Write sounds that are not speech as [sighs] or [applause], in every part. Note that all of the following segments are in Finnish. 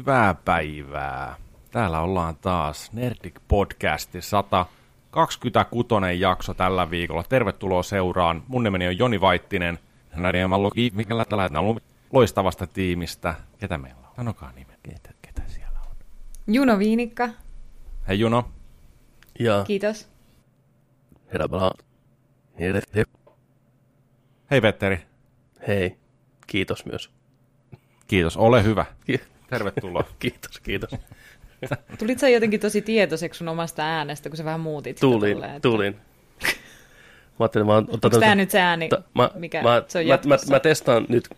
Hyvää päivää. Täällä ollaan taas Nerdik Podcasti 126 jakso tällä viikolla. Tervetuloa seuraan. Mun nimeni on Joni Vaittinen. Näin mikä tällä on loistavasta tiimistä. Ketä meillä on? Sanokaa nime. Ketä, ketä siellä on? Juno Viinikka. Hei Juno. Ja Kiitos. Hei, Hei Petteri. hei. Kiitos myös. Kiitos. Ole hyvä. Tervetuloa. [laughs] Kiitos, kiitos. [laughs] Tulit sä jotenkin tosi tietoiseksi sun omasta äänestä, kun sä vähän muutit sitä Tulin, tolleen, että- tulin. Mä ajattelin, mä Onko tää nyt se ääni, Ta- mä, mikä mä, se on mä, mä, mä, testaan nyt,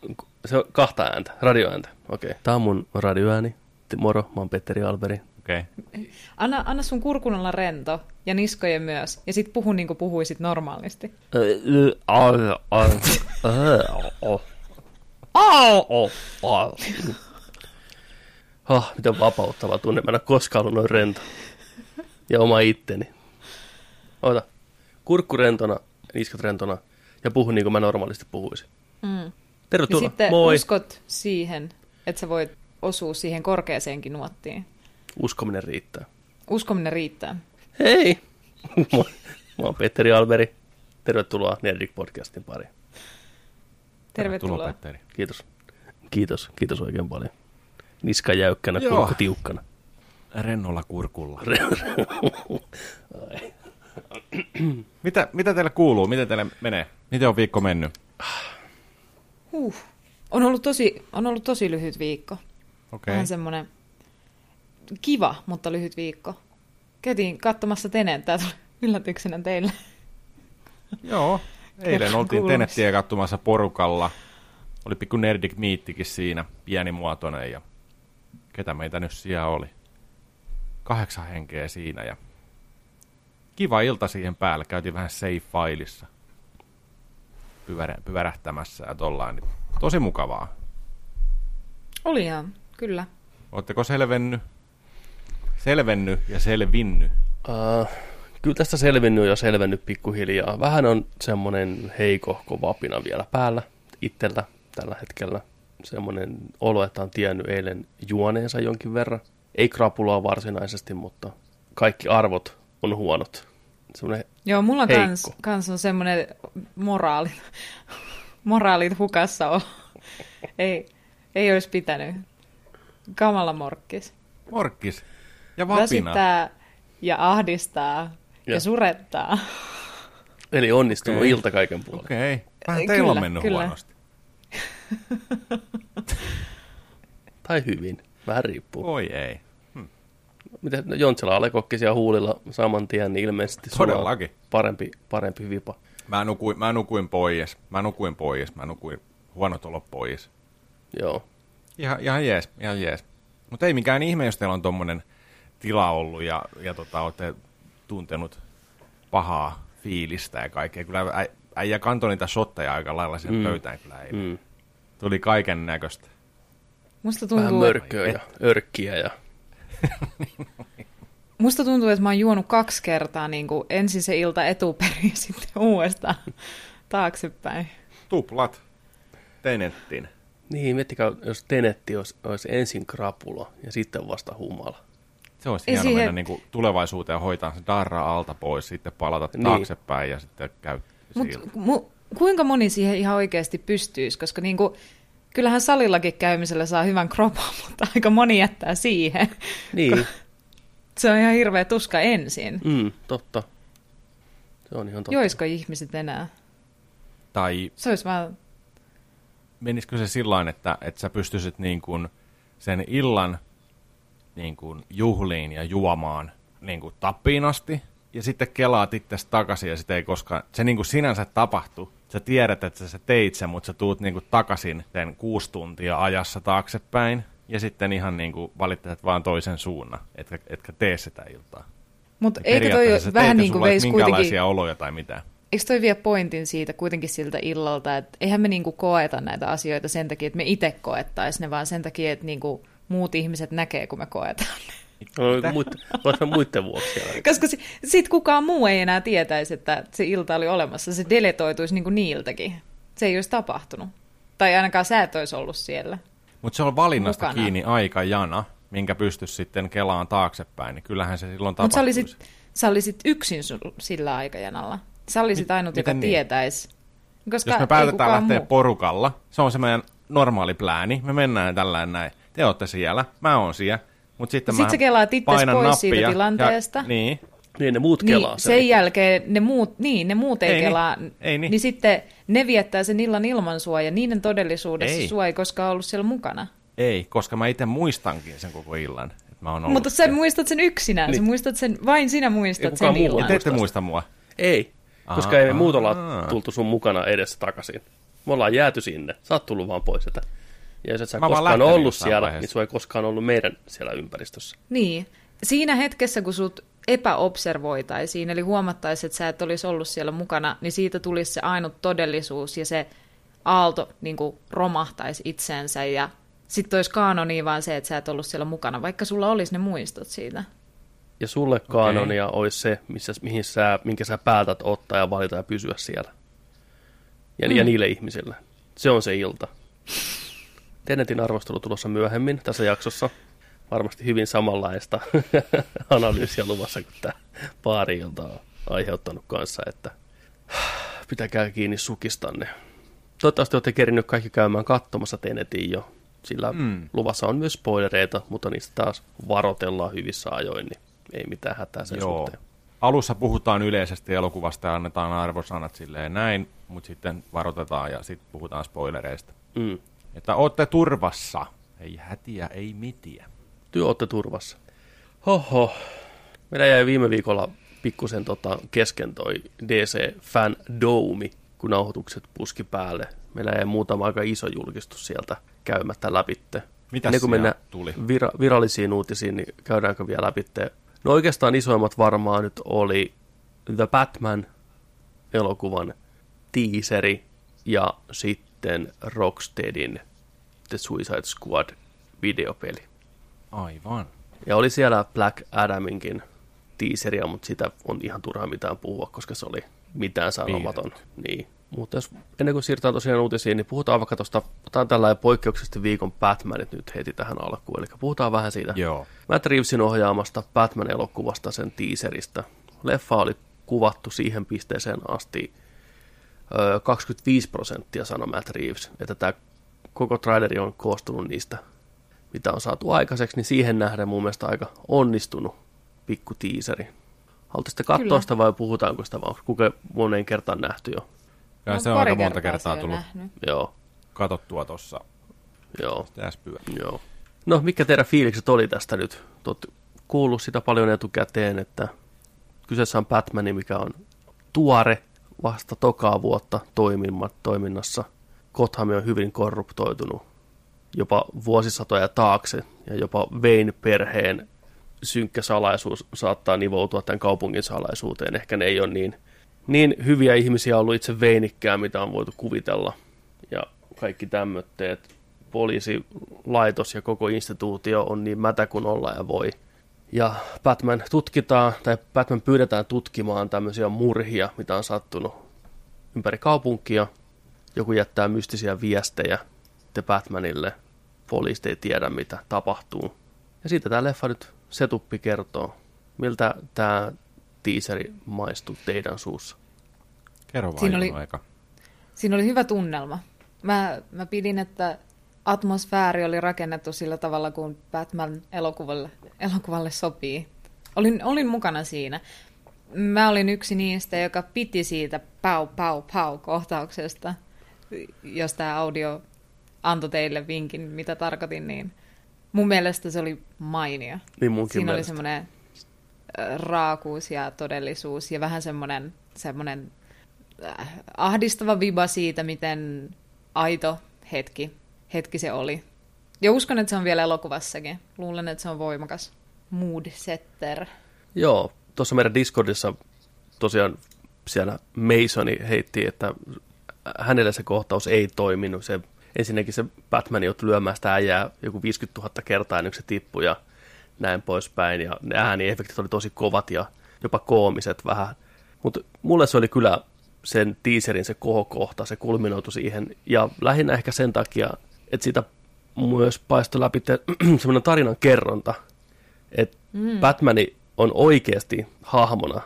se on kahta ääntä, radioääntä. Okei. Okay. Tää on mun radioääni. Moro, mä oon Petteri Alberi. Okei. Okay. Anna, anna sun kurkun olla rento ja niskojen myös, ja sit puhu niin kuin puhuisit normaalisti. Oh, miten vapauttava tunne. Mä en ole koskaan ollut noin rento. Ja oma itteni. Ota. Kurkku rentona, niskat rentona ja puhu niin kuin mä normaalisti puhuisin. Mm. Ja Tervetuloa. sitten Moi. uskot siihen, että sä voit osua siihen korkeaseenkin nuottiin. Uskominen riittää. Uskominen riittää. Hei! [laughs] Moi. Mä oon Petteri Alberi. Tervetuloa Nerdik Podcastin pariin. Tervetuloa. Petteri. Kiitos. Kiitos. Kiitos oikein paljon. Niska jäykkänä, Joo. kurkku tiukkana. Rennolla kurkulla. mitä, mitä teille kuuluu? Miten teille menee? Miten on viikko mennyt? Huh. On, ollut tosi, on ollut tosi lyhyt viikko. Okei. Vähän semmoinen kiva, mutta lyhyt viikko. Käytiin katsomassa Tenet, tää tuli yllätyksenä teille. Joo. Eilen Kerran oltiin. Tenettiä katsomassa porukalla. Oli pikku Nerdik Miittikin siinä, pienimuotoinen ja ketä meitä nyt siellä oli. Kahdeksan henkeä siinä ja kiva ilta siihen päälle. Käytiin vähän safe-failissa pyvärä, pyvärähtämässä ja tollain. Niin Tosi mukavaa. Oli ihan, kyllä. Oletteko selvennyt? Selvennyt ja selvinnyt. Uh, kyllä tästä selvinnyt ja selvennyt pikkuhiljaa. Vähän on semmoinen heikohko vapina vielä päällä itseltä tällä hetkellä. Semmoinen olo, että on tiennyt eilen juoneensa jonkin verran. Ei krapulaa varsinaisesti, mutta kaikki arvot on huonot. Semmoinen Joo, mulla Heikko. kans, kans on semmoinen moraali, moraalit hukassa on. ei, ei olisi pitänyt. Kamala morkkis. Morkkis ja vapina. Väsyttää ja ahdistaa ja, Ja. ja surettaa. Eli onnistunut Okei. ilta kaiken puolella. Okei. Okay. Vähän teillä on kyllä, mennyt kyllä. huonosti. [laughs] Tai hyvin. Vähän riippuu. Voi ei. Miten no, Jontsela alekokkisia huulilla saman tien, niin ilmeisesti Todellakin. parempi, parempi vipa. Mä nukuin, mä nukuin pois. Mä nukuin pois. Mä nukuin huonot olot pois. Joo. Ihan, ihan jees, ihan jees. Mutta ei mikään ihme, jos teillä on tommonen tila ollut ja, ja tota, olette tuntenut pahaa fiilistä ja kaikkea. Kyllä äi, äijä kantoi niitä shotteja aika lailla sen Mm. pöytään kyllä ei. Mm. Tuli kaiken näköistä. Musta Vähän tuntuu, mörköä ja örkkiä ja [laughs] musta tuntuu, että mä oon juonut kaksi kertaa niin kuin ensin se ilta etuperin ja [laughs] sitten uudestaan taaksepäin. Tuplat. Tenettin. Niin, miettikää, jos Tenetti olisi, olisi ensin krapula ja sitten vasta humala. Se olisi hieno siihen- mennä niin kuin tulevaisuuteen ja hoitaa se darra alta pois, sitten palata Niin. taaksepäin ja sitten käy Mutta siltä. mu, kuinka moni siihen ihan oikeasti pystyisi, koska niin kuin, kyllähän salillakin käymisellä saa hyvän kropan, [laughs] mutta aika moni jättää siihen. Niin, Se on ihan hirveä tuska ensin. mm, totta. Se on ihan totta. Joisko ihmiset enää? Tai Se olisi vaan... menisikö se sillä että, että sä pystyisit niin kuin sen illan niin kuin juhliin ja juomaan niin kuin tappiin asti, ja sitten kelaat itse takaisin, ja sitten ei koskaan, se niin kuin sinänsä tapahtuu. Sä tiedät, että sä teit sen, mutta sä tuut niin kuin takaisin sen kuusi tuntia ajassa taaksepäin, ja sitten ihan niin kuin valitset vaan toisen suunnan, etkä, etkä tee sitä iltaa. Mutta eikö toi vähän niin kuin veisi kuitenkin... oloja tai mitään. Eikö toi vie pointin siitä kuitenkin siltä illalta, että eihän me niinku koeta näitä asioita sen takia, että me itse koettaisiin ne, vaan sen takia, että niinku muut ihmiset näkee, kun me koetaan ne. No, muit, vaikka muiden vuoksi. siellä. Koska si- sit kukaan muu ei enää tietäisi, että se ilta oli olemassa. Se deletoituisi niinku niiltäkin. Se ei olisi tapahtunut. Tai ainakaan sä et olisi ollut siellä. Mutta se on valinnasta Mukana. kiinni aikajana, minkä pystyisi sitten kelaan taaksepäin, niin kyllähän se silloin Mutta sä tapahtuisi. olisit, sä olisit yksin sul, sillä aikajanalla. Sä olisit Mi- ainut, joka niin? tietäisi. Koska Jos me ei päätetään kukaan lähteä muu. porukalla, se on se meidän normaali plääni, me mennään tällä näin. Te olette siellä, mä oon siellä, mutta sitten Sit mä sä kelaat painan pois nappia siitä tilanteesta. Ja, niin, Niin ne muut Niin, kelaa sen jälkeen ne muut, niin, ne muut ei, Ei niin. kelaa. Ei niin. niin sitten ne viettää sen illan ilman sua ja niiden todellisuudessa Ei. sua ei koskaan ollut siellä mukana. ei, koska mä itse muistankin sen koko illan, että mä oon ollut Mutta sä siellä. muistat sen yksinään, niin. sä Niin. muistat sen, vain sinä Ei muistat sen muu illan. Te ette muista mua. Ei, koska ei me muut olla tultu sun mukana edessä takaisin. Me ollaan jääty sinne. Sä oot tullut vaan pois sieltä. Ja jos et sä Mä koskaan ollut siellä, vaiheessa. niin sua ei koskaan ollut meidän siellä ympäristössä. Niin. Siinä hetkessä, kun sut epäobservoitaisiin, eli huomattaisiin, että sä et olisi ollut siellä mukana, niin siitä tulisi se ainut todellisuus ja se aalto niin kuin romahtaisi itseensä ja sitten olisi kaanoni vaan se, että sä et ollut siellä mukana, vaikka sulla olisi ne muistot siitä. Ja sulle kaanonia olisi se, missä, mihin sä, minkä sä päätät ottaa ja valita ja pysyä siellä. Ja, mm. ja niille ihmisille. Se on se ilta. Tenetin arvostelu tulossa myöhemmin tässä jaksossa. Varmasti hyvin samanlaista [laughs] analyysiä luvassa kuin tämä paari, ilta on aiheuttanut kanssa, että pitäkää kiinni sukistanne. Toivottavasti olette kerinyt kaikki käymään katsomassa Tenetin jo, sillä Mm. luvassa on myös spoilereita, mutta niistä taas varotellaan hyvissä ajoin, niin ei mitään hätää sen Joo. suhteen. Alussa puhutaan yleisesti elokuvasta ja annetaan arvosanat silleen näin, mutta sitten varoitetaan ja sitten puhutaan spoilereista. Mm. Että ootte turvassa. Ei hätiä, ei mitiä. Työ olette turvassa. Hoho. Meillä jäi viime viikolla pikkusen tota kesken toi DC Fan Dome, kun nauhoitukset puski päälle. Meillä jäi muutama aika iso julkistus sieltä käymättä läpitte. Mitäs Ennen kuin mennään tuli? Vira- virallisiin uutisiin, niin käydäänkö vielä läpitte. No oikeastaan isoimmat varmaan nyt oli The Batman elokuvan teaseri ja sitten Rocksteadin The Suicide Squad videopeli. Aivan. Ja oli siellä Black Adaminkin teaseria, mutta sitä on ihan turha mitään puhua, koska se oli mitään sanomaton. Niin. Mutta jos ennen kuin siirrytään tosiaan uutisiin, niin puhutaan vaikka tuosta, otetaan tällainen poikkeuksellisesti viikon Batmanit nyt heti tähän alkuun. Eli puhutaan vähän siitä Joo. Matt Reevesin ohjaamasta Batman-elokuvasta, sen teaseristä. Leffa oli kuvattu siihen pisteeseen asti 25 prosenttia, sanoi Matt Reeves, että tämä koko traileri on koostunut niistä, mitä on saatu aikaiseksi, niin siihen nähden mun mielestä aika onnistunut pikku tiiseri. Haluaisitte katsoa Kyllä. sitä vai puhutaanko sitä vai kuinka moneen kertaan nähty jo? Ja se on aika monta kertaa kertaa tullut nähnyt. Joo, katottua tuossa joo. täspyä. Joo. No, mikä teidän fiilikset oli tästä nyt? Te olette kuullut sitä paljon etukäteen, että kyseessä on Batman, mikä on tuore vasta tokaa vuotta toimimmat toiminnassa. Gotham on hyvin korruptoitunut jopa vuosisatoja taakse ja jopa Wayne-perheen synkkä salaisuus saattaa nivoutua tämän kaupungin salaisuuteen. Ehkä ne ei ole niin, niin hyviä ihmisiä ollut itse Waynikkään, mitä on voitu kuvitella. Ja kaikki tämmöitteet poliisilaitos ja koko instituutio on niin mätä kuin olla ja voi. Ja Batman tutkitaan, tai Batman pyydetään tutkimaan tämmöisiä murhia, mitä on sattunut ympäri kaupunkia. Joku jättää mystisiä viestejä te Batmanille. Poliisit ei tiedä, mitä tapahtuu. Ja siitä tämä leffa nyt setuppi kertoo. Miltä tämä tiiseri maistuu teidän suussa? Kerro vaan Siinä oli- aika. Siinä oli hyvä tunnelma. Mä, mä pidin, että atmosfääri oli rakennettu sillä tavalla, kuin Batman elokuvalle, elokuvalle sopii. Olin, olin mukana siinä. Mä olin yksi niistä, joka piti siitä pau, pau, pau kohtauksesta. Jos tämä audio antoi teille vinkin, mitä tarkoitin, niin mun mielestä se oli mainio. Niin munkin Siinä oli mielestä. semmoinen ö, raakuus ja todellisuus ja vähän semmoinen, semmoinen äh, ahdistava viba siitä, miten aito hetki, hetki se oli. Ja uskon, että se on vielä elokuvassakin. Luulen, että se on voimakas mood setter. Joo, tuossa meidän Discordissa tosiaan siellä Masoni heitti, että hänelle se kohtaus ei toiminut. Se, ensinnäkin se Batman joutui lyömään sitä äijää joku 50 000 kertaa ennen se tippui ja näin poispäin. Ja ne ääniefektit oli tosi kovat ja jopa koomiset vähän. Mutta mulle se oli kyllä sen teaserin se kohokohta, se kulminoitu siihen. Ja lähinnä ehkä sen takia, että siitä myös paistoi läpi [clears throat] semmoinen tarinan kerronta, että mm. Batmani on oikeasti hahmona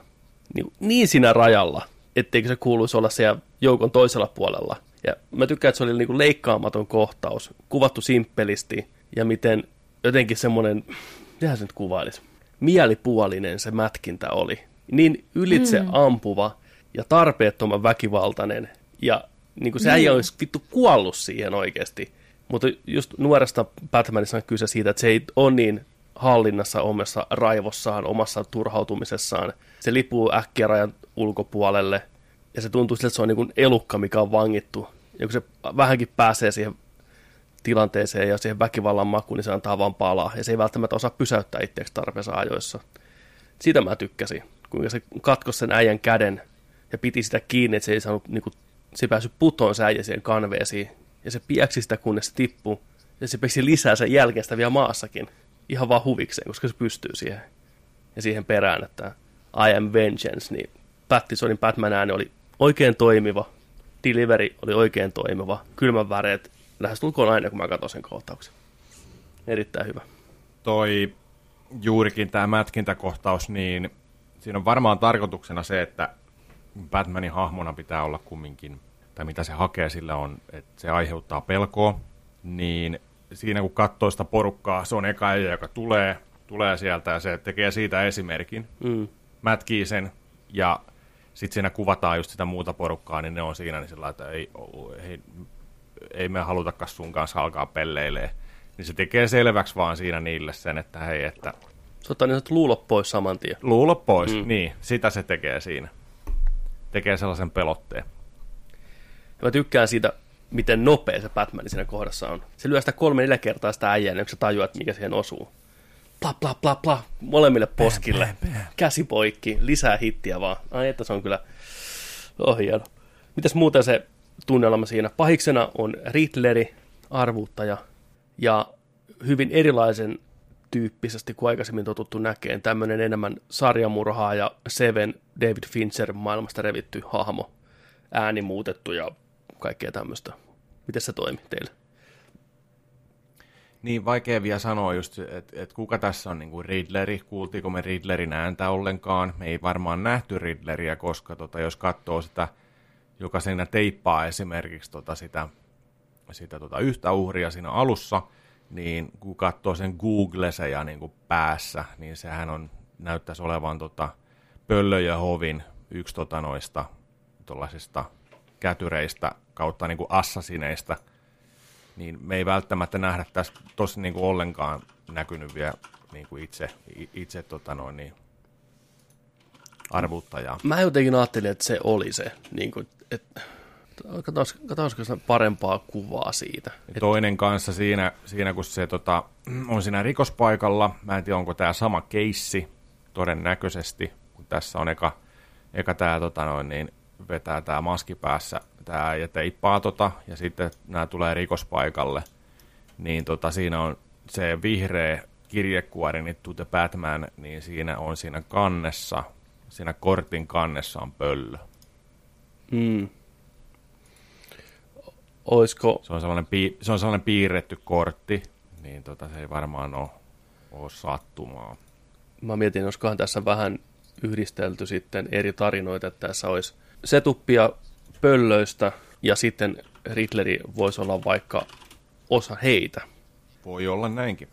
niin, niin siinä rajalla, etteikö se kuuluisi olla siellä joukon toisella puolella. Ja mä tykkään, että se oli niin kuin leikkaamaton kohtaus, kuvattu simppelisti ja miten jotenkin semmoinen, mitähän se nyt kuvailisi, mielipuolinen se mätkintä oli. Niin ylitse mm. ampuva ja tarpeettoman väkivaltainen ja niin kuin se äijä olisi vittu kuollut siihen oikeasti. Mutta just nuoresta Batmanissa on kyse siitä, että se ei ole niin hallinnassa omassa raivossaan, omassa turhautumisessaan. Se lipuu äkkiä rajan ulkopuolelle ja se tuntuu siltä, että se on niin kuin elukka, mikä on vangittu. Ja kun se vähänkin pääsee siihen tilanteeseen ja siihen väkivallan makuun, niin se antaa vaan palaa. Ja se ei välttämättä osaa pysäyttää itseäksi tarpeessa ajoissa. Siitä mä tykkäsin, kuinka se katkosi sen äijän käden ja piti sitä kiinni, että se ei saanut, niin kuin, se ei päässyt putoon se äijä siihen kanveesiin. Ja se piäksi sitä, kunnes se tippui. Ja se peksi lisää sen jälkeen sitä vielä maassakin. Ihan vaan huvikseen, koska se pystyy siihen. Ja siihen perään, että I am vengeance, niin Pattisonin Batman ääni oli oikein toimiva. Delivery oli oikein toimiva. Kylmän väreet lähestulkoon aina, kun mä katson sen kohtauksen. Erittäin hyvä. Toi juurikin tämä mätkintäkohtaus, niin siinä on varmaan tarkoituksena se, että Batmanin hahmona pitää olla kumminkin, tai mitä se hakee sillä on, että se aiheuttaa pelkoa, niin siinä kun katsoo sitä porukkaa, se on eka joka tulee, tulee sieltä ja se tekee siitä esimerkin, mm. mätkii sen ja sitten siinä kuvataan just sitä muuta porukkaa, niin ne on siinä niin sillä että ei, ei, ei me halutakaan sun kanssa alkaa pelleilee. Niin se tekee selväksi vaan siinä niille sen, että hei, että... Se ottaa niin luulot pois saman tien. Luulot pois, mm. niin. Sitä se tekee siinä. Tekee sellaisen pelotteen. Ja mä tykkään siitä, miten nopea se Batman siinä kohdassa on. Se lyö sitä kolme neljä kertaa sitä äijää, kun se tajuaa, että mikä siihen osuu. Pla, pla, pla, pla, molemmille poskille. Bam, bam, bam. Käsi poikki, lisää hittiä vaan. Ai että se on kyllä, oh hieno. Mitäs muuten se tunnelma siinä? Pahiksena on Riddleri, arvuuttaja, ja hyvin erilaisen tyyppisesti kuin aikaisemmin totuttu näkeen. Tämmöinen enemmän sarjamurhaa ja Seven David Fincher maailmasta revitty hahmo, ääni muutettu ja kaikkea tämmöistä. Miten se toimi teille? Niin, vaikea vielä sanoa just, että et kuka tässä on niinku Riddleri, kuultiinko me Riddlerin ääntä ollenkaan. Me ei varmaan nähty Riddleriä, koska tota, jos katsoo sitä, joka siinä teippaa esimerkiksi tota, sitä, sitä tota, yhtä uhria siinä alussa, niin kun katsoo sen Googleseja niin päässä, niin sehän on, näyttäisi olevan tota, Pöllö ja Hovin yksi tota, noista kätyreistä kautta niin kuin assasineista, niin me ei välttämättä nähdä tässä tosi niin kuin ollenkaan näkynyt vielä niin kuin itse, itse tota noin, niin, arvuuttajaa. Mä jotenkin ajattelin, että se oli se, niin kuin, että katsotaanko parempaa kuvaa siitä. Ja toinen kanssa siinä, siinä kun se tota, on siinä rikospaikalla, mä en tiedä onko tämä sama keissi, todennäköisesti, kun tässä on eka, eka tämä tota noin, niin vetää tämä maski päässä tää ja teippaa tota, ja sitten nämä tulee rikospaikalle, niin tota, siinä on se vihreä kirjekuori, niin To the Batman, niin siinä on siinä kannessa, siinä kortin kannessa on pöllö. Mm. Oisko... Se on sellainen, pii, se on sellainen piirretty kortti, niin tota, se ei varmaan ole, ole sattumaa. Mä mietin, olisikohan tässä vähän yhdistelty sitten eri tarinoita, että tässä olisi setuppia pöllöistä ja sitten Riddleri voisi olla vaikka osa heitä. Voi olla näinkin,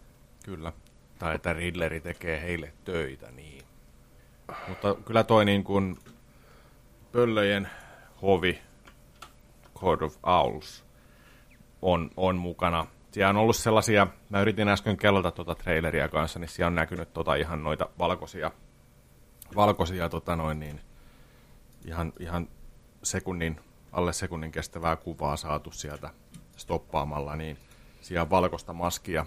kyllä. Tai että Riddleri tekee heille töitä, niin. Mutta kyllä toi niin kuin pöllöjen hovi, Code of Owls, on, on mukana. Siellä on ollut sellaisia, mä yritin äsken kellata tuota traileria kanssa, niin siellä on näkynyt tota ihan noita valkoisia, valkoisia tota noin niin, ihan, ihan sekunnin, alle sekunnin kestävää kuvaa saatu sieltä stoppaamalla, niin siellä valkoista maskia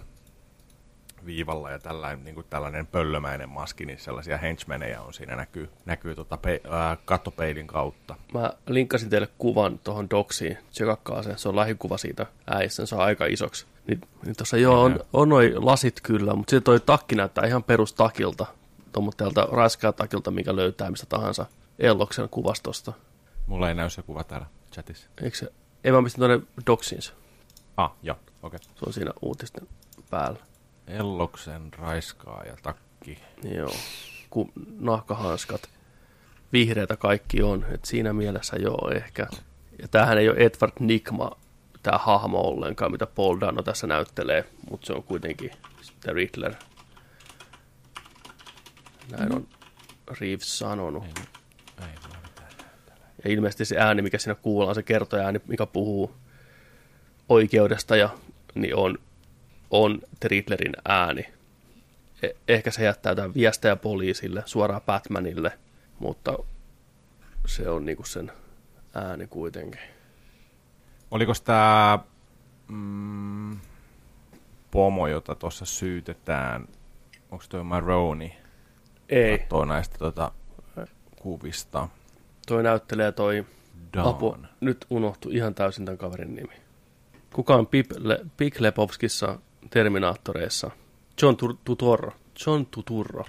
viivalla ja tällainen, niin kuin tällainen pöllömäinen maski, niin sellaisia henchmeneja on siinä näkyy, näkyy tota pe, ää, kattopeilin kautta. Mä linkkasin teille kuvan tuohon doksiin, tsekakkaa se, se on lähikuva siitä äissä, se on aika isoksi. Niin, niin tuossa joo, on, on noi lasit kyllä, mutta sitten toi takki näyttää ihan perustakilta, tuommoiselta raiskaa takilta, mikä löytää mistä tahansa Elloksen kuvastosta. Mulla ei näy se kuva täällä chatissa. Eikö se? Ei vaan pistin tuonne doksiinsa. Ah, joo, okei. Okay. Se on siinä uutisten päällä. Elloksen raiskaaja takki. Joo, kun nahkahanskat, vihreitä kaikki on, että siinä mielessä joo ehkä. Ja tämähän ei ole Edward Nigma, tämä hahmo ollenkaan, mitä Paul Dano tässä näyttelee, mutta se on kuitenkin The Riddler. Näin on Reeves sanonut. Ei. Ja ilmeisesti se ääni, mikä siinä kuullaan, se kertoja mikä puhuu oikeudesta, ja, niin on, on The Riddlerin ääni. E- ehkä se jättää jotain viestejä poliisille, suoraan Batmanille, mutta se on niinku sen ääni kuitenkin. Oliko tämä mm, pomo, jota tuossa syytetään, onko toi Maroni? Ei, Katsoo näistä tota, kuvista. toi näyttelee toi Dawn. Apu, nyt unohtui ihan täysin tämän kaverin nimi. Kuka on Pip, Le, Pik Lepovskissa Terminaattoreissa? John Tur- Tuturro. John Tuturro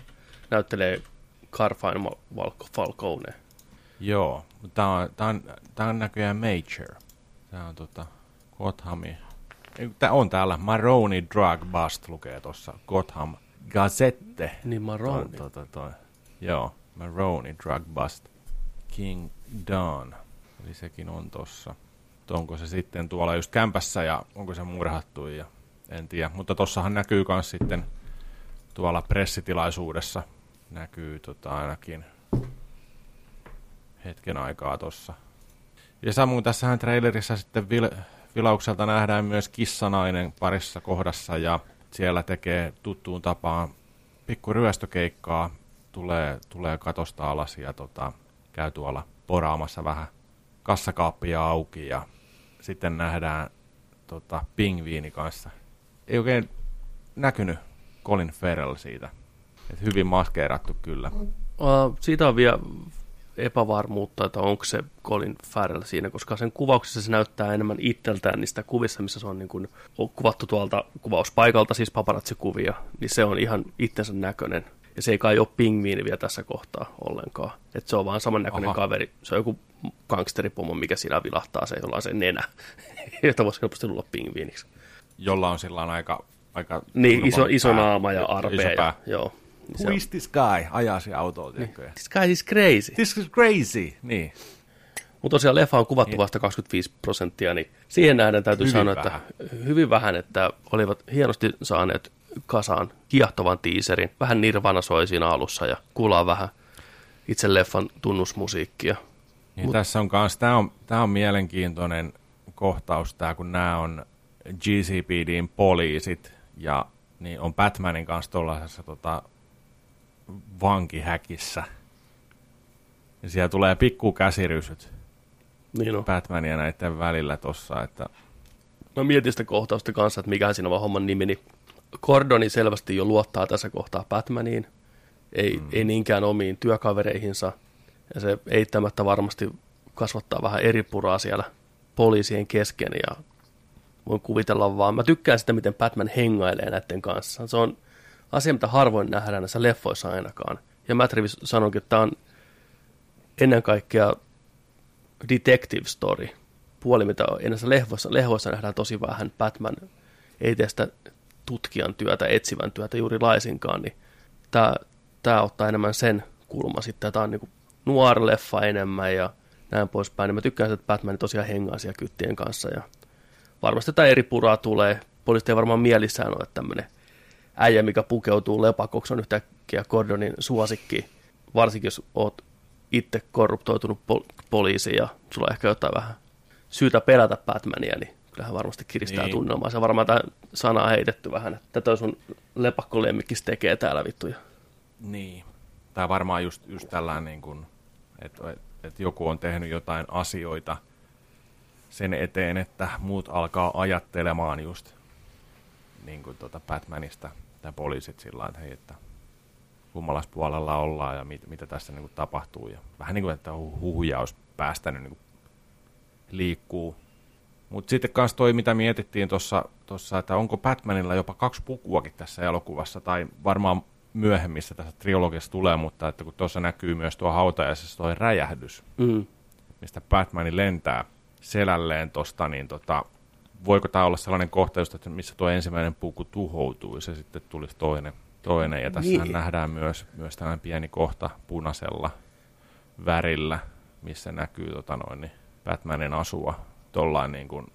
näyttelee Carfine Val- Falcone. Joo, mutta tämä on, tää on, tää on näköjään Major. Tämä on tota, Gothami. Tämä on täällä, Maroni Drug Bust lukee tuossa, Gotham Gazette. Niin Maroni. Toi, toi, toi. Joo, Maroni Drug Bust. King Dawn. Eli sekin on tossa. Onko se sitten tuolla just kämpässä ja onko se murhattu ja en tiedä. Mutta tossahan näkyy myös sitten tuolla pressitilaisuudessa näkyy tota ainakin hetken aikaa tossa. Ja samoin tässähän trailerissa sitten vil, vilaukselta nähdään myös kissanainen parissa kohdassa ja siellä tekee tuttuun tapaan pikku ryöstökeikkaa, tulee, tulee katosta alas ja tota, käy tuolla poraamassa vähän kassakaappia auki ja sitten nähdään tota, pingviini kanssa. Ei oikein näkynyt Colin Farrell siitä. Et hyvin maskeerattu kyllä. Uh, siitä on vielä epävarmuutta, että onko se Colin Farrell siinä, koska sen kuvauksessa se näyttää enemmän itseltään niistä kuvissa, missä se on, niin kuin, kuvattu tuolta kuvauspaikalta, siis paparazzi-kuvia, niin se on ihan itsensä näköinen. Ja se ei kai ole pingviini vielä tässä kohtaa ollenkaan. Et se on vaan samannäköinen Aha. kaveri. Se on joku gangsteripomo, mikä siinä vilahtaa, se jolla on se nenä, [laughs] jota voisi helposti luulla pingviiniksi. Jolla on sillä aika, aika Niin, iso, iso naama ja arpea. Ja, joo. Niin Who is this guy? Ajaa se autoon, tiedätkö? This guy is crazy. This is crazy. Niin. Mutta tosiaan leffa on kuvattu vasta 25 prosenttia, niin siihen nähden täytyy Hyvin sanoa, vähän. että hyvin vähän, että olivat hienosti saaneet kasaan kiehtovan tiiserin. Vähän Nirvana soi siinä alussa ja kuullaan vähän itse leffan tunnusmusiikkia. Niin Mut- tässä on kans, tää on, tää on mielenkiintoinen kohtaus tää, kun nämä on GCPDin poliisit ja niin on Batmanin kanssa tuollaisessa tota, vankihäkissä. Ja siellä tulee pikku käsirysyt Niin on. Batmania näiden välillä tossa, että Mä mietin sitä kohtausta kanssa, että mikä siinä on homman nimi, niin Gordoni selvästi jo luottaa tässä kohtaa Batmaniin, ei, mm. ei niinkään omiin työkavereihinsa, ja se eittämättä varmasti kasvattaa vähän eri puraa siellä poliisien kesken, ja voin kuvitella vaan, mä tykkään sitä, miten Batman hengailee näiden kanssa. Se on asia, mitä harvoin nähdään näissä leffoissa ainakaan. Ja Matt Reeves sanonkin, että tämä on ennen kaikkea detective story, puoli, mitä on näissä lehvoissa, lehvoissa nähdään tosi vähän. Batman ei tee sitä tutkijan työtä, etsivän työtä juuri laisinkaan, niin tämä, tämä ottaa enemmän sen kulma sitten. Tämä on niin nuori leffa enemmän ja näin poispäin. Niin mä tykkään, että Batman tosiaan hengaa siellä kyttien kanssa ja varmasti tämä eri puraa tulee. Poliisit ei varmaan mielissään ole, tämmöinen äijä, mikä pukeutuu lepakoksi, on yhtäkkiä Gordonin suosikki, varsinkin jos oot itse korruptoitunut pol- poliisi ja sulla on ehkä jotain vähän syytä pelätä Batmania, niin kyllähän varmasti kiristää Niin. tunnelmaa. Se varmaan tämä sana heitetty vähän, että tätä sun lepakkolemmikkis tekee täällä vittuja. Niin. Tai varmaan just, just tällainen, niin kuin, että, että joku on tehnyt jotain asioita sen eteen, että muut alkaa ajattelemaan just niin kuin tuota Batmanista tai poliisit sillä että hei, että kummallas puolella ollaan ja mit, mitä tässä niin kuin tapahtuu. Ja vähän niin kuin, että hu- huhuja olisi päästänyt niin kuin liikkuu. Mutta sitten kanssa toi, mitä mietittiin tuossa, että onko Batmanilla jopa kaksi pukuakin tässä elokuvassa, tai varmaan myöhemmissä tässä trilogiassa tulee, mutta että kun tuossa näkyy myös tuo hautajaisessa tuo räjähdys, Mm. mistä Batman lentää selälleen tosta, niin tota, voiko tämä olla sellainen kohta, just, että missä tuo ensimmäinen puku tuhoutuu ja se sitten tulisi toinen. toinen. Ja tässä Niin. nähdään myös, myös tällainen pieni kohta punaisella värillä, missä näkyy tota noin, niin Batmanin asua tollain niin kuin,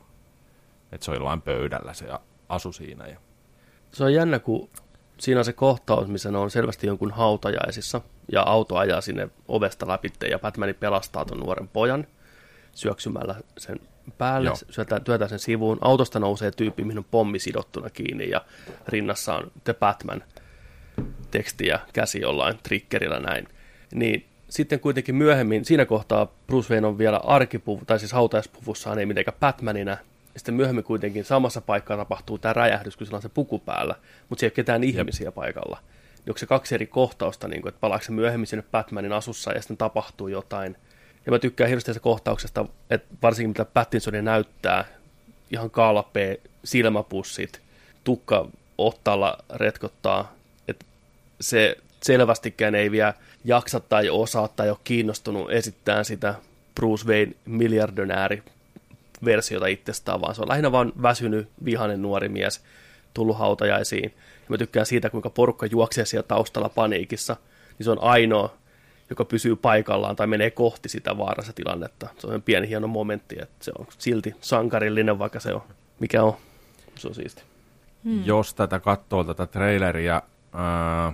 että se on jollain pöydällä se asu siinä. Ja, Se on jännä, kun siinä on se kohtaus, missä ne on selvästi jonkun hautajaisissa, ja auto ajaa sinne ovesta läpi, ja Batman pelastaa ton nuoren pojan syöksymällä sen päälle, Joo. syötää, työtää sen sivuun. Autosta nousee tyyppi, mihin on pommi sidottuna kiinni, ja rinnassa on The Batman teksti ja käsi jollain triggerillä näin. Niin sitten kuitenkin myöhemmin, siinä kohtaa Bruce Wayne on vielä arkipuvu, tai siis hautajaispuvussaan ei mitenkään Batmanina. Ja sitten myöhemmin kuitenkin samassa paikkaa tapahtuu tämä räjähdys, kun sillä on se puku päällä, mutta siellä ei ole ketään ihmisiä paikalla. Niin onko se kaksi eri kohtausta, niin kuin, että palaako se myöhemmin sinne Batmanin asussa ja sitten tapahtuu jotain. Ja mä tykkään hirveästi tästä kohtauksesta, että varsinkin mitä Pattinsonia näyttää, ihan kalpea, silmäpussit, tukka ottalla retkottaa, että se selvästikään ei vielä jaksa tai osaa tai ole kiinnostunut esittämään sitä Bruce Wayne miljardönääri versiota itsestään, vaan se on lähinnä vaan väsynyt, vihainen nuori mies, tullut hautajaisiin. Ja mä tykkään siitä, kuinka porukka juoksee siellä taustalla paniikissa, niin se on ainoa, joka pysyy paikallaan tai menee kohti sitä vaarassa tilannetta. Se on pieni hieno momentti, että se on silti sankarillinen, vaikka se on, mikä on. Se on siisti. hmm. Jos tätä katsoo tätä traileria ää,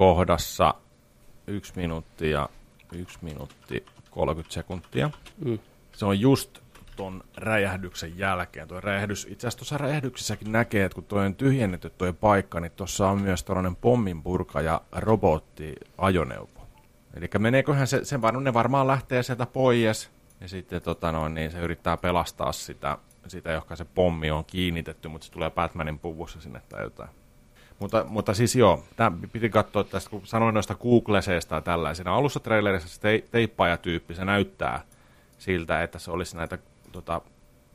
kohdassa yksi minuutti ja yksi minuutti 30 sekuntia, Mm. se on just ton räjähdyksen jälkeen. Tuo räjähdys, itse asiassa tuossa räjähdyksessäkin näkee, että kun tuo on tyhjennetty tuo paikka, niin tuossa on myös tällainen pomminpurka ja robottiajoneuvo. Eli meneeköhän se, se var, ne varmaan lähtee sieltä pois, ja sitten tota noin, niin se yrittää pelastaa sitä, sitä, johon se pommi on kiinnitetty, mutta se tulee Batmanin puvussa sinne tai jotain. Mutta, mutta siis joo, tämä piti katsoa tästä, kun sanoin noista Googleseista ja tällaisena. Alussa trailerissa se te, teippaajatyyppi, se näyttää siltä, että se olisi näitä tota,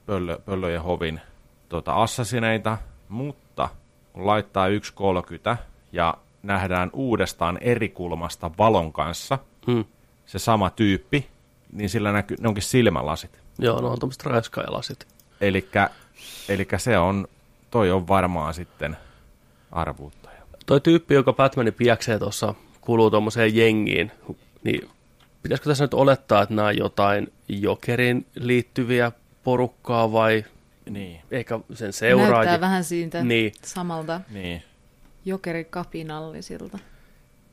pöllö, pöllöjen hovin tota, assasineita, mutta kun laittaa 1.30 ja nähdään uudestaan eri kulmasta valon kanssa Mm. se sama tyyppi, niin sillä näkyy, ne onkin silmälasit. Joo, no on tuommoiset raiskaajalasit. Elikkä, elikkä se on, toi on varmaan sitten arvuuttaja. Toi tyyppi, joka Batmanin piäksee tuossa, kuuluu tuommoiseen jengiin, niin pitäisikö tässä nyt olettaa, että nämä on jotain Jokerin liittyviä porukkaa vai Niin, ehkä sen Näyttää seuraajia? vähän siitä Niin. samalta niin. jokerikapinallisilta.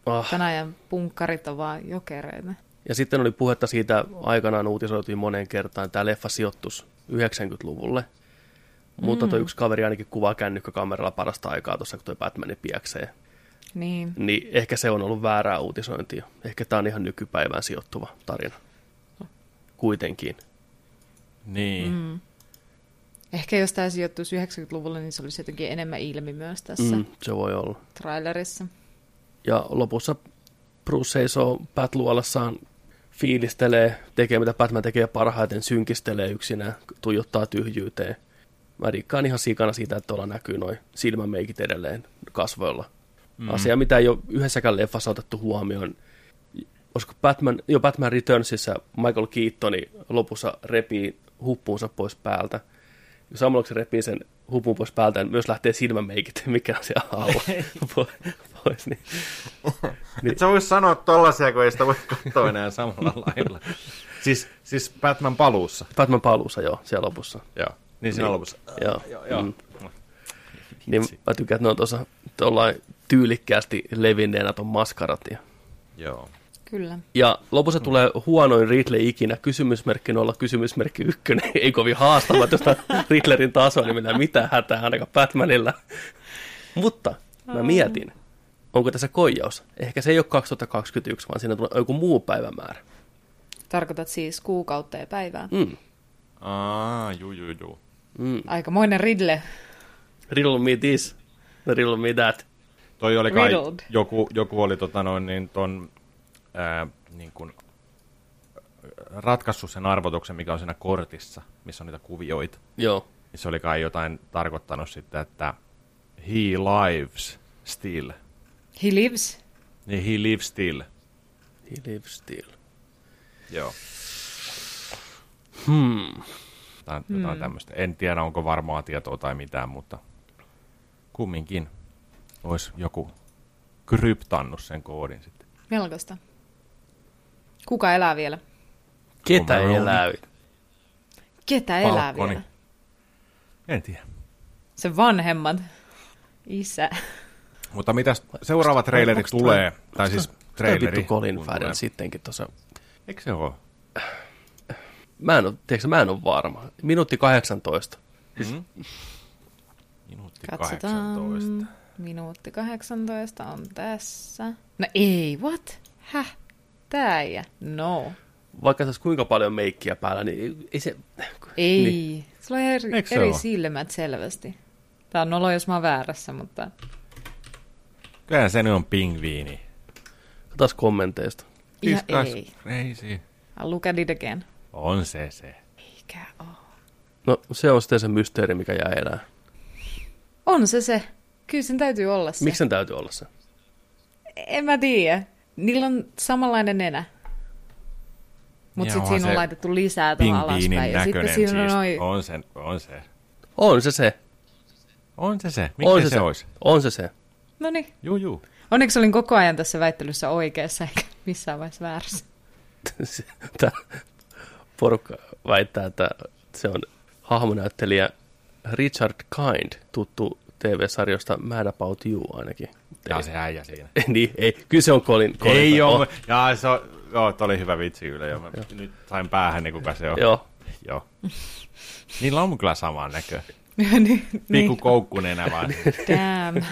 Ah. Tänä ajan punkkarit on vaan jokereita. Ja sitten oli puhetta siitä, aikanaan uutisoitiin moneen kertaan, että tämä leffa sijoittus 90-luvulle. Mutta tuo yksi kaveri ainakin kuvaa kännykkäkameralla parasta aikaa tuossa, kun toi Batmanin piäksee. Niin. Niin ehkä se on ollut väärää uutisointia. Ehkä tämä on ihan nykypäivään sijoittuva tarina. Kuitenkin. Niin. Mm. Ehkä jos tämä sijoittuisi 90-luvulle, niin se olisi jotenkin enemmän ilmi myös tässä Mm, se voi olla. trailerissa. Ja lopussa Bruce seisoo Batluolassaan, fiilistelee, tekee mitä Batman tekee parhaiten, synkistelee yksinään, tuijottaa tyhjyyteen. Mä rikkaan ihan sikana siitä, että tuolla näkyy noin silmämeikit edelleen kasvoilla. Mm. Asia, mitä ei ole yhdessäkään leffassa otettu huomioon. Olisiko Batman, jo Batman Returnsissa Michael Keatoni lopussa repii huppuunsa pois päältä. Ja samalla kun se repii sen hupun pois päältä, niin myös lähtee silmämeikit, [laughs] mikä on siellä alla [laughs] po- pois. Niin. [laughs] Et sä vois sanoa tollasia, kun ei sitä voi katsoa enää samalla lailla. Siis, siis Batman paluussa. Batman paluussa, joo, siellä lopussa. Joo. Niin siinä Niin. lopussa. Joo, Joo, joo. Mm. Niin mä tykkään, että ne on tuossa tuollain tyylikkäästi levinneenä ton maskarat. Ja, Joo. Kyllä. ja lopussa tulee huonoin Ridley ikinä, kysymysmerkki nolla, kysymysmerkki ykkönen. [laughs] Ei kovin haastava tuosta [laughs] Riddlerin tasoa, niin mennään mitään hätää ainakaan Batmanilla. [laughs] Mutta mä mietin, onko tässä koijaus? Ehkä se ei ole 2021, vaan siinä tulee joku muu päivämäärä. Tarkoitat siis kuukautta ja päivää. Mm. Aa, juu, juu, juu. Mm. Aikamoinen ridle. Riddle me this, riddle me that. Toi oli kai, Riddled. joku, joku oli tota noin, niin ton, ää, niin kun, ratkaissut sen arvotuksen, mikä on siinä kortissa, missä on niitä kuvioita. Joo, Niin se oli kai jotain tarkoittanut sitten, että he lives still. He lives. Niin he lives still. he lives still. Joo. Hmm. Jotain, jotain tämmöistä. En tiedä, onko varmaa tietoa tai mitään, mutta kumminkin olisi joku kryptannut sen koodin sitten. Melkoista. Kuka elää vielä? Ketä Overall. elää? Ketä elää Falconi. vielä? En tiedä. Se vanhemmat. Isä. Mutta mitä seuraava traileri onks tulee, tai siis traileri. vittu Colin Farrell sittenkin tuossa. Eikö se ole? Mä en, ole, tiedätkö, mä en ole varma. Minuutti 18. Mm-hmm. Minuutti Katsotaan. 18. Minuutti 18 on tässä. No ei, what? Häh? Tää äijä? No. Vaikka tässä kuinka paljon meikkiä päällä, niin ei- se... Ei. Niin. Sulla on eri, Eikö se eri oo? silmät selvästi. Tää on nolo, jos mä oon väärässä, mutta... Kyllä se nyt on pingviini. Katsotaan kommenteista. Ihan ei. Ei si. I'll look at it again. On se se. Eikä oo. No se on sitten se mysteeri, mikä jää elää. On se se. Kyllä sen täytyy olla se. Miksi sen täytyy olla se? En mä tiedä. Niillä on samanlainen nenä. Mutta sitten siinä on se laitettu lisää tuohon alaspäin. Ja sitten siinä siis. on noi... On se, on se. On se se. On se se. Miksi on se, se, se olisi? On se se. No niin. Juu, juu. Onneksi olin koko ajan tässä väittelyssä oikeassa, eikä missään vaiheessa väärässä. [laughs] Porukka väittää, että se on hahmonäyttelijä Richard Kind, tuttu TV-sarjosta Mad About You ainakin. Ja se äijä siinä. [laughs] niin, ei, kyllä se on Colin. Colin Ei ole. Jaa, se on, joo, toi oli hyvä vitsi kyllä. Joo. Mä nyt sain päähän, niin kuka se on. Joo, Joo. Niillä on kyllä sama näkö. [laughs] niin, Pikku niin. koukkunenä vaan. Damn.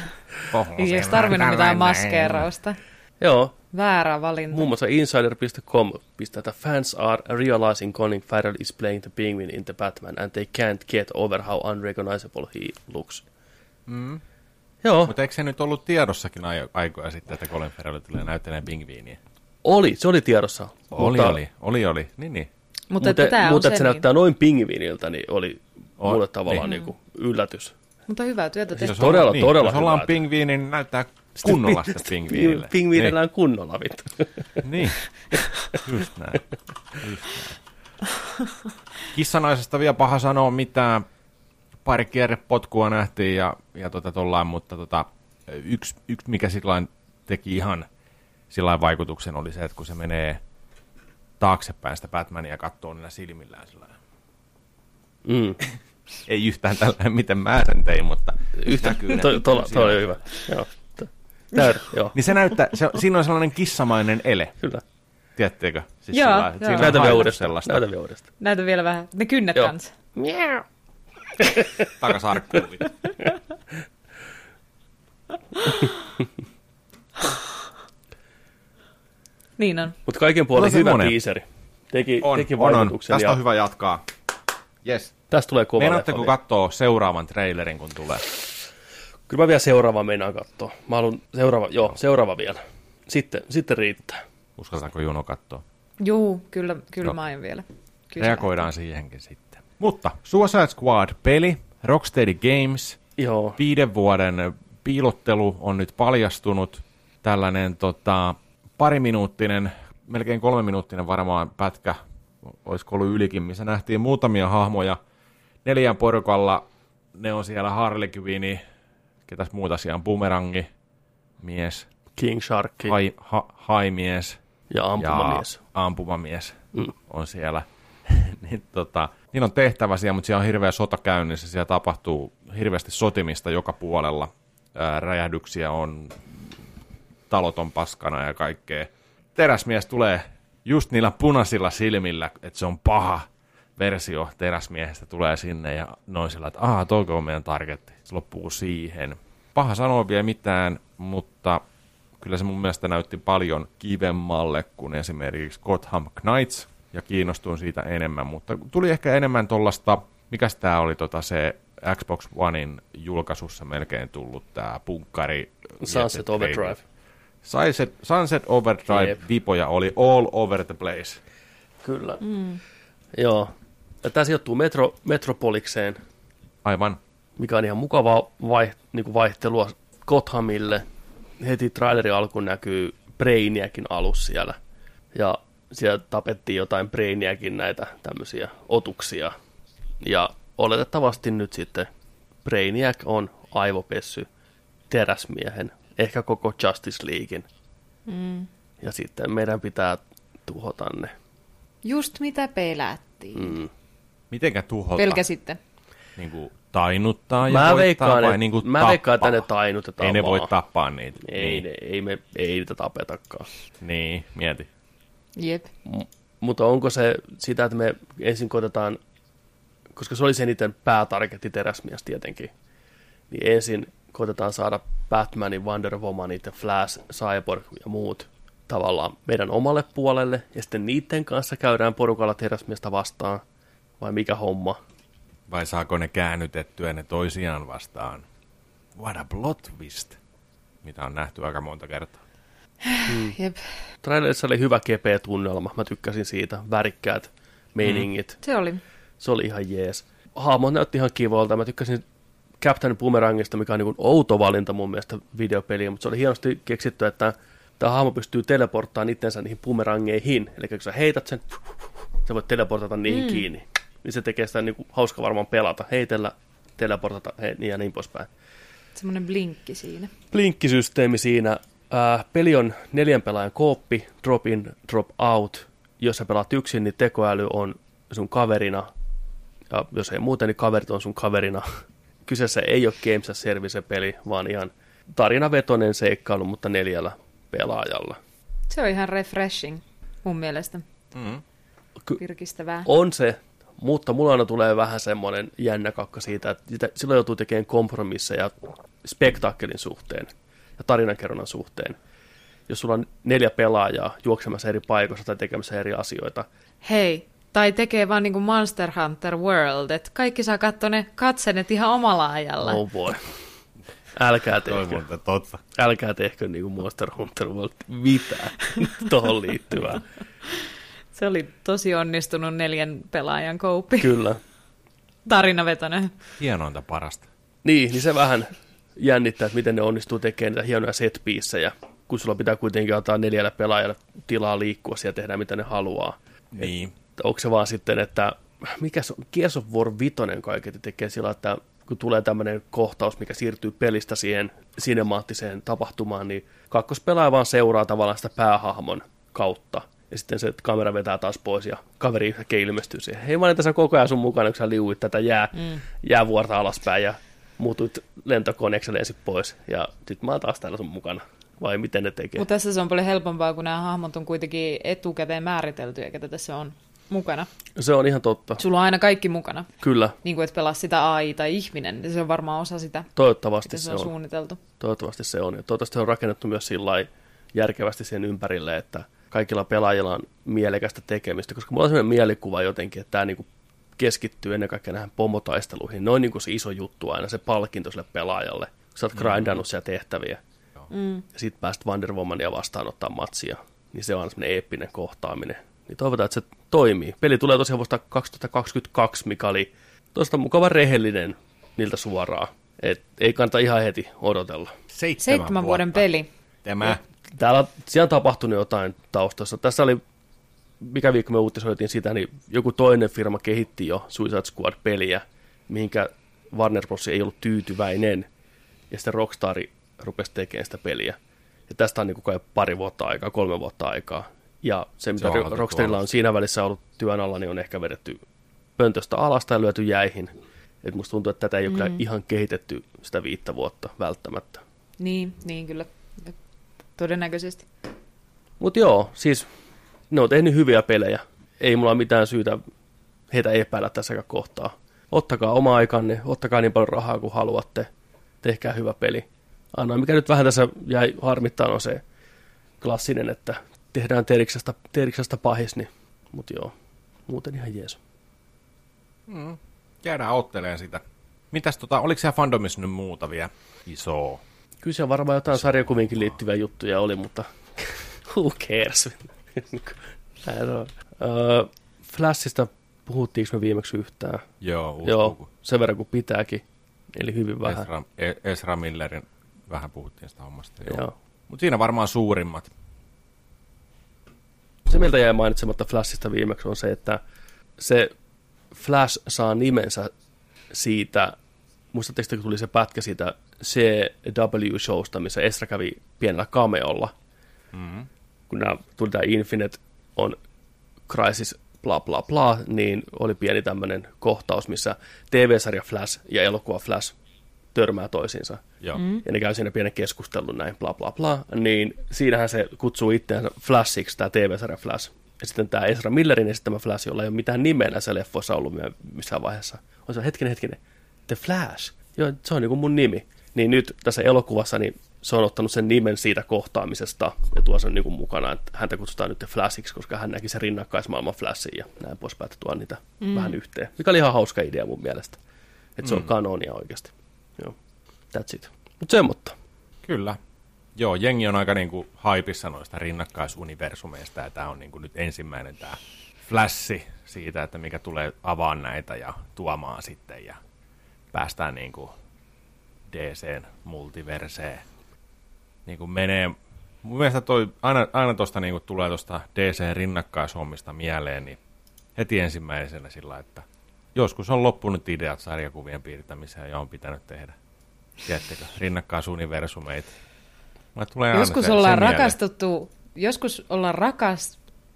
Oho, Ei on tarvinnut mitään maskeerausta. joo. Väärä valinta. Muun muassa Insider.com pistää, että fans are realizing Colin Farrell is playing the penguin in the Batman and they can't get over how unrecognizable he looks. Mm. Joo, Mutta eikö se nyt ollut tiedossakin aikoja sitten, että Colin Farrell tulee näyttelemään pingviiniä? oli, se oli tiedossa. Oli, mutta, oli, oli, oli. Niin, niin. Mutta, Mutta, että mutta että se se, näyttää noin pingviiniltä, niin oli On, mulle tavallaan niin. niin. Niin yllätys. niin. mutta hyvää työtä tehty. Jos todella, niin, todella Jos ollaan pingviini, niin näyttää kunnolla sitä pingviinille. Pingviinillä on kunnolla, vittu. Niin, [laughs] niin. just näin. Just näin. Kissanaisesta vielä paha sanoa mitään. Pari kierrepotkua nähtiin ja, ja tota tollaan, mutta tota, yksi, yksi, mikä sillain teki ihan sillain vaikutuksen oli se, että kun se menee taaksepäin sitä Batmania katsoo niillä silmillään sillä lailla. Mm. Ei yhtään tällä, miten mä sen tein, mutta Yhtä, näkyy to, to, to, siellä. oli hyvä. Joo. Tää, [laughs] joo, Niin se näyttää, se, siinä on sellainen kissamainen ele, kyllä. tiedättekö? Siis Joo, sillä joo. Näytä vielä uudestaan. sellaista. Näytä vielä uudestaan. Näytä vielä vähän. Ne kynnet Joo. kanssa. [laughs] Takas arkkuun. [laughs] Niin on. Mutta kaiken se hyvä monen. teaseri. Teki, On, teki on, on. vaikutuksen Tästä ja on hyvä jatkaa. Yes. tästä tulee kova Meinaatteko katsoa seuraavan trailerin, kun tulee? Kyllä mä vielä seuraava meinaan katsoa. Mä haluan seuraava, joo, seuraava vielä. Sitten, sitten riittää. Uskalletaanko Juno katsoa? Juu, kyllä, kyllä Joo. mä aion vielä. Kyllä Reagoidaan siihenkin sitten. Mutta Suicide Squad-peli, Rocksteady Games, Joo, viiden vuoden piilottelu on nyt paljastunut. Tällainen tota, pariminuuttinen, melkein kolme minuuttinen varmaan pätkä, olisiko ollut ylikin, missä nähtiin muutamia hahmoja neljän porukalla. Ne on siellä Harley Quinn, ketäs muuta siellä on, Boomerangi, mies, King Shark hai, ha, haimies ja ampumamies. ja ampumamies Mm. on siellä. [laughs] niin, tota, niin on tehtävä siellä, mutta siellä on hirveä sota käynnissä. Siellä tapahtuu hirveästi sotimista joka puolella. Ää, räjähdyksiä on, talot on paskana ja kaikkea. Teräsmies tulee just niillä punaisilla silmillä, että se on paha versio teräsmiehestä tulee sinne ja noin sillä, että aah, toiko on meidän targetti. Se loppuu siihen. Paha sanoa vielä mitään, mutta kyllä se mun mielestä näytti paljon kivemmalle kuin esimerkiksi Gotham Knights, ja kiinnostuin siitä enemmän, mutta tuli ehkä enemmän tuollaista, mikäs tää oli tota se Xbox Onein julkaisussa melkein tullut tää punkkari. Sunset Overdrive. Sunset, Sunset Overdrive Jep. vipoja oli all over the place. Kyllä. Mm. Joo. Ja tämä sijoittuu metro, Metropolikseen, Aivan. mikä on ihan mukavaa vai, niin kuin vaihtelua Gothamille. Heti trailerin alkuun näkyy Brainiakin alus siellä. Ja siellä tapettiin jotain Brainiakin näitä tämmöisiä otuksia. Ja oletettavasti nyt sitten Brainiac on aivopessy teräsmiehen, ehkä koko Justice Leaguein. Mm. Ja sitten meidän pitää tuhota ne. Just mitä pelättiin. Mm. Mitenkä tuhota? Pelkäsitte. Niin kuin tainuttaa ja Mä voittaa veikkaan, vai niin kuin mä veikkaan, että ne tainutetaan Ei ne voi vaan. tappaa niitä. Ei, niin. ne, ei, me, ei niitä tapetakaan. Niin, mieti. Jep. M- mutta onko se sitä, että me ensin koitetaan, koska se oli se niiden päätargetti teräsmies tietenkin, niin ensin koitetaan saada Batmanin, Wonder Womanit ja Flash, Cyborg ja muut tavallaan meidän omalle puolelle, ja sitten niiden kanssa käydään porukalla teräsmiestä vastaan, vai mikä homma? Vai saako ne käännytettyä ne toisiaan vastaan? What a plot twist. Mitä on nähty aika monta kertaa. [sighs] Jep. Trailerissa oli hyvä kepeä tunnelma, mä tykkäsin siitä, värikkäät meiningit. Se oli. Se oli ihan jees. Hahmot näytti ihan kivolta. Mä tykkäsin Captain Boomerangista, mikä on niin outo valinta mun mielestä videopeliä, mutta se oli hienosti keksitty, että tämä hahmo pystyy teleporttaamaan itsensä niihin boomerangeihin. Eli kun sä heität sen, sä voit teleportata niihin mm. kiinni. Niin se tekee sitä niin kuin hauska varmaan pelata, heitellä, teleportata he, niin ja niin poispäin. Semmoinen blinkki siinä. Blinkkisysteemi siinä. Ää, peli on neljän pelaajan kooppi, drop in, drop out. Jos sä pelaat yksin, niin tekoäly on sun kaverina. Ja jos ei muuten, niin kaverit on sun kaverina. [laughs] Kyseessä ei ole Games as Service peli, vaan ihan tarinavetoinen seikkailu, mutta neljällä pelaajalla. Se on ihan refreshing mun mielestä. Mm. Ky- Virkistävää. on se, mutta mulla aina tulee vähän semmoinen jännä kakka siitä, että silloin joutuu tekemään kompromisseja spektaakkelin suhteen ja tarinankerronnan suhteen. Jos sulla on neljä pelaajaa juoksemassa eri paikoissa tai tekemässä eri asioita, Hei, tai tekee vaan niinku Monster Hunter World, että kaikki saa katsoa ne katsenet ihan omalla ajalla. oh boy. Älkää tehkö, totta. älkää tehkö niin kuin Monster Hunter World mitään [laughs] tuohon liittyvää. Se oli tosi onnistunut neljän pelaajan kouppi. Kyllä. Tarinavetoinen. Hienointa parasta. Niin, niin se vähän jännittää, että miten ne onnistuu tekemään niitä hienoja set kun sulla pitää kuitenkin antaa neljälle pelaajalle tilaa liikkua ja tehdä mitä ne haluaa. Niin. Että onko se vaan sitten, että mikä se on, Gears of War 5 kaiketi tekee sillä, että kun tulee tämmöinen kohtaus, mikä siirtyy pelistä siihen sinemaattiseen tapahtumaan, niin kakkospelaaja vaan seuraa tavallaan sitä päähahmon kautta. Ja sitten se kamera vetää taas pois ja kaveri yhtäkkiä ilmestyy siihen. Hei, mä olin tässä koko ajan sun mukana, kun sä liuit tätä jää, mm. jäävuorta alaspäin ja muutuit lentokoneeksi ja pois. Ja sit mä oon taas täällä sun mukana. Vai miten ne tekee? Mutta tässä se on paljon helpompaa, kun nämä hahmot on kuitenkin etukäteen määritelty, eikä tässä on mukana. Se on ihan totta. Sulla on aina kaikki mukana. Kyllä, Niin kuin et pelaa sitä AI tai ihminen, niin se on varmaan osa sitä, toivottavasti se se on on. suunniteltu. Toivottavasti se on. Ja toivottavasti se on rakennettu myös sillä järkevästi sen ympärille, että kaikilla pelaajilla on mielekästä tekemistä, koska mulla on sellainen mielikuva jotenkin, että tämä niinku keskittyy ennen kaikkea näihin pomotaisteluihin. Noin niinku se iso juttu aina, se palkinto sille pelaajalle, kun sä oot grindannut siellä tehtäviä. Mm. Ja sit pääst Wonder Womania vastaan ottaa matsia. Niin se on aina semmoinen eeppinen kohtaaminen. Niin toivotaan, että se toimii. Peli tulee tosiaan vuosta 2022, mikä oli tuosta mukava rehellinen niiltä suoraan. Et ei kannata ihan heti odotella. Seitsemän, Seitsemän vuoden peli. Tämä. Täällä siellä on tapahtunut jotain taustassa. Tässä oli, mikä viikko me uutisoitiin sitä, niin joku toinen firma kehitti jo Suicide Squad-peliä, mihinkä Warner Bros. ei ollut tyytyväinen. Ja sitten Rockstar rupesi tekemään sitä peliä. Ja tästä on niin kai pari vuotta aikaa, kolme vuotta aikaa. Ja se, mitä on aloitettu Rockstarilla on siinä välissä ollut työn alla, niin on ehkä vedetty pöntöstä alasta ja lyöty jäihin. Et musta tuntuu, että tätä ei ole kyllä ihan kehitetty sitä viittä vuotta välttämättä. Niin, niin kyllä. Todennäköisesti. Mutta joo, siis ne on tehnyt hyviä pelejä. Ei mulla mitään syytä heitä epäillä tässäkään kohtaa. Ottakaa oma aikanne, ottakaa niin paljon rahaa kuin haluatte. Tehkää hyvä peli. Ainoa, mikä nyt vähän tässä jäi harmittaa, on se klassinen, että tehdään teriksasta, teriksasta pahis, niin, mutta joo, muuten ihan jees. Mm. Jäädään otteleen sitä. Mitäs tota, oliko siellä fandomissa nyt muuta vielä isoa? Kyllä siellä varmaan jotain sarjakuviinkin liittyviä juttuja oli, mutta [laughs] who cares? [laughs] Se. Öö, Flashista puhuttiinko me viimeksi yhtään? Joo, uusi Joo, sen verran kuin pitääkin. Eli hyvin vähän. Ezra, E- Ezra Millerin vähän puhuttiin sitä hommasta. Joo. Joo. Mutta siinä varmaan suurimmat. Se, miltä jäi mainitsematta Flashista viimeksi, on se, että se Flash saa nimensä siitä, muistatteko, kun tuli se pätkä siitä CW-showsta, missä Esra kävi pienellä cameolla, Mm. kun nämä, tuli tämä Infinite on Crisis bla bla bla, niin oli pieni tämmöinen kohtaus, missä TV-sarja Flash ja elokuva Flash törmää toisiinsa. Joo. Mm. Ja ne käy siinä pienen keskustelun näin, bla bla bla. Niin siinähän se kutsuu itseänsä Flashiksi, tämä TV-sarja Flash. Ja sitten tämä Ezra Millerin esittämä Flash, jolla ei ole mitään nimeä näissä leffoissa ollut missään vaiheessa. On se, hetkinen, hetkinen, The Flash. Joo, se on niin kuin mun nimi. Niin nyt tässä elokuvassa niin se on ottanut sen nimen siitä kohtaamisesta ja tuo sen niin kuin mukana, että häntä kutsutaan nyt The Flashiksi, koska hän näki sen rinnakkaismaailman Flashin ja näin poispäin, että tuo niitä mm. vähän yhteen. Mikä oli ihan hauska idea mun mielestä. Että se on Mm. kanonia oikeasti. Joo, that's it. Mutta semmoista. Kyllä. Joo, jengi on aika niinku haipissa noista rinnakkaisuniversumeista, ja tämä on niinku nyt ensimmäinen tämä flashi siitä, että mikä tulee avaan näitä ja tuomaan sitten, ja päästään niinku DCn multiverseen. Niinku menee, mun mielestä toi, aina, aina tuosta niinku tulee tuosta DC rinnakkaishommista mieleen, niin heti ensimmäisenä sillä, että joskus on loppunut ideat sarjakuvien piirtämiseen ja on pitänyt tehdä. Tiedättekö, rinnakkaisuniversumeita. Tulee Joskus ollaan rakastuttu, joskus ollaan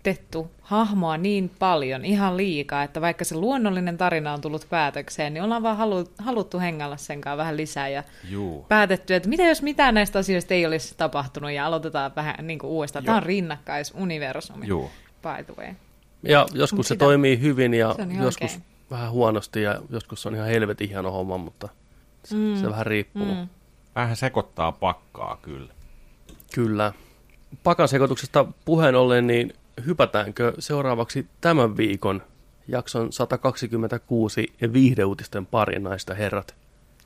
rakastettu hahmoa niin paljon, ihan liikaa, että vaikka se luonnollinen tarina on tullut päätökseen, niin ollaan vaan halu, haluttu hengalla sen kanssa vähän lisää ja Juu. päätetty, että mitä jos mitään näistä asioista ei olisi tapahtunut ja aloitetaan vähän niin kuin uudestaan. Tämä on Joo. rinnakkaisuniversumi, Juu. by the way. Ja joskus Mut se sitä- toimii hyvin ja joskus oikein. vähän huonosti ja joskus se on ihan helvetin hieno homma, mutta se, mm. se vähän riippuu. Mm. Vähän sekoittaa pakkaa kyllä. Kyllä. Pakan sekoituksesta puheen ollen, niin hypätäänkö seuraavaksi tämän viikon jakson 126 viihdeuutisten pariin naista herrat?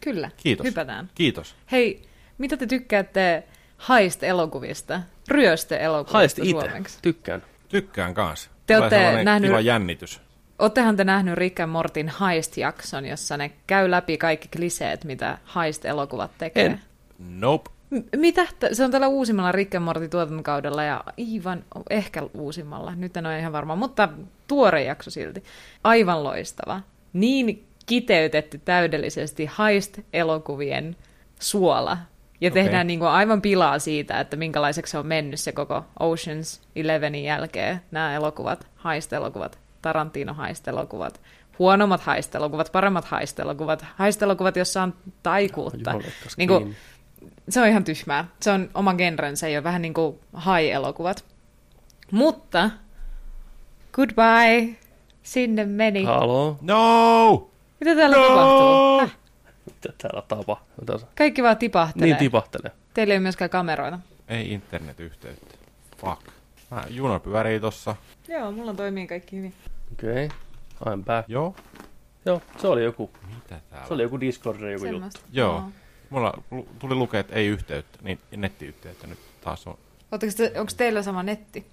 Kyllä, Kiitos. hypätään. Kiitos. Hei, mitä te tykkäätte Heist-elokuvista? Ryöstö-elokuvista Haist itse, suomeksi? tykkään. Tykkään kanssa. Te olette nähnyt- kiva jännitys. Oottehan te nähnyt Rick and Mortin Heist-jakson, jossa ne käy läpi kaikki kliseet, mitä Heist-elokuvat tekee? En. Nope. Mitä? Se on tällä uusimmalla Rick and Mortin tuotantokaudella ja aivan, ehkä uusimmalla, nyt en ole ihan varma, mutta tuore jakso silti. Aivan loistava. Niin kiteytetty täydellisesti Heist-elokuvien suola. Ja Okei. tehdään niin kuin aivan pilaa siitä, että minkälaiseksi se on mennyt se koko Oceans Elevenin jälkeen, nämä elokuvat, Heist-elokuvat, Tarantino Heist-elokuvat, huonommat Heist-elokuvat, paremmat Heist-elokuvat, Heist-elokuvat, jossa on taikuutta. Jumalekkas Niin kuin, kiinni. Se on ihan tyhmää. Se on oma genrensä jo vähän niin kuin high-elokuvat. Mutta goodbye, sinne meni. Haloo? No! Mitä täällä tapahtuu? No! Häh? Mitä täällä tapa? Mitä se- Kaikki vaan tipahtelee. Niin tipahtelee. Teillä ei ole myöskään kameroita. Ei internetyhteyttä. Fuck. Mä juna pyörii tossa. Joo, mulla toimii kaikki hyvin. Okei, okay. I'm back. Joo. Joo, se oli joku, Mitä täällä? se oli joku Discordin joku juttu. Semmosta. Joo. Mulla tuli lukea, että ei yhteyttä, niin nettiyhteyttä nyt taas on. Te, onko teillä sama netti?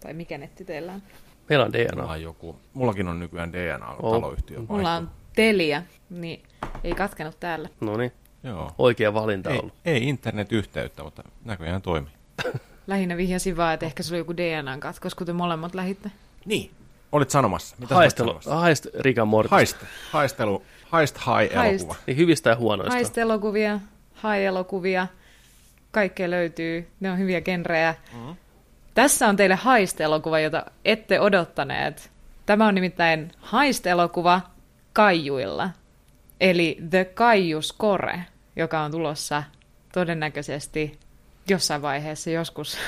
Tai mikä netti teillä on? Meillä on Mulla DNA. on joku, mullakin on nykyään DNA, Oh. taloyhtiö Mulla on Telia, niin ei katkenut täällä. No niin, Joo. oikea valinta Ei, ollut. ei internetyhteyttä, mutta näköjään toimii. [laughs] Lähinnä vihjasin vaan, että ehkä se oli joku DNA-katkos, kun te molemmat lähitte. Niin. Olit sanomassa. Mitä Haistelu, haist Morty. Haist. Haistelu. Haist high Haist. elokuva. Niin hyvistä ja huonoista. Haistelokuvia, high-elokuvia, kaikkea löytyy. Ne on hyviä genrejä. Mm-hmm. Tässä on teille haistelokuva, jota ette odottaneet. Tämä on nimittäin haistelokuva kaijuilla. Eli The Kaiju Score, joka on tulossa todennäköisesti jossain vaiheessa joskus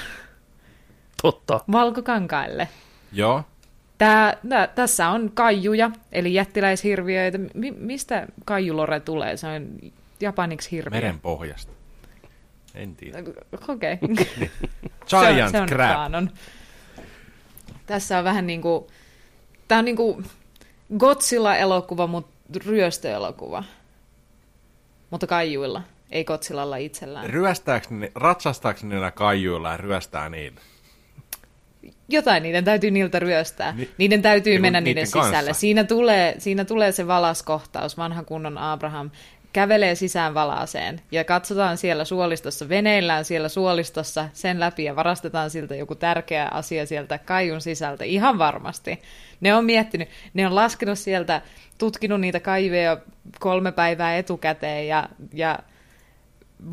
Totta. valkokankaille. Joo. Tää, tässä on kaijuja, eli jättiläishirviöitä. Mi- mistä kaijulore tulee? Se on japaniksi hirviö. Meren pohjasta. En tiedä. Okei. [laughs] Giant se on, se crab. on kanon. Tässä on vähän niin kuin, tämä on niin kuin Godzilla-elokuva, mutta ryöstöelokuva. Mutta kaijuilla, ei Godzillalla itsellään. Ryöstääks ne, ratsastaaks ne nämä kaijuilla ja ryöstää niitä? Jotain niiden täytyy niiltä ryöstää. Ni- niiden täytyy Niinku mennä niiden niiden kanssa. sisälle. Siinä tulee, siinä tulee se valaskohtaus, vanha kunnon Abraham. kävelee sisään valaaseen ja katsotaan siellä suolistossa, veneillään siellä suolistossa sen läpi ja varastetaan siltä joku tärkeä asia sieltä kaijun sisältä, ihan varmasti. Ne on miettinyt, ne on laskenut sieltä, tutkinut niitä kaiveja kolme päivää etukäteen ja, ja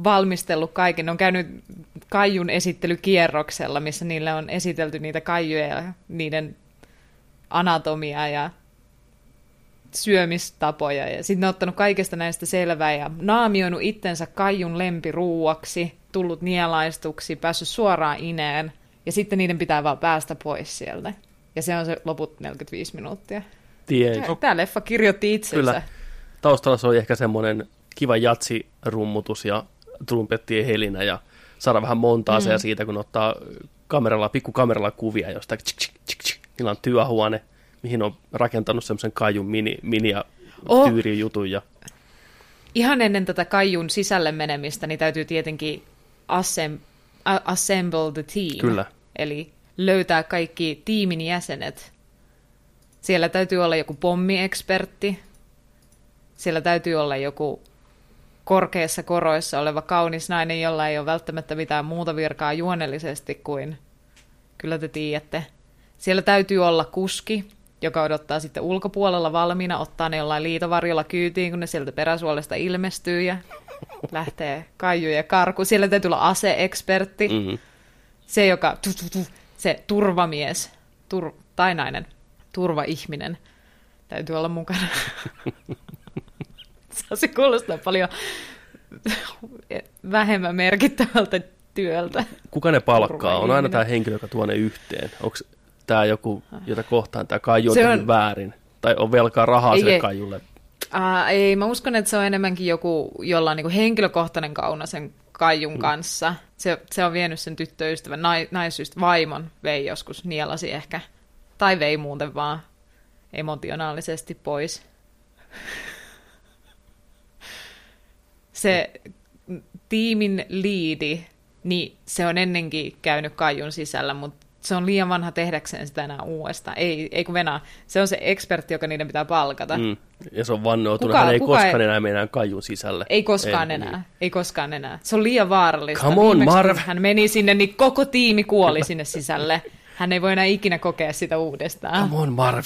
valmistellut kaiken. Ne on käynyt kaijun esittelykierroksella, missä niille on esitelty niitä kaijuja ja niiden anatomiaa ja syömistapoja. Ja sitten ne on ottanut kaikesta näistä selvää ja naamioinut itsensä kaijun lempiruuaksi, tullut nielaistuksi, päässyt suoraan ineen. Ja sitten niiden pitää vaan päästä pois sieltä. Ja se on se loput 45 minuuttia. Tiedän. Tämä leffa kirjoitti itsensä. Kyllä. Taustalla se on ehkä semmoinen kiva jatsirummutus ja trumpettien helinä ja saada vähän montaa mm. siitä, kun ottaa kameralla, pikkukameralla kuvia jostain. Tsk, tsk, tsk, tsk. Niillä on työhuone, mihin on rakentanut semmoisen kajun mini, mini ja oh. jutun. Ja... Ihan ennen tätä kajun sisälle menemistä, niin täytyy tietenkin assem, assemble the team. Kyllä. Eli löytää kaikki tiimin jäsenet. Siellä täytyy olla joku pommiekspertti. Siellä täytyy olla joku korkeissa koroissa oleva kaunis nainen, jolla ei ole välttämättä mitään muuta virkaa juonellisesti kuin, kyllä te tiedätte. Siellä täytyy olla kuski, joka odottaa sitten ulkopuolella valmiina, ottaa ne jollain liitovarjolla kyytiin, kun ne sieltä peräsuolesta ilmestyy ja lähtee kaiju ja karku. Siellä täytyy olla aseekspertti, mm-hmm. se joka, tu, tu, tu, se turvamies tur, tai nainen, turvaihminen täytyy olla mukana. [laughs] se kuulostaa paljon vähemmän merkittävältä työltä. Kuka ne palkkaa? On aina tämä henkilö, joka tuo ne yhteen. Onko tämä joku, jota kohtaan tämä Kaiju on, on väärin? Tai on velkaa rahaa ei, sille ei. Kaijulle? Uh, ei, mä uskon, että se on enemmänkin joku, jolla on niin henkilökohtainen kauna sen Kaijun mm. kanssa. Se, se on vienyt sen tyttöystävän, nai, naisystävän, vaimon vei joskus, nielasi ehkä. Tai vei muuten vaan emotionaalisesti pois. Se tiimin liidi, niin se on ennenkin käynyt Kaijun sisällä, mutta se on liian vanha tehdäkseen sitä enää uudestaan. Ei, ei kun venää. Se on se ekspertti, joka niiden pitää palkata. Mm. Ja se on vannoutunut, hän ei koskaan ei... enää mene Kaijun sisälle. Ei koskaan ei, enää. Niin. Ei koskaan enää. Se on liian vaarallista. Come on, Marv. hän meni sinne, niin koko tiimi kuoli sinne sisälle. Hän ei voi enää ikinä kokea sitä uudestaan. Come on, Marv.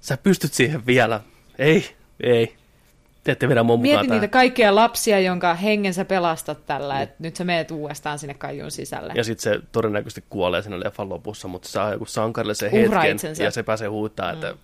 Sä pystyt siihen vielä. Ei, ei te ette vedä mun Mieti niitä kaikkia lapsia, jonka hengen sä pelastat tällä, mm. että nyt sä meet uudestaan sinne kaijun sisälle. Ja sitten se todennäköisesti kuolee siinä leffan lopussa, mutta se saa joku sankarille sen hetken, itsensä. ja se pääsee huuttaa, mm. että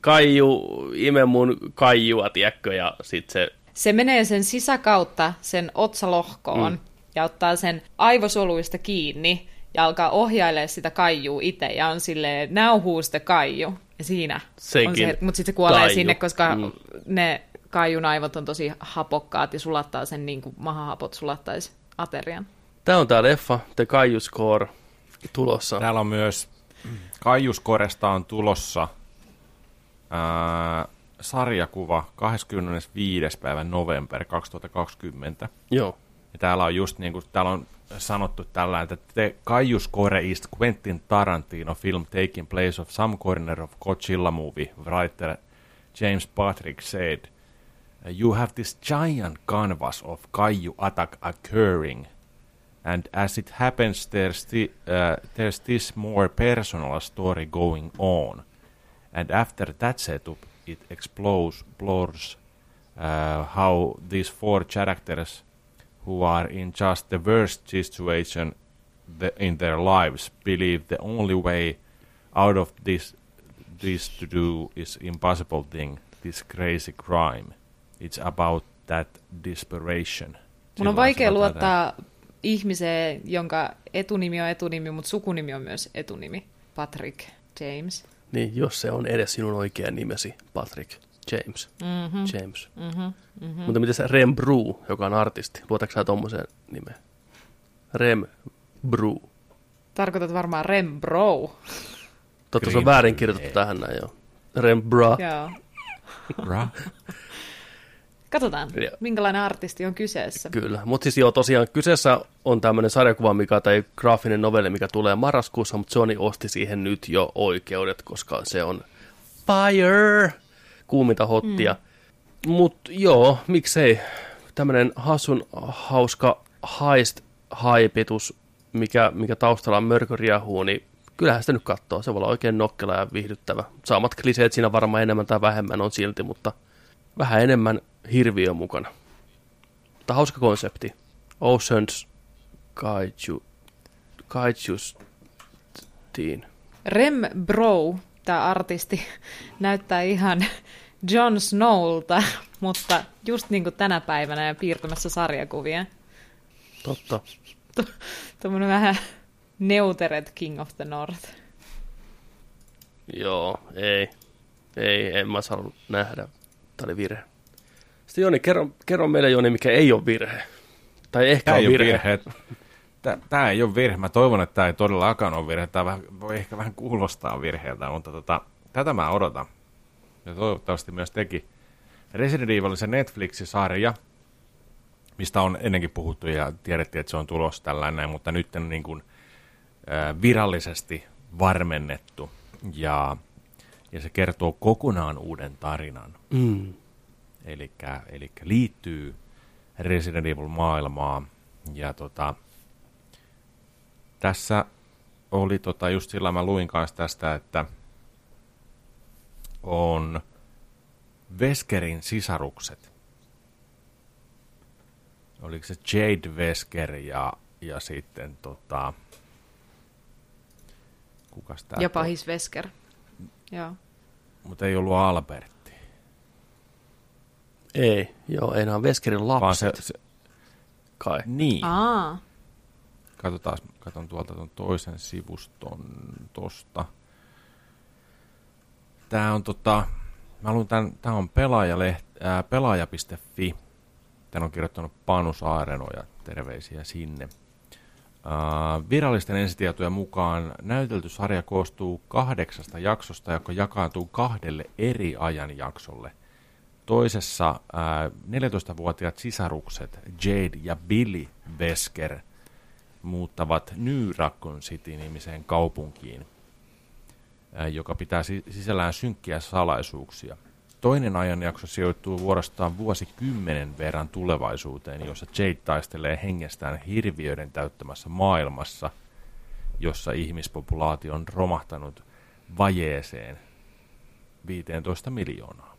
kaiju, ime mun kaijua, tiedätkö, ja sitten se... Se menee sen sisäkautta sen otsalohkoon, mm. ja ottaa sen aivosoluista kiinni, ja alkaa ohjailemaan sitä kaijua itse, ja on silleen, now who's the kaiju? Ja siinä Senkin on se, mutta sitten se kuolee kaiju. sinne, koska mm. ne kaijun aivot on tosi hapokkaat ja sulattaa sen niin kuin mahahapot sulattaisi aterian. Tämä on tämä leffa, The Kaiju Score, tulossa. Täällä on myös, Kaijuskoresta on tulossa ää, sarjakuva 25. päivä november 2020. Joo. Ja täällä on just niin kuin, täällä on sanottu tällä, että The Kaijus Core is Quentin Tarantino film taking place of some corner of Godzilla movie, writer James Patrick said – Uh, you have this giant canvas of Kaiju attack occurring, and as it happens, there's, the, uh, there's this more personal story going on. And after that setup, it explores, explores uh, how these four characters who are in just the worst situation the, in their lives believe the only way out of this this to do is impossible thing, this crazy crime. It's about that desperation. Mun on vaikea luottaa tämän. ihmiseen, jonka etunimi on etunimi, mutta sukunimi on myös etunimi. Patrick James. Niin, jos se on edes sinun oikea nimesi, Patrick James. Mm-hmm. James. Mm-hmm. Mm-hmm. Mutta miten se Rem Bru, joka on artisti, luotatko sä tuommoiseen nimeen? Rem Bru. Tarkoitat varmaan Rem Bro. Totta, se on väärin kirjoitettu tähän näin, joo. Rem Bra. Joo. Bra. [laughs] Katsotaan, ja. minkälainen artisti on kyseessä. Kyllä, mutta siis joo, tosiaan kyseessä on tämmöinen sarjakuva, mikä, tai graafinen novelli, mikä tulee marraskuussa, mutta Sony osti siihen nyt jo oikeudet, koska se on fire, kuuminta hottia. Mm. Mutta joo, miksei. Tämmöinen hassun hauska heist haipitus, mikä, mikä taustalla on mörkö riehuu, niin kyllähän sitä nyt katsoo. Se voi olla oikein nokkela ja viihdyttävä. Saamat kliseet siinä varmaan enemmän tai vähemmän on silti, mutta vähän enemmän hirviö mukana. Mutta hauska konsepti. Oceans Kaiju, Kaijus Teen. Rem Bro, tämä artisti, [laughs] näyttää ihan [laughs] Jon Snowlta, [laughs] mutta just niin kuin tänä päivänä ja piirtämässä sarjakuvia. Totta. Tuommoinen vähän neuteret King of the North. Joo, ei. Ei, en mä saanut nähdä. Tämä oli virhe. Sitten Joni, kerro, kerro meille Joni, mikä ei ole virhe. Tai ehkä Tämä on virhe. virhe. Tämä, ei ole virhe. Mä toivon, että tämä ei todellakaan ole virhe. Tämä vähän, voi ehkä vähän kuulostaa virheeltä, mutta tota, tätä mä odotan. Ja toivottavasti myös teki. Resident Evil se Netflix-sarja, mistä on ennenkin puhuttu ja tiedettiin, että se on tulos tällainen, mutta nyt on niin kuin, virallisesti varmennettu. Ja, ja se kertoo kokonaan uuden tarinan. Mm. Eli liittyy Resident Evil-maailmaan. Ja tota, tässä oli tota, just sillä mä luin kanssa tästä, että on Veskerin sisarukset. Oliko se Jade Vesker ja, ja sitten tota, kukas tää Ja pahis Vesker. Joo. Mutta ei ollut Albertti. Ei, joo, ei nämä on Veskerin Vaan lapset, se, se, kai. niin. Aa, Katsotaan, katon tuolta tuon toisen sivuston tosta. Tää on tota, mä luin tän, tää on pelaajaleht, ää, pelaaja.fi. Tän on kirjoittanut Panu Saareno ja terveisiä sinne. Virallisten ensitietojen mukaan näytelty sarja koostuu kahdeksasta jaksosta, joka jakaantuu kahdelle eri ajanjaksolle. Toisessa ää, 14-vuotiaat sisarukset Jade ja Billy Vesker muuttavat New Raccoon City-nimiseen kaupunkiin, ää, joka pitää si- sisällään synkkiä salaisuuksia. Toinen ajanjakso sijoittuu vuorostaan vuosikymmenen verran tulevaisuuteen, jossa Jade taistelee hengestään hirviöiden täyttämässä maailmassa, jossa ihmispopulaatio on romahtanut vajeeseen 15 miljoonaa.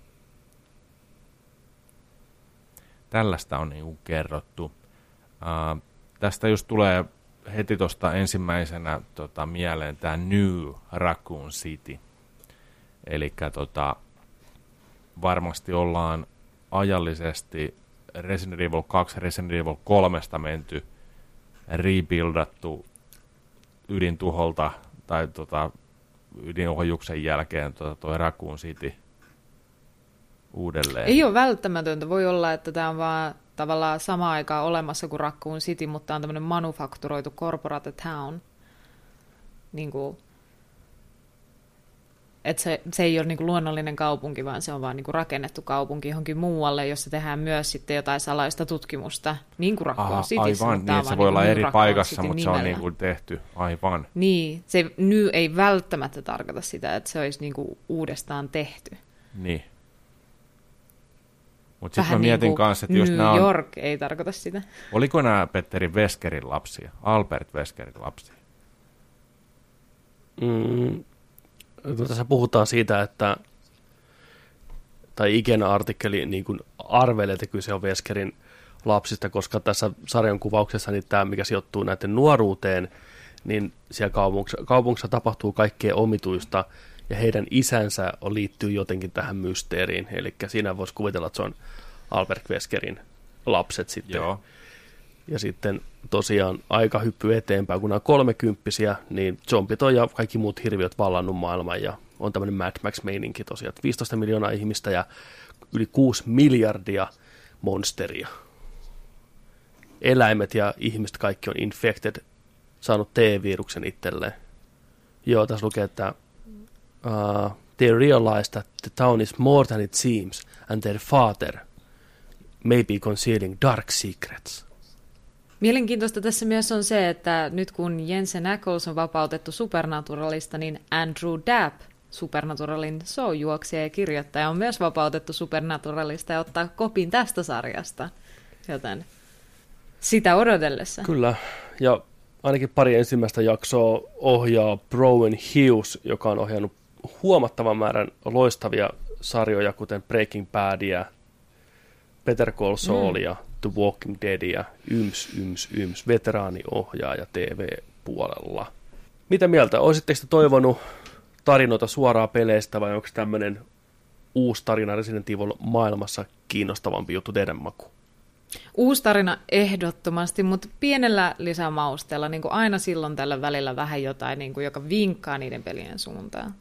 Tällaista on niin kerrottu. Ää, tästä just tulee heti tuosta ensimmäisenä tota, mieleen tämä New Raccoon City. Eli tota, varmasti ollaan ajallisesti Resident Evil 2 Resident Evil 3 menty rebuildattu ydintuholta tai tota, ydinohjuksen jälkeen tota, toi Raccoon City uudelleen. ei ole välttämätöntä. Voi olla, että tämä on vaan tavallaan sama aikaa olemassa kuin Raccoon City, mutta on tämmöinen manufakturoitu corporate town. Niin kuin, että se, se ei ole niin kuin luonnollinen kaupunki, vaan se on vaan niin kuin rakennettu kaupunki johonkin muualle, jossa tehdään myös sitten jotain salaista tutkimusta, niin kuin Raccoon Aha, Cityssä. aivan, niin, se voi niin olla eri paikassa, City mutta se on nimellä. niin kuin tehty, aivan. Niin, se ny ei välttämättä tarkoita sitä, että se olisi niin kuin uudestaan tehty. Niin. Mutta sitten Vähän mä mietin niin kuin kanssa, että jos New nämä on, York ei tarkoita sitä. oliko nämä Petteri Veskerin lapsia, Albert Veskerin lapsia? Mm, tässä puhutaan siitä, että tai ikinä artikkeli niin kuin arvelee, että kyse on Veskerin lapsista, koska tässä sarjan kuvauksessa niin tämä, mikä sijoittuu näiden nuoruuteen, niin siellä kaupungissa, kaupungissa tapahtuu kaikkea omituista, ja heidän isänsä on, liittyy jotenkin tähän mysteeriin, eli siinä voisi kuvitella, että se on Albert Veskerin lapset sitten. Joo. Ja sitten tosiaan aika hyppy eteenpäin, kun nämä on kolmekymppisiä, niin zombit on ja kaikki muut hirviöt vallannut maailman ja on tämmöinen Mad Max-meininki tosiaan, että 15 miljoonaa ihmistä ja yli 6 miljardia monsteria. Eläimet ja ihmiset kaikki on infected, saanut T-viruksen itselleen. Joo, tässä lukee, että uh, they realize that the town is more than it seems and their father may be concealing dark secrets. Mielenkiintoista tässä myös on se, että nyt kun Jensen Ackles on vapautettu Supernaturalista, niin Andrew Dabb Supernaturalin showjuoksija ja kirjoittaja on myös vapautettu Supernaturalista ja ottaa kopin tästä sarjasta. Joten sitä odotellessa. Kyllä, ja ainakin pari ensimmäistä jaksoa ohjaa Browen Hughes, joka on ohjannut huomattavan määrän loistavia sarjoja, kuten Breaking Badia, Better Call Saulia, mm. The Walking Deadia, yms, yms, yms, veteraaniohjaaja TV-puolella. Mitä mieltä? Olisitteko toivonut tarinoita suoraa peleistä vai onko tämmöinen uusi tarina Resident Evil maailmassa kiinnostavampi juttu teidän maku? Uusi tarina ehdottomasti, mutta pienellä lisämausteella, niin kuin aina silloin tällä välillä vähän jotain, niin kuin, joka vinkkaa niiden pelien suuntaan.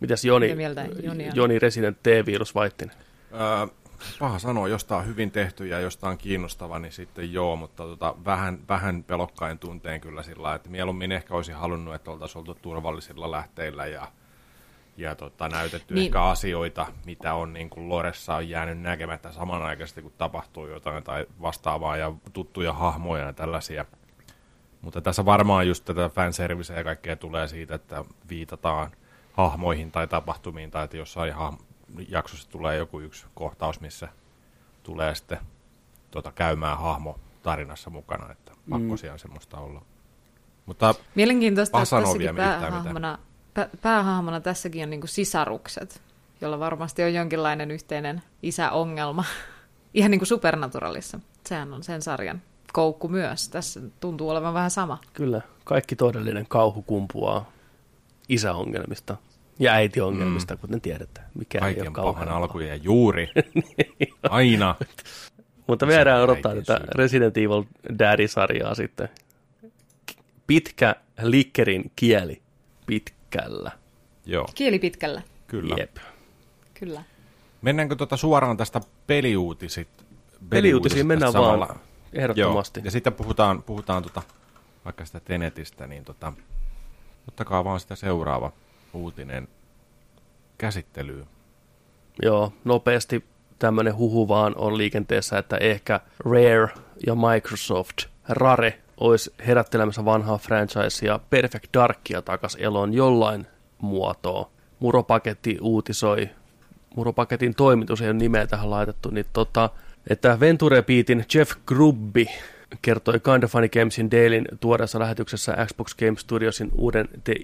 Mitäs Joni, Mitä mieltä Joni, Joni Resident T-virus Vaittinen? Öö, paha sanoa, josta on hyvin tehty ja josta on kiinnostava, niin sitten joo, mutta tota, vähän, vähän pelokkain tunteen kyllä sillä että mieluummin ehkä olisi halunnut, että oltaisiin oltu turvallisilla lähteillä ja, ja tota, näytetty niin. ehkä asioita, mitä on niin kuin Loressa on jäänyt näkemättä samanaikaisesti, kun tapahtuu jotain tai vastaavaa ja tuttuja hahmoja ja tällaisia. Mutta tässä varmaan just tätä fanserviceä ja kaikkea tulee siitä, että viitataan hahmoihin tai tapahtumiin tai että jossain hahmo, jaksossa tulee joku yksi kohtaus, missä tulee sitten tota, käymään hahmo tarinassa mukana, että pakko mm. siellä semmoista olla. Mutta Mielenkiintoista, että tässäkin päähahmona, pä, päähahmona tässäkin on niinku sisarukset, jolla varmasti on jonkinlainen yhteinen isäongelma. [laughs] Ihan niin kuin Supernaturalissa. Sehän on sen sarjan koukku myös. Tässä tuntuu olevan vähän sama. Kyllä, kaikki todellinen kauhu kumpuaa isäongelmista. Ja äitiongelmista, mm. kuten tiedetään. Mikä Kaiken pahan alku ja juuri. [laughs] niin, Aina. Mutta vielä odottaa tätä Resident Evil Daddy-sarjaa sitten. Pitkä likkerin kieli pitkällä. Joo. Kieli pitkällä. Kyllä. Jep. Kyllä. Mennäänkö tuota suoraan tästä peliuutisit? Peliuutisiin mennään samalla. vaan, ehdottomasti. Joo. Ja sitten puhutaan, puhutaan tota, vaikka sitä Tenetistä, niin tota, ottakaa vaan sitä seuraava uutinen käsittelyyn. Joo, nopeasti tämmöinen huhu vaan on liikenteessä, että ehkä Rare ja Microsoft, Rare, olisi herättelemässä vanhaa franchisea Perfect Darkia takas eloon jollain muotoa. Muropaketti uutisoi, Muropaketin toimitus ei ole nimeä tähän laitettu, niin tota, että Venture Beatin Jeff Grubbi kertoi Kind of Funny Gamesin Dailyn tuoreessa lähetyksessä Xbox Game Studiosin uuden The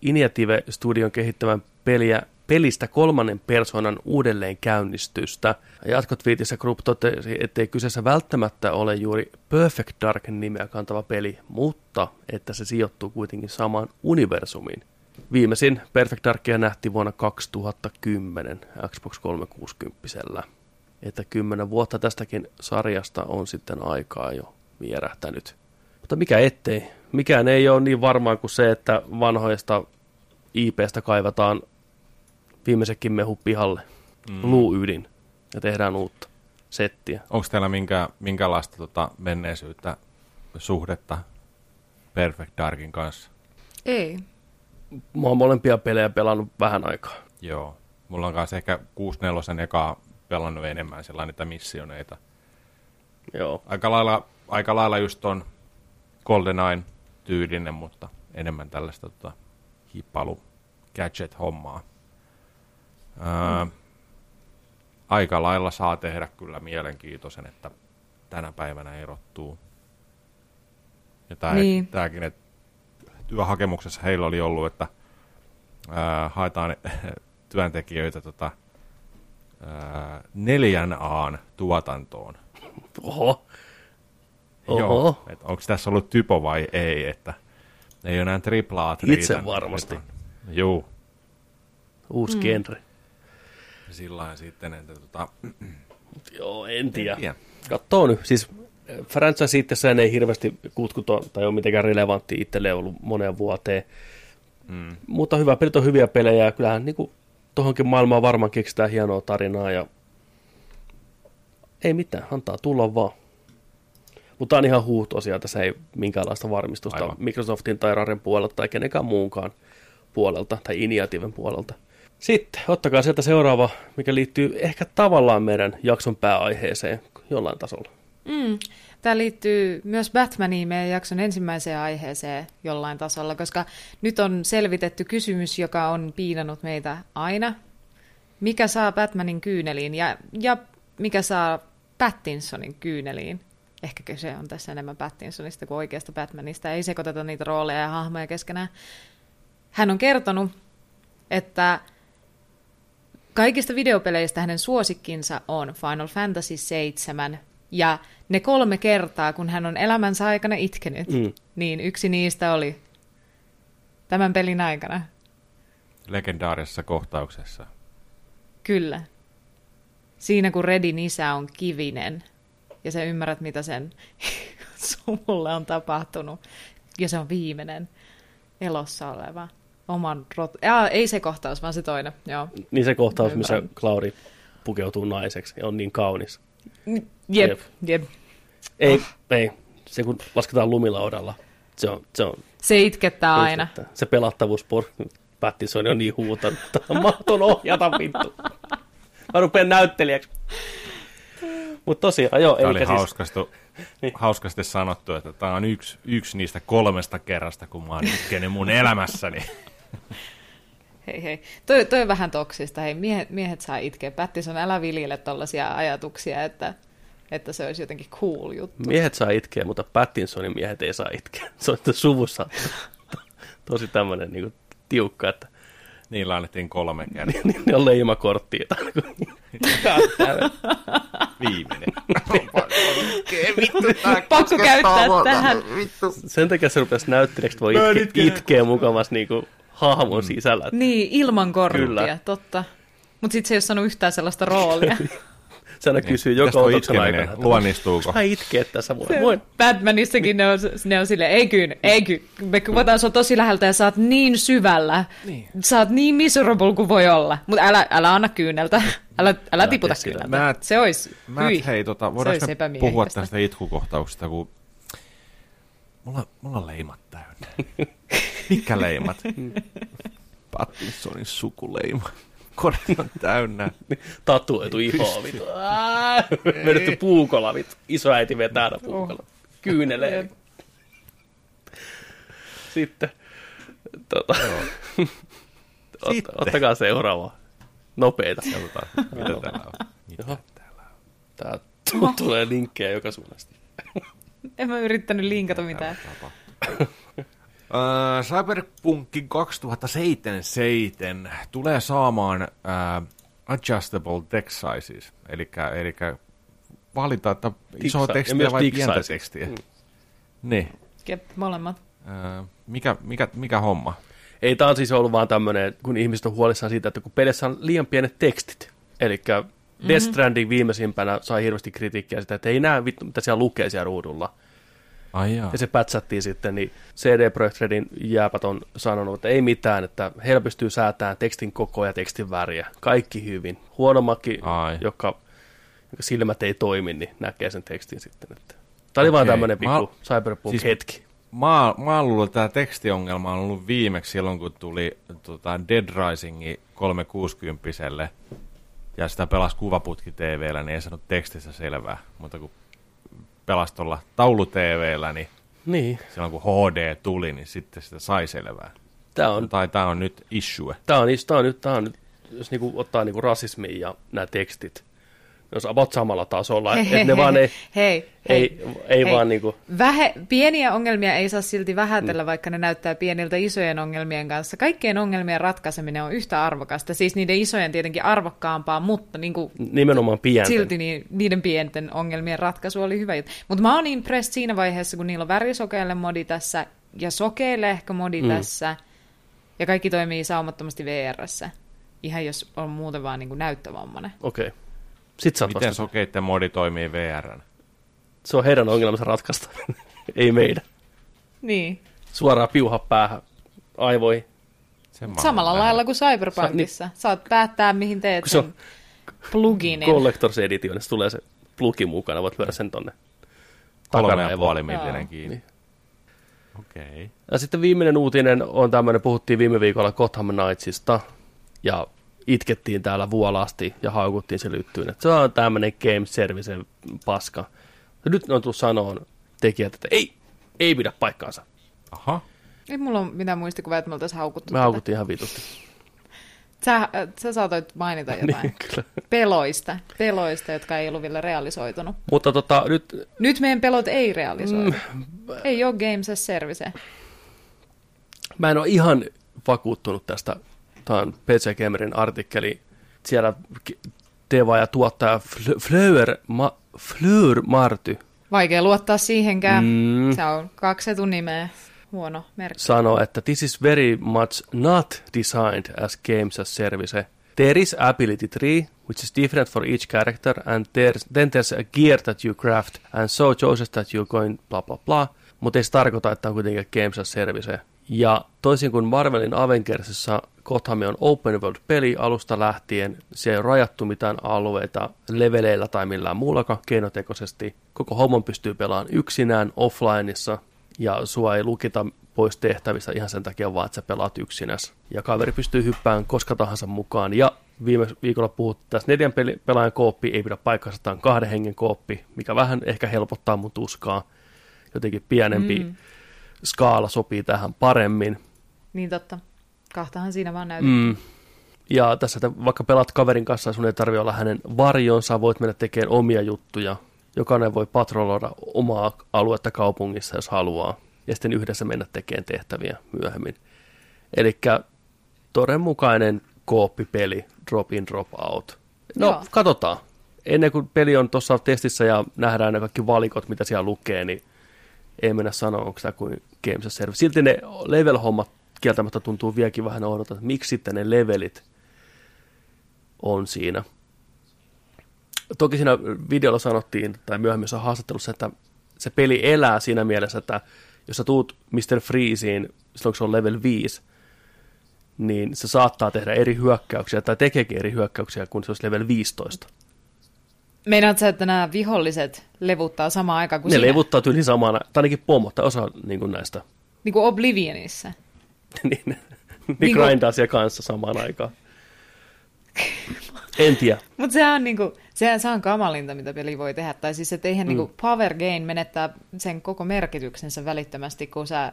Initiative Studion kehittävän peliä, pelistä kolmannen persoonan uudelleen käynnistystä. Jatkotviitissä Group totesi, ettei kyseessä välttämättä ole juuri Perfect Dark nimeä kantava peli, mutta että se sijoittuu kuitenkin samaan universumiin. Viimeisin Perfect Darkia nähtiin vuonna 2010 Xbox 360 että kymmenen vuotta tästäkin sarjasta on sitten aikaa jo vierähtänyt. Mutta mikä ettei. Mikään ei ole niin varmaan kuin se, että vanhoista IPstä kaivataan viimeisekin mehu pihalle, mm. luuydin, ja tehdään uutta settiä. Onko teillä minkä, minkälaista tota menneisyyttä, suhdetta Perfect Darkin kanssa? Ei. Mä oon molempia pelejä pelannut vähän aikaa. Joo. Mulla on kanssa ehkä 6-4 ekaa pelannut enemmän sellainen niitä missioneita. Joo. Aika lailla, aika lailla just on GoldenEye tyylinen, mutta enemmän tällaista tota, hippailu gadget-hommaa. Öö, mm. Aika lailla saa tehdä kyllä mielenkiintoisen, että tänä päivänä erottuu. Ja tää, niin. tämäkin, että työhakemuksessa heillä oli ollut, että ää, haetaan [laughs] työntekijöitä tota, neljän aan tuotantoon. Oho. Oho. Joo, että onko tässä ollut typo vai ei, että ei ole enää triplaat Itse varmasti. Joo. Uusi mm. genre. Sillä sitten, että tota... Joo, en tiedä. tiedä. Katsoo nyt, siis franchise itsessään ei hirveästi kutkuta tai ole mitenkään relevantti itselle ollut moneen vuoteen. Mm. Mutta hyvä pelit on hyviä pelejä ja kyllähän niin kuin tuohonkin maailmaan varmaan keksitään hienoa tarinaa ja ei mitään, antaa tulla vaan. Mutta on ihan huu tosiaan, tässä ei minkäänlaista varmistusta Aivan. Microsoftin tai Raren puolelta tai kenenkään muunkaan puolelta tai Iniativen puolelta. Sitten ottakaa sieltä seuraava, mikä liittyy ehkä tavallaan meidän jakson pääaiheeseen jollain tasolla. Mm. tämä liittyy myös Batmaniin meidän jakson ensimmäiseen aiheeseen jollain tasolla, koska nyt on selvitetty kysymys, joka on piinannut meitä aina. Mikä saa Batmanin kyyneliin ja, ja mikä saa Pattinsonin kyyneliin? Ehkä se on tässä enemmän Pattinsonista kuin oikeasta Batmanista. Ei sekoiteta niitä rooleja ja hahmoja keskenään. Hän on kertonut, että kaikista videopeleistä hänen suosikkinsa on Final Fantasy 7 ja ne kolme kertaa, kun hän on elämänsä aikana itkenyt, mm. niin yksi niistä oli tämän pelin aikana. Legendaarisessa kohtauksessa. Kyllä. Siinä kun Redin isä on kivinen ja sä ymmärrät, mitä sen [laughs] sumulle on tapahtunut. Ja se on viimeinen elossa oleva oman rot... Ja, ei se kohtaus, vaan se toinen. Joo. Niin se kohtaus, missä Klauri pukeutuu naiseksi ja on niin kaunis. Jep, jep. jep. Ei, ei. Se kun lasketaan lumilaudalla, se on... Se, on, se itkettää aina. Se pelattavuus Pattinson on niin huutanut, että mahton ohjata vittu. Mä rupean näyttelijäksi. Mutta tosiaan, joo. Tämä oli siis... hauskasti, niin. hauskasti sanottu, että tämä on yksi, yksi niistä kolmesta kerrasta, kun mä oon mun elämässäni. [laughs] Hei hei. Toi, toi on vähän toksista. Hei, miehet, miehet saa itkeä. Pattison, älä viljele tällaisia ajatuksia, että, että se olisi jotenkin cool juttu. Miehet saa itkeä, mutta Pattinsonin miehet ei saa itkeä. Se on suvussa [laughs] tosi tämmöinen niin tiukka, että Niillä annettiin kolme [laughs] kertaa. niin, ne on leimakorttia. [laughs] Viimeinen. vittu, Pakko käyttää tähän. Sen takia se rupesi näyttelijäksi, voi itke, itkeä mukavasti niin kuin hahmon mm. sisällä. Niin, ilman korttia, Kyllä. totta. Mutta sitten se ei ole saanut yhtään sellaista roolia. [laughs] se aina niin. kysyy joka otoksen aikana. Luonnistuuko? Mä itkeä tässä. Voin, voin. Batmanissakin ne on, ne on silleen, ei kyyn, ei kyyn. Me kuvataan sua tosi läheltä ja saat niin syvällä. Niin. Saat niin miserable kuin voi olla. Mutta älä, älä anna kyyneltä. Älä, älä tiputa kyyneltä. Matt, se olisi, Matt, hei, tota, voidaanko me puhua tästä itkukohtauksesta, kun mulla, mulla on leimat täynnä. [laughs] Mikä leimat? [laughs] Pattinsonin sukuleima. Kori on täynnä. [laughs] Tatuoitu iho, vittu. Vedetty puukola, vittu. Isoäiti vetää aina puukola. Oh. Kyynelee. Sitten. Tota, [laughs] Ot, Sitten. Ottakaa seuraava. Nopeita. Katsotaan, mitä täällä on. Mitä täällä on? Tää tulee linkkejä joka suunnasta. En mä yrittänyt linkata mitään. Uh, Cyberpunkin 2077 tulee saamaan uh, adjustable text sizes, eli, eli valita, että isoa tekstiä vai pientä size. tekstiä. Mm. Niin. Jep, molemmat. Uh, mikä, mikä, mikä homma? Ei, tämä on siis ollut vaan tämmöinen, kun ihmiset on huolissaan siitä, että kun pelissä on liian pienet tekstit, eli mm-hmm. Death Stranding viimeisimpänä sai hirveästi kritiikkiä sitä, että ei näe vittu, mitä siellä lukee siellä ruudulla. Ai ja se pätsättiin sitten, niin CD Projekt Redin jääpät on sanonut, että ei mitään, että heillä pystyy säätämään tekstin koko ja tekstin väriä. Kaikki hyvin. Huonommakin, joka, joka silmät ei toimi, niin näkee sen tekstin sitten. Että. Tämä oli okay. vaan tämmöinen pikku mä, Cyberpunk-hetki. Siis mä, mä luullut, että tämä tekstiongelma on ollut viimeksi silloin, kun tuli tota, Dead Risingi 360 ja sitä pelasi kuvaputki TVllä, niin ei saanut tekstissä selvää, mutta kun pelasi tuolla taulu-TVllä, niin, niin silloin kun HD tuli, niin sitten sitä sai selvää. Tämä on, tai tämä on nyt issue. Tämä on, tämä on nyt, tämä on nyt jos niinku ottaa niinku rasismin ja nämä tekstit, jos about samalla tasolla. Hei, että ne vaan ei, hei, ei, hei, ei hei. vaan niinku... Vähe, pieniä ongelmia ei saa silti vähätellä, mm. vaikka ne näyttää pieniltä isojen ongelmien kanssa. Kaikkien ongelmien ratkaiseminen on yhtä arvokasta. Siis niiden isojen tietenkin arvokkaampaa, mutta niinku, nimenomaan pienten. silti niin, niiden pienten ongelmien ratkaisu oli hyvä juttu. Mutta mä oon impressed siinä vaiheessa, kun niillä on värisokeille modi tässä ja sokeille ehkä modi mm. tässä. Ja kaikki toimii saumattomasti VRssä. Ihan jos on muuten vaan niin näyttövammainen. Okei. Okay. Sit sä Miten sokeitten modi toimii VR? Se on heidän ongelmansa ratkaista, [laughs] ei meidän. Niin. Suoraan piuha päähän, aivoihin. Samalla lailla kuin Cyberpunkissa. Sa- niin. Saat päättää, mihin teet sen on pluginin. Collectors Editionissa tulee se plugin mukana, voit lyödä sen tonne Kolme ja puoli millinen kiinni. Niin. Okei. Okay. Ja sitten viimeinen uutinen on tämmöinen, puhuttiin viime viikolla Gotham Knightsista, ja itkettiin täällä vuolasti ja haukuttiin se lyttyyn, että se on tämmöinen game service paska. Ja nyt ne on tullut sanoa tekijät, että ei, ei pidä paikkaansa. Aha. Ei mulla ole mitään muistikuvaa, että me oltaisiin haukuttu Me tätä. haukuttiin ihan vitusti. Sä, äh, sä saatoit mainita [laughs] jotain Niin, kyllä. peloista, peloista, jotka ei ollut vielä realisoitunut. Mutta tota, nyt Nyt meidän pelot ei realisoidu. Mm. Ei ole Games as Service. mä en ole ihan vakuuttunut tästä. Tämä on PC Gamerin artikkeli. Siellä Deva ja tuottaja Fl- Fleur, Ma- Fleur Marty Vaikea luottaa siihenkään. Mm. Se on kaksi etunimeä. Huono merkki. sanoo, että this is very much not designed as games as service. There is ability tree, which is different for each character, and there's, then there's a gear that you craft, and so chooses that you're going blah blah blah. Mutta ei se tarkoita, että on kuitenkin games as service. Ja toisin kuin Marvelin Avengersissa, Gotham on open world-peli alusta lähtien. Se ei ole rajattu mitään alueita leveleillä tai millään muullakaan keinotekoisesti. Koko homman pystyy pelaamaan yksinään offlineissa, ja sua ei lukita pois tehtävistä ihan sen takia vaan, että sä pelaat yksinäs. Ja kaveri pystyy hyppään koska tahansa mukaan. Ja viime viikolla puhuttiin tästä neljän pelaajan kooppi, ei pidä paikkansa, tämä kahden hengen kooppi, mikä vähän ehkä helpottaa mun tuskaa. Jotenkin pienempi mm. Skaala sopii tähän paremmin. Niin totta. Kahtahan siinä vaan näytetään. Mm. Ja tässä, että vaikka pelaat kaverin kanssa, sun ei tarvitse olla hänen varjonsa, voit mennä tekemään omia juttuja. Jokainen voi patroloida omaa aluetta kaupungissa, jos haluaa. Ja sitten yhdessä mennä tekemään tehtäviä myöhemmin. Eli todenmukainen kooppipeli, drop in, drop out. No, Joo. katsotaan. Ennen kuin peli on tuossa testissä ja nähdään ne kaikki valikot, mitä siellä lukee, niin ei mennä sanoa, onko tämä kuin Games as Service. Silti ne level-hommat kieltämättä tuntuu vieläkin vähän odota, että miksi sitten ne levelit on siinä. Toki siinä videolla sanottiin, tai myöhemmissä haastattelussa, että se peli elää siinä mielessä, että jos sä tuut Mr. Freezeen, silloin kun se on level 5, niin se saattaa tehdä eri hyökkäyksiä, tai tekeekin eri hyökkäyksiä, kun se olisi level 15. Meinaat sä, että nämä viholliset levuttaa samaan aikaan kuin Ne sinä? levuttaa yli samana, tai ainakin pommot, tai osa niin kuin näistä. Niin kuin Oblivionissa. [laughs] niin, ne, Niin kuin- grindaa siellä kanssa samaan aikaan. En tiedä. [laughs] Mutta sehän on, niinku, sehän, se on kamalinta, mitä peli voi tehdä. Tai siis, että eihän mm. niinku power gain menettää sen koko merkityksensä välittömästi, kun sä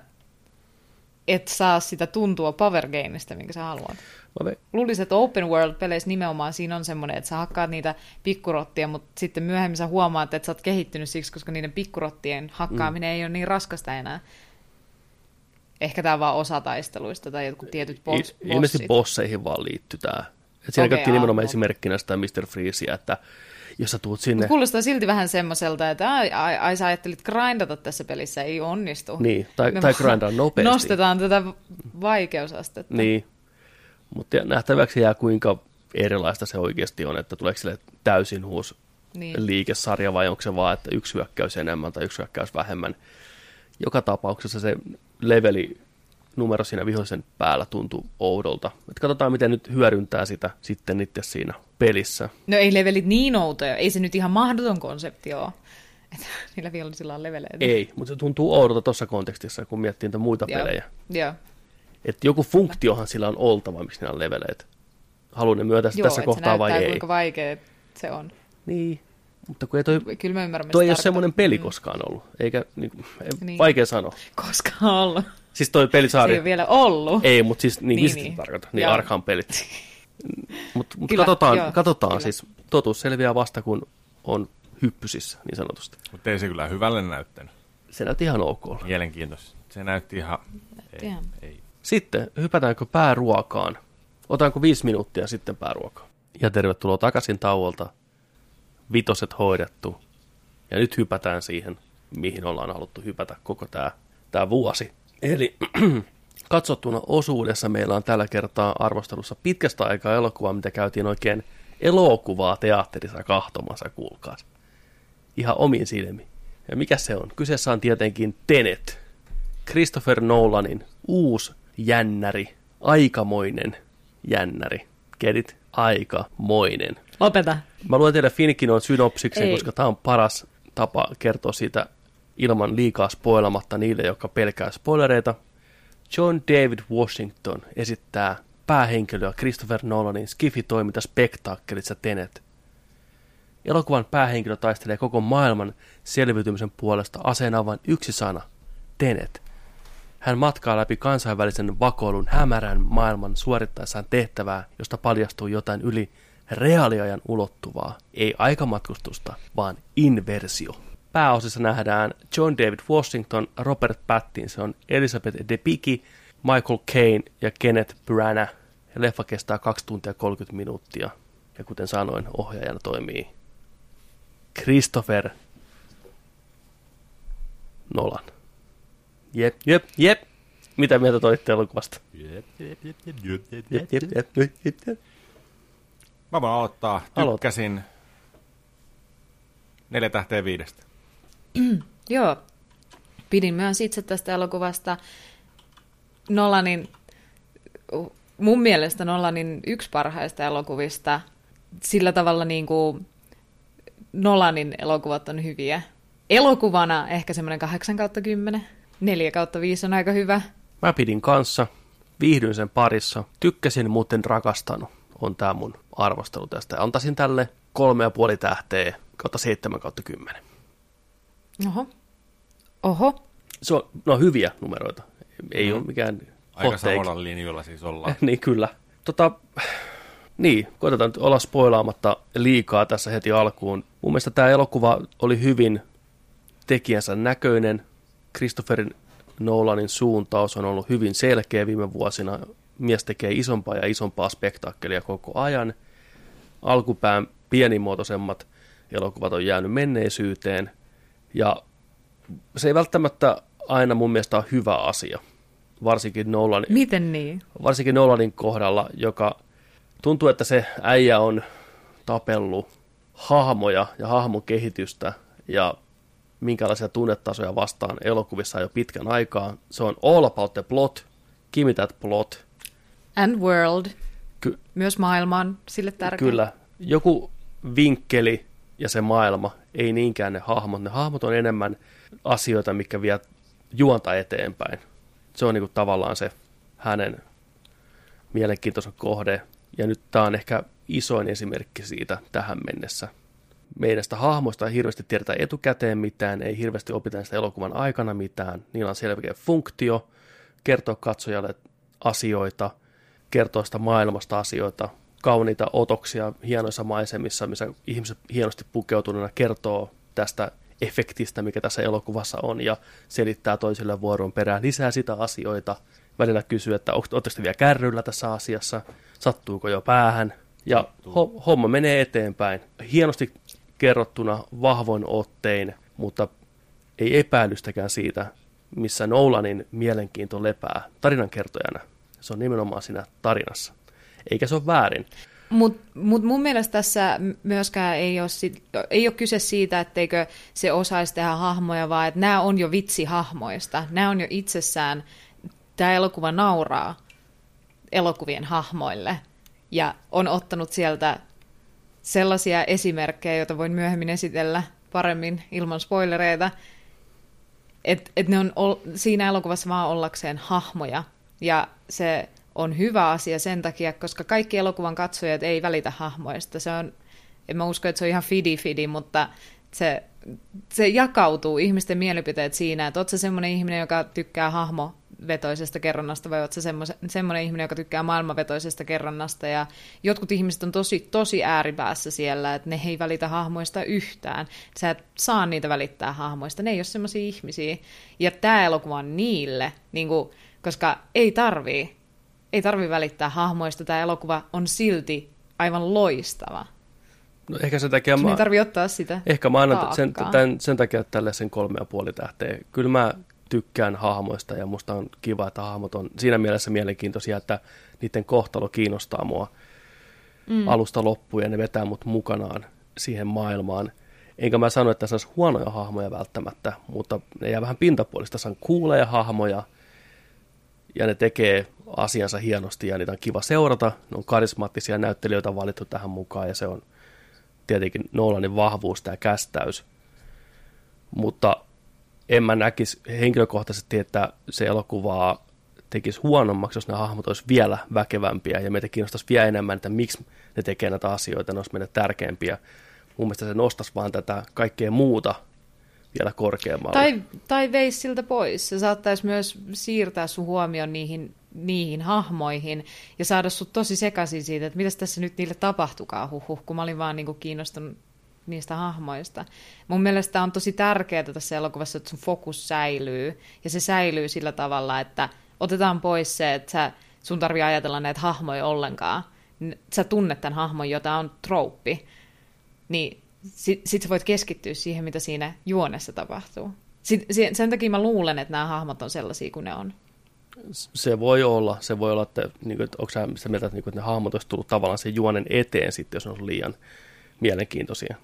et saa sitä tuntua power gainista, minkä sä haluat. Mä Luulisin, että open world-peleissä nimenomaan siinä on semmoinen, että sä hakkaat niitä pikkurottia, mutta sitten myöhemmin sä huomaat, että sä oot kehittynyt siksi, koska niiden pikkurottien hakkaaminen mm. ei ole niin raskasta enää. Ehkä tämä on vaan osa taisteluista tai jotkut tietyt boss, Il- ilmeisesti bossit. bosseihin vaan liittyy tämä. Et siinä Okei, käytiin nimenomaan aa, esimerkkinä sitä Mr. Freezea, että jos sä tuut Mut sinne, kuulostaa silti vähän semmoiselta, että ai, ai, ai sä ajattelit grindata tässä pelissä, ei onnistu. niin, tai, Me tai [laughs] grindaa nopeasti. Nostetaan tätä vaikeusastetta. Niin, mutta nähtäväksi jää kuinka erilaista se oikeasti on, että tuleeko sille täysin uusi Niin. liikesarja vai onko se vaan, että yksi hyökkäys enemmän tai yksi hyökkäys vähemmän. Joka tapauksessa se leveli numero siinä vihollisen päällä tuntuu oudolta. Et katsotaan, miten nyt hyödyntää sitä sitten itse siinä pelissä. No ei levelit niin outoja, ei se nyt ihan mahdoton konsepti ole. Että [laughs] niillä vihollisilla on leveleitä. Ei, mutta se tuntuu oudolta tuossa kontekstissa, kun miettii niitä muita Joo. pelejä. Joo. Että joku funktiohan sillä on oltava, miksi niillä on leveleitä. Haluan ne myöntää Joo, tässä kohtaa vai ei. kuinka vaikea se on. Niin, mutta kun ei toi, Kyllä mä ymmärrän, toi ei ole semmoinen peli Mm. koskaan ollut. Eikä, niin, Niin. vaikea sanoa. Koskaan ollut. Siis toi Se pelisarja, ei vielä ollut. ei, mutta siis niin, Niin, niin, niin. niin. tarkoitan, niin Joo. Arkham pelit. Mutta [laughs] mut katsotaan, joo, katsotaan kyllä. siis. Totuus selviää vasta, kun on hyppysissä, niin sanotusti. Mutta ei se kyllä hyvälle näyttänyt. Se näytti ihan ok. Mielenkiintoista. Se näytti ihan... Ei, ihan. ei. Sitten hypätäänkö pääruokaan? Otanko viisi minuuttia sitten pääruokaan? Ja tervetuloa takaisin tauolta. Vitoset hoidettu. Ja nyt hypätään siihen, mihin ollaan haluttu hypätä koko tämä tää vuosi. Eli [clears throat] katsottuna osuudessa meillä on tällä kertaa arvostelussa pitkästä aikaa elokuvaa, mitä käytiin oikein elokuvaa teatterissa kahtomassa, kuulkaas. Ihan omiin silmiin. Ja mikä se on? Kyseessä on tietenkin Tenet. Christopher Nolanin uusi jännäri, aikamoinen jännäri. Kedit, aikamoinen. Lopeta. Mä luen teille Finkinon synopsiksen, Ei. koska tämä on paras tapa kertoa siitä ilman liikaa spoilamatta niille, jotka pelkää spoilereita. John David Washington esittää päähenkilöä Christopher Nolanin skifi-toiminta spektaakkelissa Tenet. Elokuvan päähenkilö taistelee koko maailman selviytymisen puolesta aseena vain yksi sana, Tenet. Hän matkaa läpi kansainvälisen vakoilun hämärän maailman suorittaessaan tehtävää, josta paljastuu jotain yli reaaliajan ulottuvaa, ei aikamatkustusta, vaan inversio. Pääosissa nähdään John David Washington, Robert Pattinson, Elizabeth Debicki, Michael Caine ja Kenneth Branagh. Ja leffa kestää 2 tuntia 30 minuuttia. Ja kuten sanoin, ohjaajana toimii Christopher Nolan. Jep, jep, jep. Mitä mieltä toitte elokuvasta? Jep, jep, jep, jep, jep, jep, Jep, jep, jep, jep, jep, jep. Mä voin aloittaa. Aloita. Tykkäsin neljä tähteä viidestä. [clears throat] Joo, pidin myös itse tästä elokuvasta. Nolanin, mun mielestä Nolanin yksi parhaista elokuvista. Sillä tavalla niin kuin Nolanin elokuvat on hyviä. Elokuvana ehkä semmoinen 8 kautta 10. 4 kautta 5 on aika hyvä. Mä pidin kanssa, viihdyin sen parissa, tykkäsin muuten rakastanut, on tää mun arvostelu tästä. Antaisin tälle kolme ja puoli tähteä kautta seitsemän kautta kymmenen. Oho. Oho. Se on, no hyviä numeroita, ei mm. ole mikään Aika samalla linjoilla siis ollaan. [laughs] niin kyllä. Tota, niin, koitetaan nyt olla spoilaamatta liikaa tässä heti alkuun. Mun mielestä tämä elokuva oli hyvin tekijänsä näköinen. Christopherin Nolanin suuntaus on ollut hyvin selkeä viime vuosina. Mies tekee isompaa ja isompaa spektaakkelia koko ajan. Alkupään pienimuotoisemmat elokuvat on jäänyt menneisyyteen. Ja se ei välttämättä aina mun mielestä ole hyvä asia. Varsinkin Nolan, Miten niin? varsinkin Nolanin kohdalla, joka tuntuu, että se äijä on tapellut hahmoja ja hahmon kehitystä ja minkälaisia tunnetasoja vastaan elokuvissa jo pitkän aikaa. Se on all about the plot, give that plot. And world. Ky- Myös maailma on sille tärkeä. Kyllä, joku vinkkeli ja se maailma, ei niinkään ne hahmot. Ne hahmot on enemmän asioita, mikä vie juonta eteenpäin. Se on niinku tavallaan se hänen mielenkiintoisen kohde. Ja nyt tämä on ehkä isoin esimerkki siitä tähän mennessä. Meidän sitä hahmoista ei hirveästi tiedetä etukäteen mitään, ei hirveästi opita sitä elokuvan aikana mitään. Niillä on selkeä funktio, kertoa katsojalle asioita, kertoa sitä maailmasta asioita, kauniita otoksia hienoissa maisemissa, missä ihmiset hienosti pukeutuneena kertoo tästä efektistä, mikä tässä elokuvassa on, ja selittää toisille vuoron perään lisää sitä asioita. Välillä kysyy, että oletteko te vielä kärryllä tässä asiassa, sattuuko jo päähän, ja ho- homma menee eteenpäin. Hienosti kerrottuna vahvoin ottein, mutta ei epäilystäkään siitä, missä Nolanin mielenkiinto lepää tarinankertojana. Se on nimenomaan siinä tarinassa. Eikä se ole väärin. Mutta mut mun mielestä tässä myöskään ei ole, sit, ei ole kyse siitä, etteikö se osaisi tehdä hahmoja, vaan että nämä on jo vitsihahmoista. Nämä on jo itsessään, tämä elokuva nauraa elokuvien hahmoille. Ja on ottanut sieltä sellaisia esimerkkejä, joita voin myöhemmin esitellä paremmin ilman spoilereita, että et ne on ol, siinä elokuvassa vaan ollakseen hahmoja. Ja se on hyvä asia sen takia, koska kaikki elokuvan katsojat ei välitä hahmoista. Se on, en mä usko, että se on ihan fidi-fidi, mutta se, se jakautuu ihmisten mielipiteet siinä, että oot sä semmoinen ihminen, joka tykkää hahmovetoisesta kerronnasta, vai oot sä semmoinen ihminen, joka tykkää maailmanvetoisesta kerronnasta, ja jotkut ihmiset on tosi, tosi ääripäässä siellä, että ne ei välitä hahmoista yhtään. Sä et saa niitä välittää hahmoista, ne ei ole semmoisia ihmisiä. Ja tämä elokuva on niille, niin kuin, koska ei tarvii, ei tarvii välittää hahmoista, tämä elokuva on silti aivan loistava. No ehkä sen takia mä, ei tarvii ottaa sitä ehkä mä annan sen, tämän, sen takia tälle sen kolme ja puoli tähteä. Kyllä mä tykkään hahmoista ja musta on kiva, että hahmot on siinä mielessä mielenkiintoisia, että niiden kohtalo kiinnostaa mua mm. alusta loppuun ja ne vetää mut mukanaan siihen maailmaan. Enkä mä sano, että tässä olisi huonoja hahmoja välttämättä, mutta ne jää vähän pintapuolista. Tässä on kuuleja hahmoja ja ne tekee asiansa hienosti ja niitä on kiva seurata. Ne on karismaattisia näyttelijöitä valittu tähän mukaan ja se on tietenkin Nolanin vahvuus tämä kästäys. Mutta en mä näkisi henkilökohtaisesti, että se elokuvaa tekisi huonommaksi, jos ne hahmot olisi vielä väkevämpiä ja meitä kiinnostaisi vielä enemmän, että miksi ne tekee näitä asioita, ne olisi meille tärkeämpiä. mun mielestä se nostaisi vaan tätä kaikkea muuta vielä korkeammalle. Tai, tai veisi siltä pois. Se saattaisi myös siirtää sun huomion niihin, niihin hahmoihin ja saada sut tosi sekaisin siitä, että mitä tässä nyt niille tapahtukaa, huhuh, kun mä olin vaan niinku kiinnostunut niistä hahmoista. Mun mielestä on tosi tärkeää tässä elokuvassa, että sun fokus säilyy, ja se säilyy sillä tavalla, että otetaan pois se, että sä, sun tarvii ajatella näitä hahmoja ollenkaan. Sä tunnet tämän hahmon, jota on trouppi, niin sit, sit sä voit keskittyä siihen, mitä siinä juonessa tapahtuu. Sit, sen takia mä luulen, että nämä hahmot on sellaisia kuin ne on. Se voi olla. Se voi olla, että, niin kuin, että onko sä sitä mieltä, että, niin kuin, että ne hahmot olisi tullut tavallaan sen juonen eteen sitten, jos ne on liian mielenkiintoisia.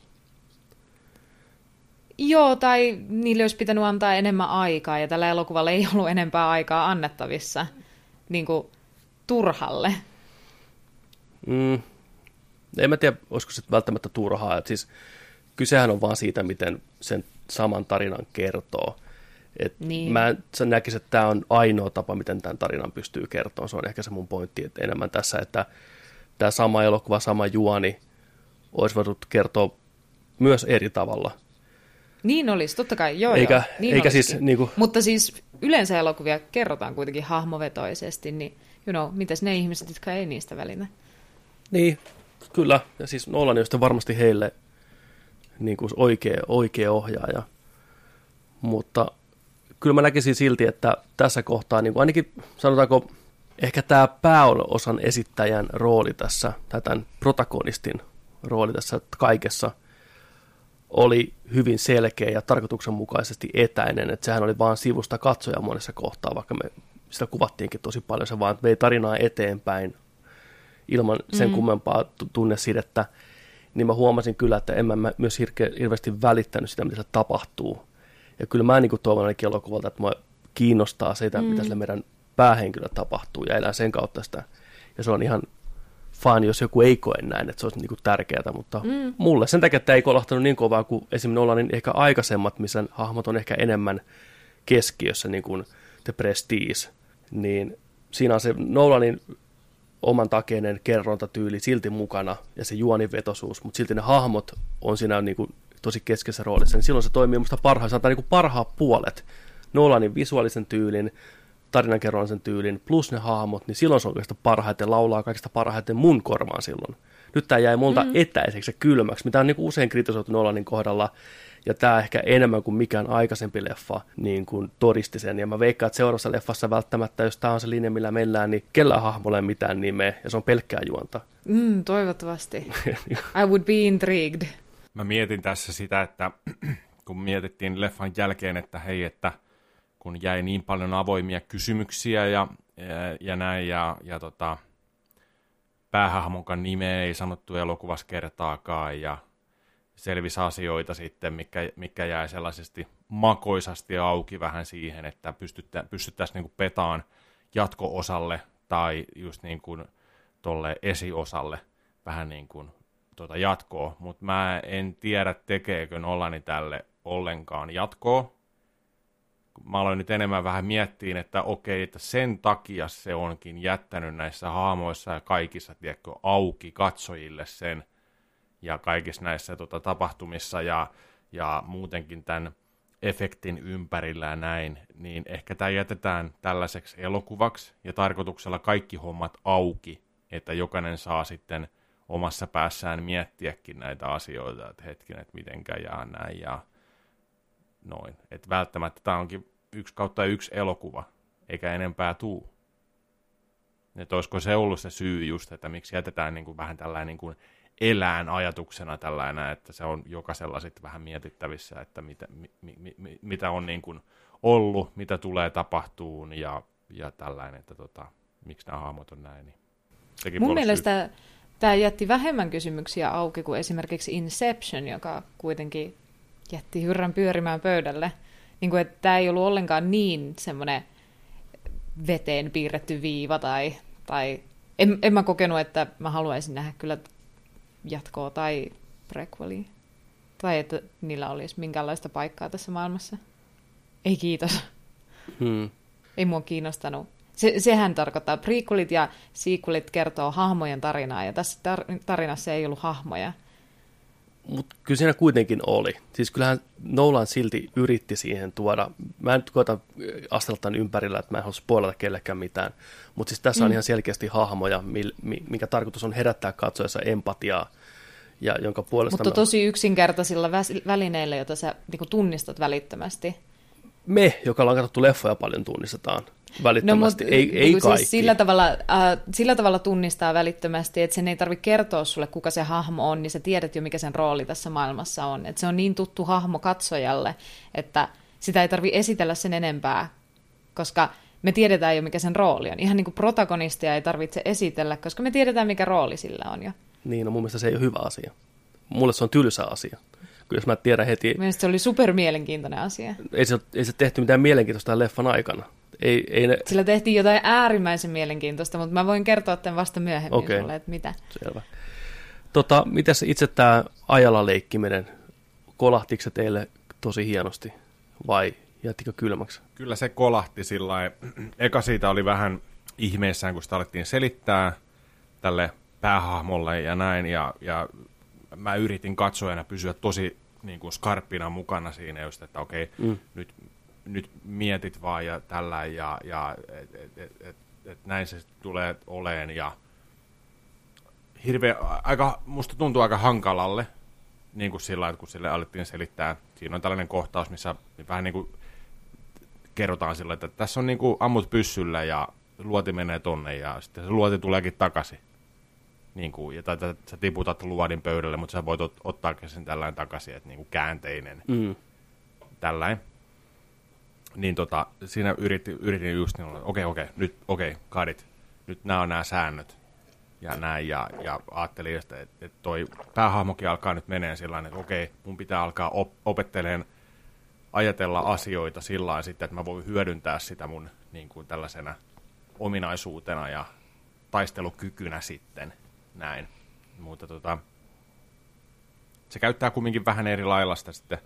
Joo, tai niille olisi pitänyt antaa enemmän aikaa, ja tällä elokuvalla ei ollut enempää aikaa annettavissa niin kuin, turhalle. Mm. En mä tiedä, olisiko se välttämättä turhaa. Et siis, kysehän on vaan siitä, miten sen saman tarinan kertoo. Et niin. Mä näkisin, että tämä on ainoa tapa, miten tämän tarinan pystyy kertomaan. Se on ehkä se mun pointti, että enemmän tässä, että tämä sama elokuva, sama juoni olisi voinut kertoa myös eri tavalla – niin olisi, totta kai, joo eikä, joo, niin eikä siis, niin kuin... Mutta siis yleensä elokuvia kerrotaan kuitenkin hahmovetoisesti, niin you know, mitäs ne ihmiset, jotka ei niistä välitä? Niin, kyllä. Ja siis Nolan on varmasti heille niin kuin oikea, oikea ohjaaja. Mutta kyllä mä näkisin silti, että tässä kohtaa niin kuin ainakin sanotaanko ehkä tämä pääosan esittäjän rooli tässä, tai tämän protagonistin rooli tässä kaikessa – oli hyvin selkeä ja tarkoituksenmukaisesti etäinen, että sehän oli vaan sivusta katsoja monessa kohtaa, vaikka me sitä kuvattiinkin tosi paljon, se vaan vei tarinaa eteenpäin ilman sen mm. kummempaa tunnesidettä, niin mä huomasin kyllä, että en mä myös hirveästi välittänyt sitä, mitä se tapahtuu. Ja kyllä mä niin kuin toivon ainakin elokuvalta, että mä kiinnostaa sitä, mm. mitä sille meidän päähenkilö tapahtuu ja elää sen kautta sitä. Ja se on ihan fine, jos joku ei koe näin, että se olisi niin tärkeää, mutta mm. mulle sen takia, että ei kolahtanut niin kovaa kuin esimerkiksi niin ehkä aikaisemmat, missä hahmot on ehkä enemmän keskiössä, niin kuin The Prestige, niin siinä on se Nolanin oman takeinen kerrontatyyli silti mukana ja se juonivetosuus, mutta silti ne hahmot on siinä niin kuin tosi keskeisessä roolissa, niin silloin se toimii minusta parhaan, se antaa niin kuin parhaat puolet. Nolanin visuaalisen tyylin, tarinankerronnallisen tyylin, plus ne hahmot, niin silloin se on oikeastaan parhaiten, laulaa kaikista parhaiten mun korvaan silloin. Nyt tämä jäi multa mm. etäiseksi ja kylmäksi, mitä on niin usein kritisoitu Nolanin kohdalla, ja tämä ehkä enemmän kuin mikään aikaisempi leffa niin kuin todisti sen. Ja mä veikkaan, että seuraavassa leffassa välttämättä, jos tämä on se linja, millä mennään, niin kellään hahmolle mitään nimeä, ja se on pelkkää juonta. Mm, toivottavasti. [laughs] I would be intrigued. Mä mietin tässä sitä, että [clears throat] kun mietittiin leffan jälkeen, että hei, että – kun jäi niin paljon avoimia kysymyksiä ja, ja, ja näin, ja, ja tota, päähahmonkaan nimeä ei sanottu elokuvassa kertaakaan, ja selvisi asioita sitten, mikä, mikä jäi sellaisesti makoisasti auki vähän siihen, että pystyttäisiin niin petaan jatko-osalle tai just niin kuin tolle esiosalle vähän niin kuin tuota jatkoa, mutta mä en tiedä tekeekö Nolani tälle ollenkaan jatkoa, mä aloin nyt enemmän vähän miettiä, että okei, että sen takia se onkin jättänyt näissä haamoissa ja kaikissa, tiedätkö, auki katsojille sen ja kaikissa näissä tota, tapahtumissa ja, ja muutenkin tämän efektin ympärillä ja näin, niin ehkä tämä jätetään tällaiseksi elokuvaksi ja tarkoituksella kaikki hommat auki, että jokainen saa sitten omassa päässään miettiäkin näitä asioita, että hetkinen, että mitenkä ja näin ja noin. Että välttämättä tämä onkin yksi kautta yksi elokuva, eikä enempää tuu. Että olisiko se ollut se syy just, että miksi jätetään niin kuin vähän tällainen niin kuin elään ajatuksena tällainen, että se on jokaisella sitten vähän mietittävissä, että mitä, mi, mi, mi, mitä on niin kuin ollut, mitä tulee tapahtuun ja, ja tällainen, että tota, miksi nämä hahmot on näin. Niin Mun mielestä syy. tämä jätti vähemmän kysymyksiä auki kuin esimerkiksi Inception, joka kuitenkin jätti hyrrän pyörimään pöydälle. Niin kuin, että tämä ei ollut ollenkaan niin semmoinen veteen piirretty viiva tai, tai en, en mä kokenut, että mä haluaisin nähdä kyllä jatkoa tai prequelia. Tai että niillä olisi minkäänlaista paikkaa tässä maailmassa. Ei kiitos. Hmm. Ei mua kiinnostanut. Se, sehän tarkoittaa, prequelit ja sequelit kertoo hahmojen tarinaa, ja tässä tar- tarinassa ei ollut hahmoja. Mutta kyllä siinä kuitenkin oli. Siis kyllähän Nolan silti yritti siihen tuoda, mä en nyt koeta astella tämän ympärillä, että mä en halua spoilata kellekään mitään, mutta siis tässä mm. on ihan selkeästi hahmoja, mikä tarkoitus on herättää katsojassa empatiaa, ja jonka puolesta... Mutta tosi yksinkertaisilla välineillä, joita sä niin tunnistat välittömästi. Me, joka ollaan katsottu leffoja paljon, tunnistetaan välittömästi, no, ei, ei siis kaikki. Siis sillä, tavalla, äh, sillä tavalla tunnistaa välittömästi, että sen ei tarvitse kertoa sulle, kuka se hahmo on, niin sä tiedät jo, mikä sen rooli tässä maailmassa on. Että se on niin tuttu hahmo katsojalle, että sitä ei tarvitse esitellä sen enempää, koska me tiedetään jo, mikä sen rooli on. Ihan niin kuin protagonistia ei tarvitse esitellä, koska me tiedetään, mikä rooli sillä on jo. Niin, no mun mielestä se ei ole hyvä asia. Mulle se on tylsä asia. Kyllä jos mä tiedän heti... Mielestäni se oli super mielenkiintoinen asia. Ei se, ei se tehty mitään mielenkiintoista leffan aikana. Ei, ei ne... Sillä tehtiin jotain äärimmäisen mielenkiintoista, mutta mä voin kertoa tämän vasta myöhemmin okay. sulle, että mitä. Selvä. Tota, mitäs itse tämä ajalla leikkiminen, kolahtiko se teille tosi hienosti vai jättikö kylmäksi? Kyllä se kolahti sillä [clears throat] Eka siitä oli vähän ihmeessään, kun sitä alettiin selittää tälle päähahmolle ja näin, ja, ja mä yritin katsojana pysyä tosi niin kuin skarppina mukana siinä just, että okei, mm. nyt nyt mietit vaan ja tällä ja, ja et, et, et, et, et näin se tulee oleen ja hirveä, aika, musta tuntuu aika hankalalle, niin kuin sillä että kun sille alettiin selittää, siinä on tällainen kohtaus, missä vähän niin kuin kerrotaan sillä, että tässä on niin kuin ammut pyssyllä ja luoti menee tonne ja sitten se luoti tuleekin takaisin. Niin kuin, ja tai, tai, sä tiputat luodin pöydälle, mutta sä voit ot, ottaa sen tällainen takaisin, että niin kuin käänteinen. Mm. Tällainen niin tota, siinä yritin, yritin just niin, okei, okay, okei, okay, nyt, okei, okay, kadit, nyt nämä on nämä säännöt ja näin, ja, ja ajattelin, että, että toi päähahmokin alkaa nyt menee sillä että okei, mun pitää alkaa op- opetteleen ajatella asioita sillä sitten, että mä voin hyödyntää sitä mun niin kuin tällaisena ominaisuutena ja taistelukykynä sitten, näin. Mutta tota, se käyttää kumminkin vähän eri lailla sitä sitten,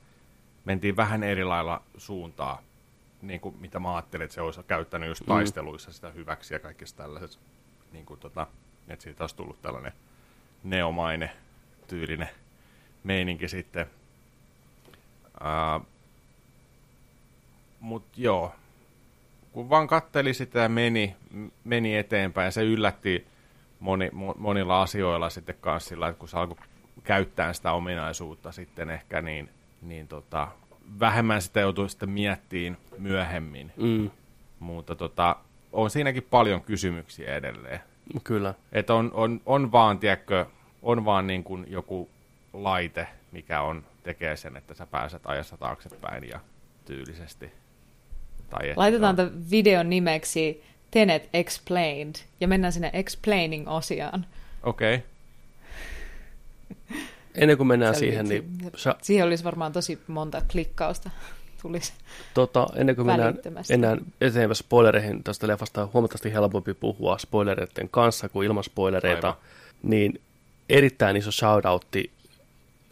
mentiin vähän eri lailla suuntaa niin kuin, mitä mä ajattelin, että se olisi käyttänyt just mm. taisteluissa sitä hyväksi ja kaikissa tällaiset, niin kuin, tota, että siitä olisi tullut tällainen neomainen tyylinen meininki sitten. Uh, Mutta joo, kun vaan katteli sitä ja meni, meni eteenpäin ja se yllätti moni, monilla asioilla sitten kanssa sillä, että kun se alkoi käyttää sitä ominaisuutta sitten ehkä, niin, niin tota, vähemmän sitä joutuu sitten miettiin myöhemmin. Mm. Mutta tota, on siinäkin paljon kysymyksiä edelleen. Kyllä. Että on, on, on vaan, tiedätkö, on vaan niin kuin joku laite, mikä on, tekee sen, että sä pääset ajassa taaksepäin ja tyylisesti. Tai Laitetaan tämän videon nimeksi Tenet Explained ja mennään sinne Explaining-osioon. Okei. Okay. [laughs] Ennen kuin mennään siihen, niin... Sa- siihen olisi varmaan tosi monta klikkausta [laughs] tulisi tota, ennen kuin mennään enää eteenpäin spoilereihin tästä leffasta on huomattavasti helpompi puhua spoilereiden kanssa kuin ilman spoilereita, Aivan. niin erittäin iso shoutoutti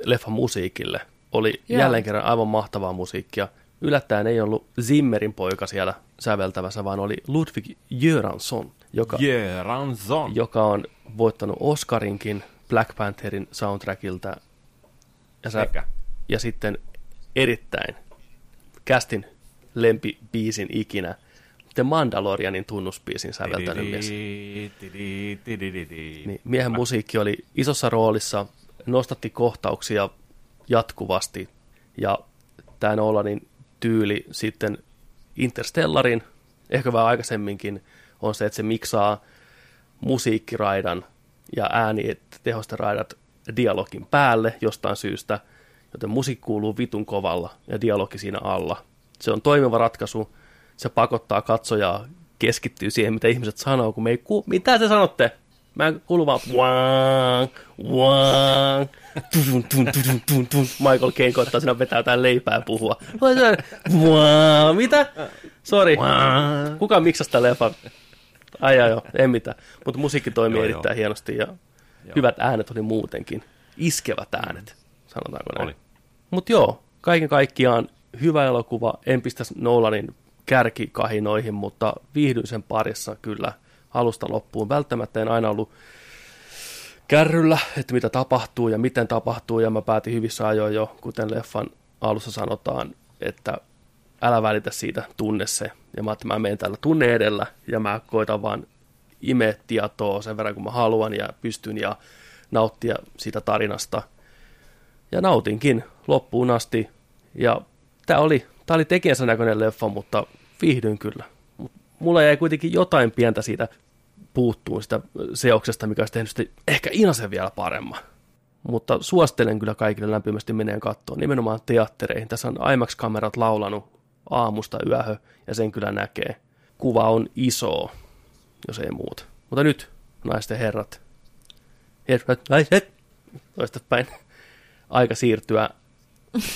leffan musiikille. Oli Joo. jälleen kerran aivan mahtavaa musiikkia. Yllättäen ei ollut Zimmerin poika siellä säveltävässä, vaan oli Ludwig Göransson, joka, Göransson. joka on voittanut Oscarinkin Black Pantherin soundtrackilta. Ja, sä, ja sitten erittäin kästin lempibiisin ikinä, The Mandalorianin tunnuspiisin säveltänyt mies. Niin, miehen musiikki oli isossa roolissa, nostatti kohtauksia jatkuvasti, ja tämä Nolanin tyyli sitten Interstellarin, ehkä vähän aikaisemminkin, on se, että se miksaa musiikkiraidan ja ääni raidat dialogin päälle jostain syystä, joten musiikki kuuluu vitun kovalla ja dialogi siinä alla. Se on toimiva ratkaisu, se pakottaa katsojaa keskittyä siihen, mitä ihmiset sanoo, kun me ei ku... Mitä te sanotte? Mä en kuulu vaan wang, wang, tun, tun, tun, tun, tun. Michael Caine koittaa sinä vetää jotain leipää puhua. Wang, mitä? Sori. Kuka miksasi tämän leffan? Ai joo, ei mitään. Mutta musiikki toimii joo, erittäin joo. hienosti ja joo. hyvät äänet oli muutenkin. Iskevät äänet, sanotaanko näin. Mutta joo, kaiken kaikkiaan hyvä elokuva. En pistä Nolanin kärkikahinoihin, mutta viihdyin sen parissa kyllä alusta loppuun. Välttämättä en aina ollut kärryllä, että mitä tapahtuu ja miten tapahtuu, ja mä päätin hyvissä ajoin jo, kuten leffan alussa sanotaan, että älä välitä siitä, tunne se. Ja mä että mä menen täällä tunne edellä, ja mä koitan vaan imeä tietoa sen verran, kun mä haluan ja pystyn, ja nauttia siitä tarinasta. Ja nautinkin loppuun asti, ja tää oli, tää oli tekijänsä näköinen leffa, mutta viihdyin kyllä. Mulla jäi kuitenkin jotain pientä siitä puuttuu sitä seoksesta, mikä olisi tehnyt ehkä Inasen vielä paremman. Mutta suosittelen kyllä kaikille lämpimästi meneen kattoon, nimenomaan teattereihin. Tässä on IMAX-kamerat laulanut aamusta yöhö, ja sen kyllä näkee. Kuva on iso, jos ei muuta. Mutta nyt, naisten herrat, herrat, naiset, toista päin, aika siirtyä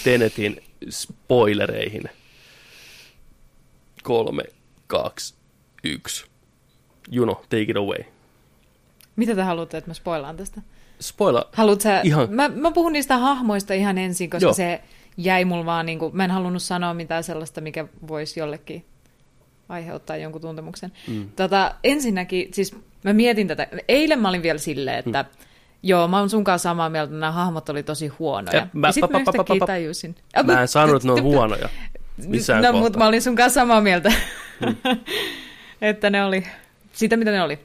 Tenetin spoilereihin. Kolme, kaksi, yksi. Juno, take it away. Mitä te haluatte, että mä spoilaan tästä? Spoila Haluat sä... ihan... Mä, mä puhun niistä hahmoista ihan ensin, koska Joo. se jäi mulla vaan, niin kuin, mä en halunnut sanoa mitään sellaista, mikä voisi jollekin aiheuttaa jonkun tuntemuksen. Mm. Tota, ensinnäkin, siis mä mietin tätä, eilen mä olin vielä silleen, että mm. joo, mä oon sun kanssa samaa mieltä, että nämä hahmot oli tosi huonoja. Ja mä- ja pa- mä yhtäkkiä tajusin. Mä en sanonut, että ne on huonoja. Missään no, mutta mä olin sun kanssa samaa mieltä, Mm. [laughs] että ne oli sitä, mitä ne oli.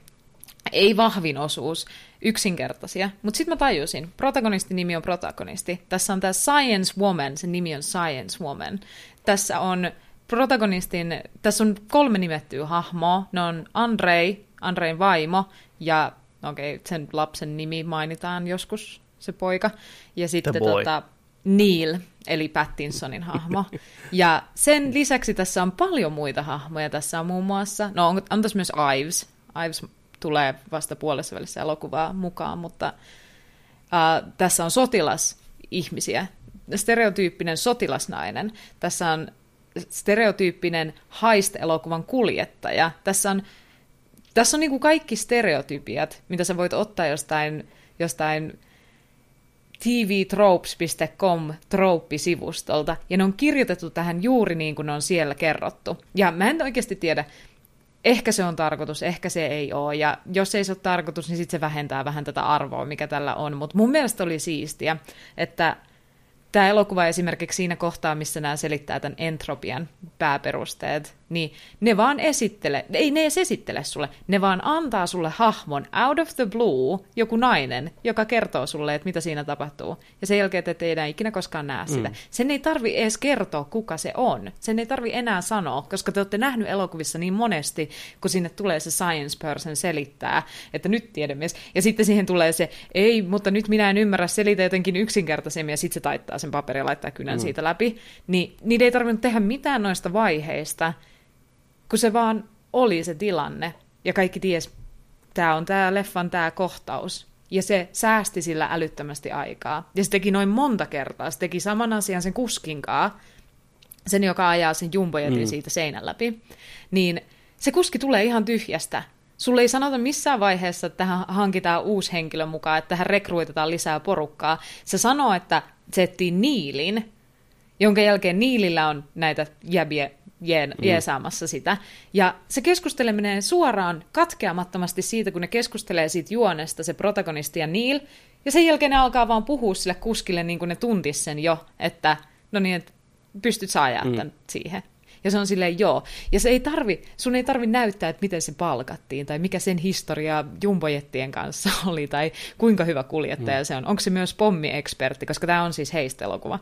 Ei vahvin osuus, yksinkertaisia. Mutta sitten mä tajusin, protagonistin nimi on protagonisti. Tässä on tämä Science Woman, sen nimi on Science Woman. Tässä on protagonistin, tässä on kolme nimettyä hahmoa. Ne on Andrei, Andrein vaimo, ja okei, okay, sen lapsen nimi mainitaan joskus, se poika. Ja sitten tota, Neil, eli Pattinsonin hahmo. [laughs] Ja sen lisäksi tässä on paljon muita hahmoja. Tässä on muun muassa, no on, on tässä myös Ives. Ives tulee vasta puolessa välissä elokuvaa mukaan, mutta uh, tässä on sotilasihmisiä. Stereotyyppinen sotilasnainen. Tässä on stereotyyppinen heist-elokuvan kuljettaja. Tässä on, tässä on niin kuin kaikki stereotypiat, mitä sä voit ottaa jostain, jostain tvtropes.com trooppisivustolta, ja ne on kirjoitettu tähän juuri niin kuin on siellä kerrottu. Ja mä en oikeasti tiedä, ehkä se on tarkoitus, ehkä se ei ole, ja jos ei se ole tarkoitus, niin sitten se vähentää vähän tätä arvoa, mikä tällä on. Mutta mun mielestä oli siistiä, että tämä elokuva esimerkiksi siinä kohtaa, missä nämä selittää tämän entropian pääperusteet, niin ne vaan esittele, ei ne edes esittele sulle, ne vaan antaa sulle hahmon out of the blue, joku nainen, joka kertoo sulle, että mitä siinä tapahtuu. Ja sen jälkeen te ette enää ikinä koskaan näe sitä. Mm. Sen ei tarvi edes kertoa, kuka se on. Sen ei tarvi enää sanoa, koska te olette nähnyt elokuvissa niin monesti, kun sinne tulee se science person selittää, että nyt tiedemies. Ja sitten siihen tulee se, ei, mutta nyt minä en ymmärrä, selitä jotenkin yksinkertaisemmin, ja sitten se taittaa sen paperin ja laittaa kynän mm. siitä läpi. Niin niitä ei tarvinnut tehdä mitään noista vaiheista, kun se vaan oli se tilanne, ja kaikki ties, tämä on tämä leffan tämä kohtaus. Ja se säästi sillä älyttömästi aikaa. Ja se teki noin monta kertaa. Se teki saman asian sen kuskinkaa, sen, joka ajaa sen jumbojetin mm. siitä seinän läpi. Niin se kuski tulee ihan tyhjästä. Sulle ei sanota missään vaiheessa, että tähän hankitaan uusi henkilö mukaan, että tähän rekruitetaan lisää porukkaa. Se sanoo, että se etsii Niilin, jonka jälkeen Niilillä on näitä jäbiä jeen, Mm. jeesaamassa sitä. Ja se keskusteleminen suoraan katkeamattomasti siitä, kun ne keskustelee siitä juonesta, se protagonisti ja Neil, ja sen jälkeen ne alkaa vaan puhua sille kuskille niin kuin ne tuntis sen jo, että no niin, että pystyt sä ajaa Mm. mm. siihen. Ja se on silleen joo. Ja se ei tarvi, sun ei tarvi näyttää, että miten se palkattiin, tai mikä sen historia jumbojettien kanssa oli, tai kuinka hyvä kuljettaja mm. se on. Onko se myös pommiekspertti, koska tämä on siis heistä elokuva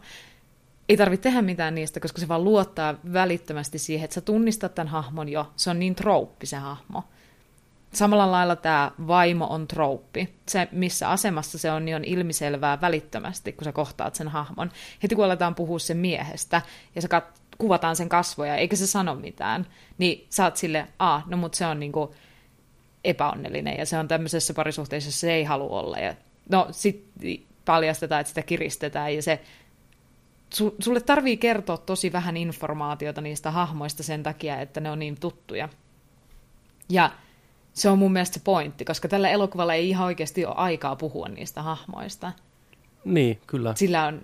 ei tarvitse tehdä mitään niistä, koska se vaan luottaa välittömästi siihen, että sä tunnistat tämän hahmon jo. Se on niin trouppi se hahmo. Samalla lailla tämä vaimo on trouppi. Se, missä asemassa se on, niin on ilmiselvää välittömästi, kun sä kohtaat sen hahmon. Heti kun aletaan puhua sen miehestä, ja sä kat- kuvataan sen kasvoja, eikä se sano mitään, niin sä oot sille, a, no mut se on niinku epäonnellinen, ja se on tämmöisessä parisuhteessa, se ei halua olla. Ja, no, sit paljastetaan, että sitä kiristetään, ja se su- sulle tarvii kertoa tosi vähän informaatiota niistä hahmoista sen takia, että ne on niin tuttuja. Ja se on mun mielestä se pointti, koska tällä elokuvalla ei ihan oikeasti ole aikaa puhua niistä hahmoista. Niin, kyllä. Sillä on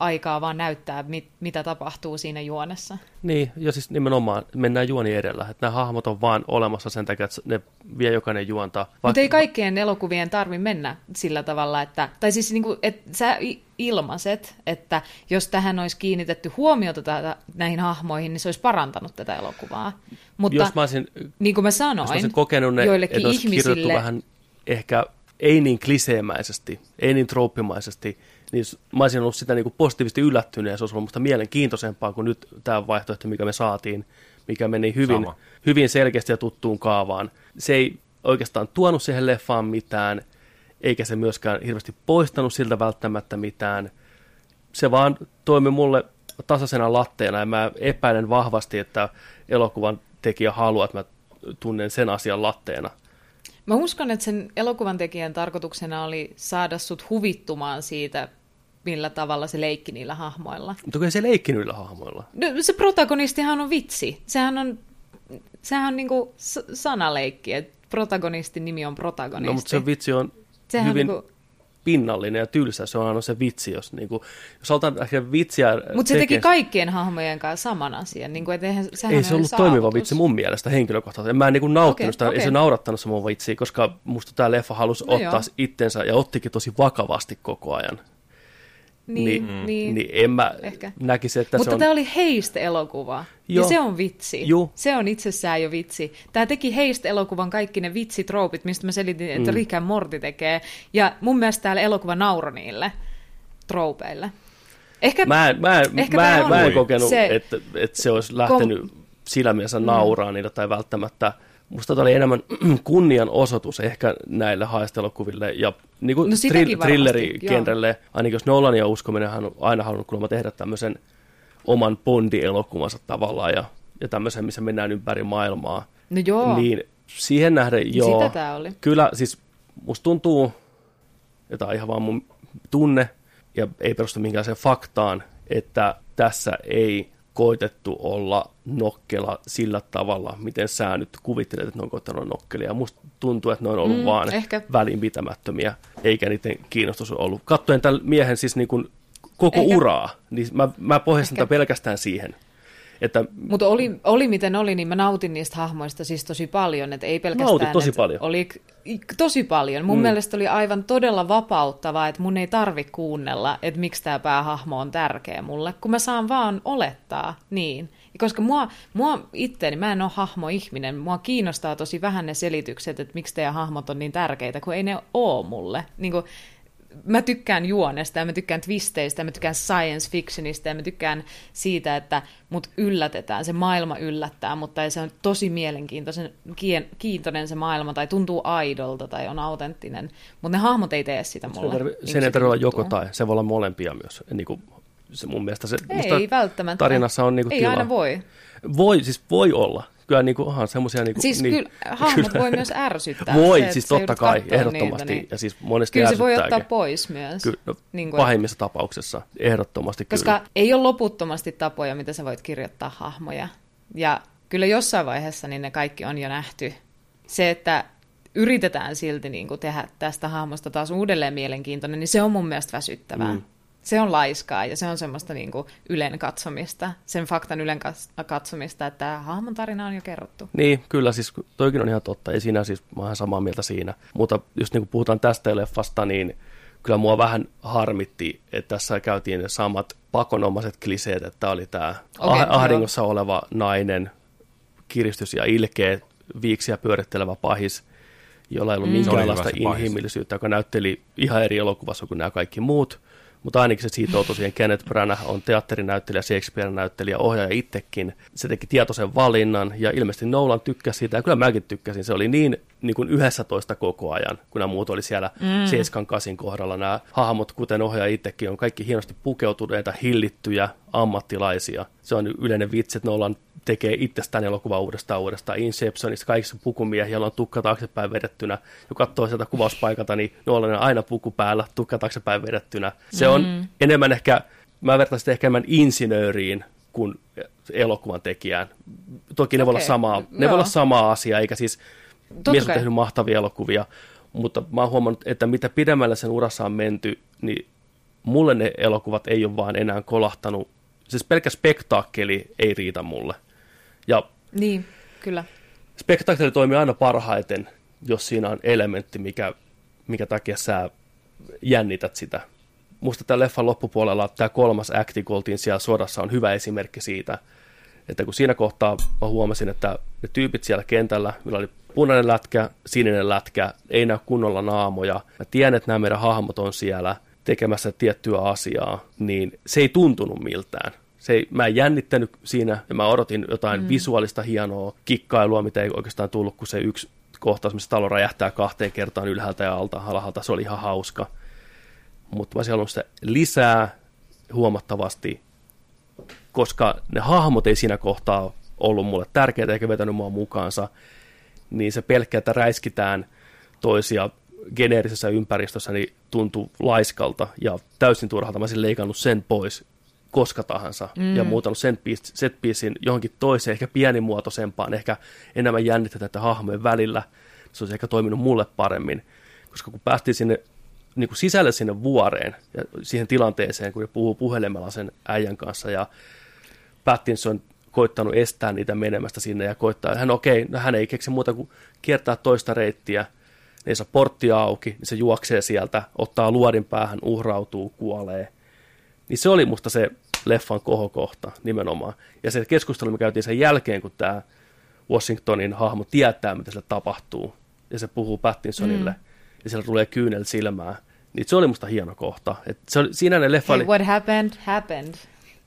aikaa vaan näyttää, mit, mitä tapahtuu siinä juonessa. Niin, ja siis nimenomaan mennään juoni edellä. Että nämä hahmot on vaan olemassa sen takia, että ne vie jokainen juonta. Mutta ei kaikkien elokuvien tarvi mennä sillä tavalla, että, tai siis niin kuin, että sä ilmaiset, että jos tähän olisi kiinnitetty huomiota tätä, näihin hahmoihin, niin se olisi parantanut tätä elokuvaa. Mutta jos mä olisin, niin kuin mä sanoin, jos mä olisin kokenut ne, joillekin että ihmisille... vähän ehkä ei niin kliseemäisesti, ei niin trooppimaisesti, niin mä olisin ollut sitä niin kuin positiivisesti yllättynyt ja se olisi ollut musta mielenkiintoisempaa kuin nyt tämä vaihtoehto, mikä me saatiin, mikä meni hyvin, hyvin selkeästi ja tuttuun kaavaan. Se ei oikeastaan tuonut siihen leffaan mitään, eikä se myöskään hirveästi poistanut siltä välttämättä mitään. Se vaan toimi mulle tasaisena latteena ja mä epäilen vahvasti, että elokuvan tekijä haluaa, että mä tunnen sen asian latteena. Mä uskon, että sen elokuvan tekijän tarkoituksena oli saada sut huvittumaan siitä, millä tavalla se leikki niillä hahmoilla. Mutta se leikki niillä hahmoilla? No, se protagonistihan on vitsi. Sehän on, sehän on niinku sanaleikki, että protagonistin nimi on protagonisti. No, mutta se vitsi on sehän hyvin niinku... pinnallinen ja tylsä. Se on aina se vitsi, jos, niinku, jos halutaan ehkä vitsiä Mutta se teki kaikkien hahmojen kanssa saman asian. Niinku, et eihän, sehän ei se ollut saavutus. toimiva vitsi mun mielestä henkilökohtaisesti. Mä en niinku nauttinut okay, sitä, okay. ei se naurattanut se mun vitsiä, koska musta tämä leffa halusi no ottaa joo. itsensä ja ottikin tosi vakavasti koko ajan. Niin, niin, mm. niin, niin en mä ehkä. näkisi, että Mutta se on... tämä oli heistä elokuva, Joo. ja se on vitsi. Juh. Se on itsessään jo vitsi. Tämä teki heistä elokuvan kaikki ne vitsitroopit, mistä mä selitin, että mm. Rick and Morty tekee, ja mun mielestä täällä elokuva nauro niille troopeille. Ehkä, mä, mä, ehkä mä, mä en kokenut, se, että, että se olisi lähtenyt kom... sillä mielessä mm. nauraa niitä tai välttämättä Musta tämä oli enemmän [clears throat] kunnianosoitus ehkä näille haistelokuville ja niin kuin no trill- thrillerikenrelle, ainakin jos Nolan ja uskominen hän on aina halunnut kuulemma tehdä tämmöisen oman Bondi-elokuvansa tavallaan ja, ja tämmöisen, missä mennään ympäri maailmaa. No joo. Niin siihen nähden joo. Sitä tämä oli. Kyllä, siis musta tuntuu, ja tämä on ihan vaan mun tunne, ja ei perustu minkäänlaiseen faktaan, että tässä ei koitettu olla nokkela sillä tavalla, miten sä nyt kuvittelet, että ne on koittanut nokkelia. Musta tuntuu, että ne on ollut mm, vaan ehkä. välinpitämättömiä, eikä niiden kiinnostus ollut. Katsoen tämän miehen siis niin kuin koko ehkä. uraa, niin mä, mä pohjastan pelkästään siihen. Että, Mutta oli, oli miten oli, niin mä nautin niistä hahmoista siis tosi paljon, että ei pelkästään... Nautit tosi paljon. Oli tosi paljon. Mun mm. mielestä oli aivan todella vapauttavaa, että mun ei tarvi kuunnella, että miksi tämä päähahmo on tärkeä mulle, kun mä saan vaan olettaa niin. Koska mua, mua itteeni, mä en ole hahmoihminen, mua kiinnostaa tosi vähän ne selitykset, että miksi teidän hahmot on niin tärkeitä, kun ei ne ole mulle. Niin kuin, mä tykkään juonesta ja mä tykkään twisteistä ja mä tykkään science fictionista ja mä tykkään siitä, että mut yllätetään, se maailma yllättää, mutta ei se on tosi mielenkiintoinen kiintoinen se maailma tai tuntuu aidolta tai on autenttinen, mutta ne hahmot ei tee sitä mulle. Sen, niin sen ei tarvitse olla joko tai, se voi olla molempia myös. Niin kuin se mun mielestä se ei välttämättä. tarinassa on niin kuin Ei aina voi. Voi, siis voi olla kyllä niin kuin, aha, semmoisia... Niin kuin, siis niin, kyllä, [laughs] hahmot kyllä. voi myös ärsyttää. Voi, se, siis totta kai, ehdottomasti. Niitä, niin... Ja siis monesti Kyllä se voi ottaa pois myös. Ky- no, niin kuin, pahimmissa tapauksessa, ehdottomasti Koska kyllä. ei ole loputtomasti tapoja, mitä sä voit kirjoittaa hahmoja. Ja kyllä jossain vaiheessa niin ne kaikki on jo nähty. Se, että yritetään silti niin kuin tehdä tästä hahmosta taas uudelleen mielenkiintoinen, niin se on mun mielestä väsyttävää. Mm se on laiskaa ja se on semmoista niin kuin ylen katsomista, sen faktan ylen katsomista, että hahmon tarina on jo kerrottu. Niin, kyllä siis toikin on ihan totta, ei siinä siis, mä olen samaa mieltä siinä, mutta just niin kuin puhutaan tästä leffasta, niin kyllä mua vähän harmitti, että tässä käytiin ne samat pakonomaiset kliseet, että oli tämä okay, ahdingossa joo. oleva nainen, kiristys ja ilkeä, viiksiä pyörittelevä pahis, jolla ei ollut mm. minkäänlaista inhimillisyyttä, joka näytteli ihan eri elokuvassa kuin nämä kaikki muut – mutta ainakin se siitä siihen Kenneth Branagh on teatterinäyttelijä, Shakespeare-näyttelijä, ohjaaja itsekin. Se teki tietoisen valinnan ja ilmeisesti Nolan tykkäsi siitä ja kyllä mäkin tykkäsin. Se oli niin, niin kuin 11 koko ajan, kun nämä muut oli siellä mm. 7 8 kohdalla. Nämä hahmot, kuten ohjaaja itsekin, on kaikki hienosti pukeutuneita, hillittyjä ammattilaisia. Se on yleinen vitsi, että Nolan tekee itsestään elokuva uudestaan uudestaan. Inceptionissa kaikissa pukumiehiä, joilla on tukka taaksepäin vedettynä. Jo katsoo sieltä kuvauspaikalta, niin Nolan on aina puku päällä, tukka taaksepäin vedettynä. Se on mm. enemmän ehkä, mä vertaisin ehkä enemmän insinööriin kuin elokuvan tekijään. Toki ne okay. voi olla samaa, ne voi olla samaa asiaa, eikä siis Totta mies on tehnyt mahtavia elokuvia, mutta mä oon huomannut, että mitä pidemmälle sen urassa on menty, niin mulle ne elokuvat ei ole vaan enää kolahtanut, siis pelkkä spektaakkeli ei riitä mulle. Ja Niin, kyllä. spektaakkeli toimii aina parhaiten, jos siinä on elementti, mikä, mikä takia sä jännität sitä. Musta tämän leffan loppupuolella tämä kolmas akti, kun oltiin siellä sodassa, on hyvä esimerkki siitä, että kun siinä kohtaa mä huomasin, että ne tyypit siellä kentällä, millä oli punainen lätkä, sininen lätkä, ei näy kunnolla naamoja. Mä tiedän, että nämä meidän hahmot on siellä tekemässä tiettyä asiaa, niin se ei tuntunut miltään. Se ei, mä en jännittänyt siinä ja mä odotin jotain mm. visuaalista hienoa kikkailua, mitä ei oikeastaan tullut, kun se yksi kohtaus, missä talo räjähtää kahteen kertaan ylhäältä ja alta, alhaalta, se oli ihan hauska. Mutta mä olisin halunnut sitä lisää huomattavasti, koska ne hahmot ei siinä kohtaa ollut mulle tärkeitä eikä vetänyt mua mukaansa, niin se pelkkä, että räiskitään toisia geneerisessä ympäristössä, niin tuntuu laiskalta ja täysin turhalta. Mä olisin leikannut sen pois koska tahansa mm. ja muuttanut sen set johonkin toiseen, ehkä pienimuotoisempaan, ehkä enemmän jännitetään että hahmojen välillä. Se olisi ehkä toiminut mulle paremmin, koska kun päästiin sinne niin kuin sisälle sinne vuoreen ja siihen tilanteeseen, kun puhuu puhelimella sen äijän kanssa ja Pattinson koittanut estää niitä menemästä sinne ja koittaa, hän okei, okay, no hän ei keksi muuta kuin kiertää toista reittiä, niin se portti auki, niin se juoksee sieltä, ottaa luodin päähän, uhrautuu, kuolee. Niin se oli musta se leffan kohokohta nimenomaan. Ja se keskustelu me käytiin sen jälkeen, kun tämä Washingtonin hahmo tietää, mitä sille tapahtuu. Ja se puhuu Pattinsonille. Mm. Ja siellä tulee kyynel silmää. Niin se oli musta hieno kohta. Et se oli, siinä ne leffa hey, oli, what happened, happened.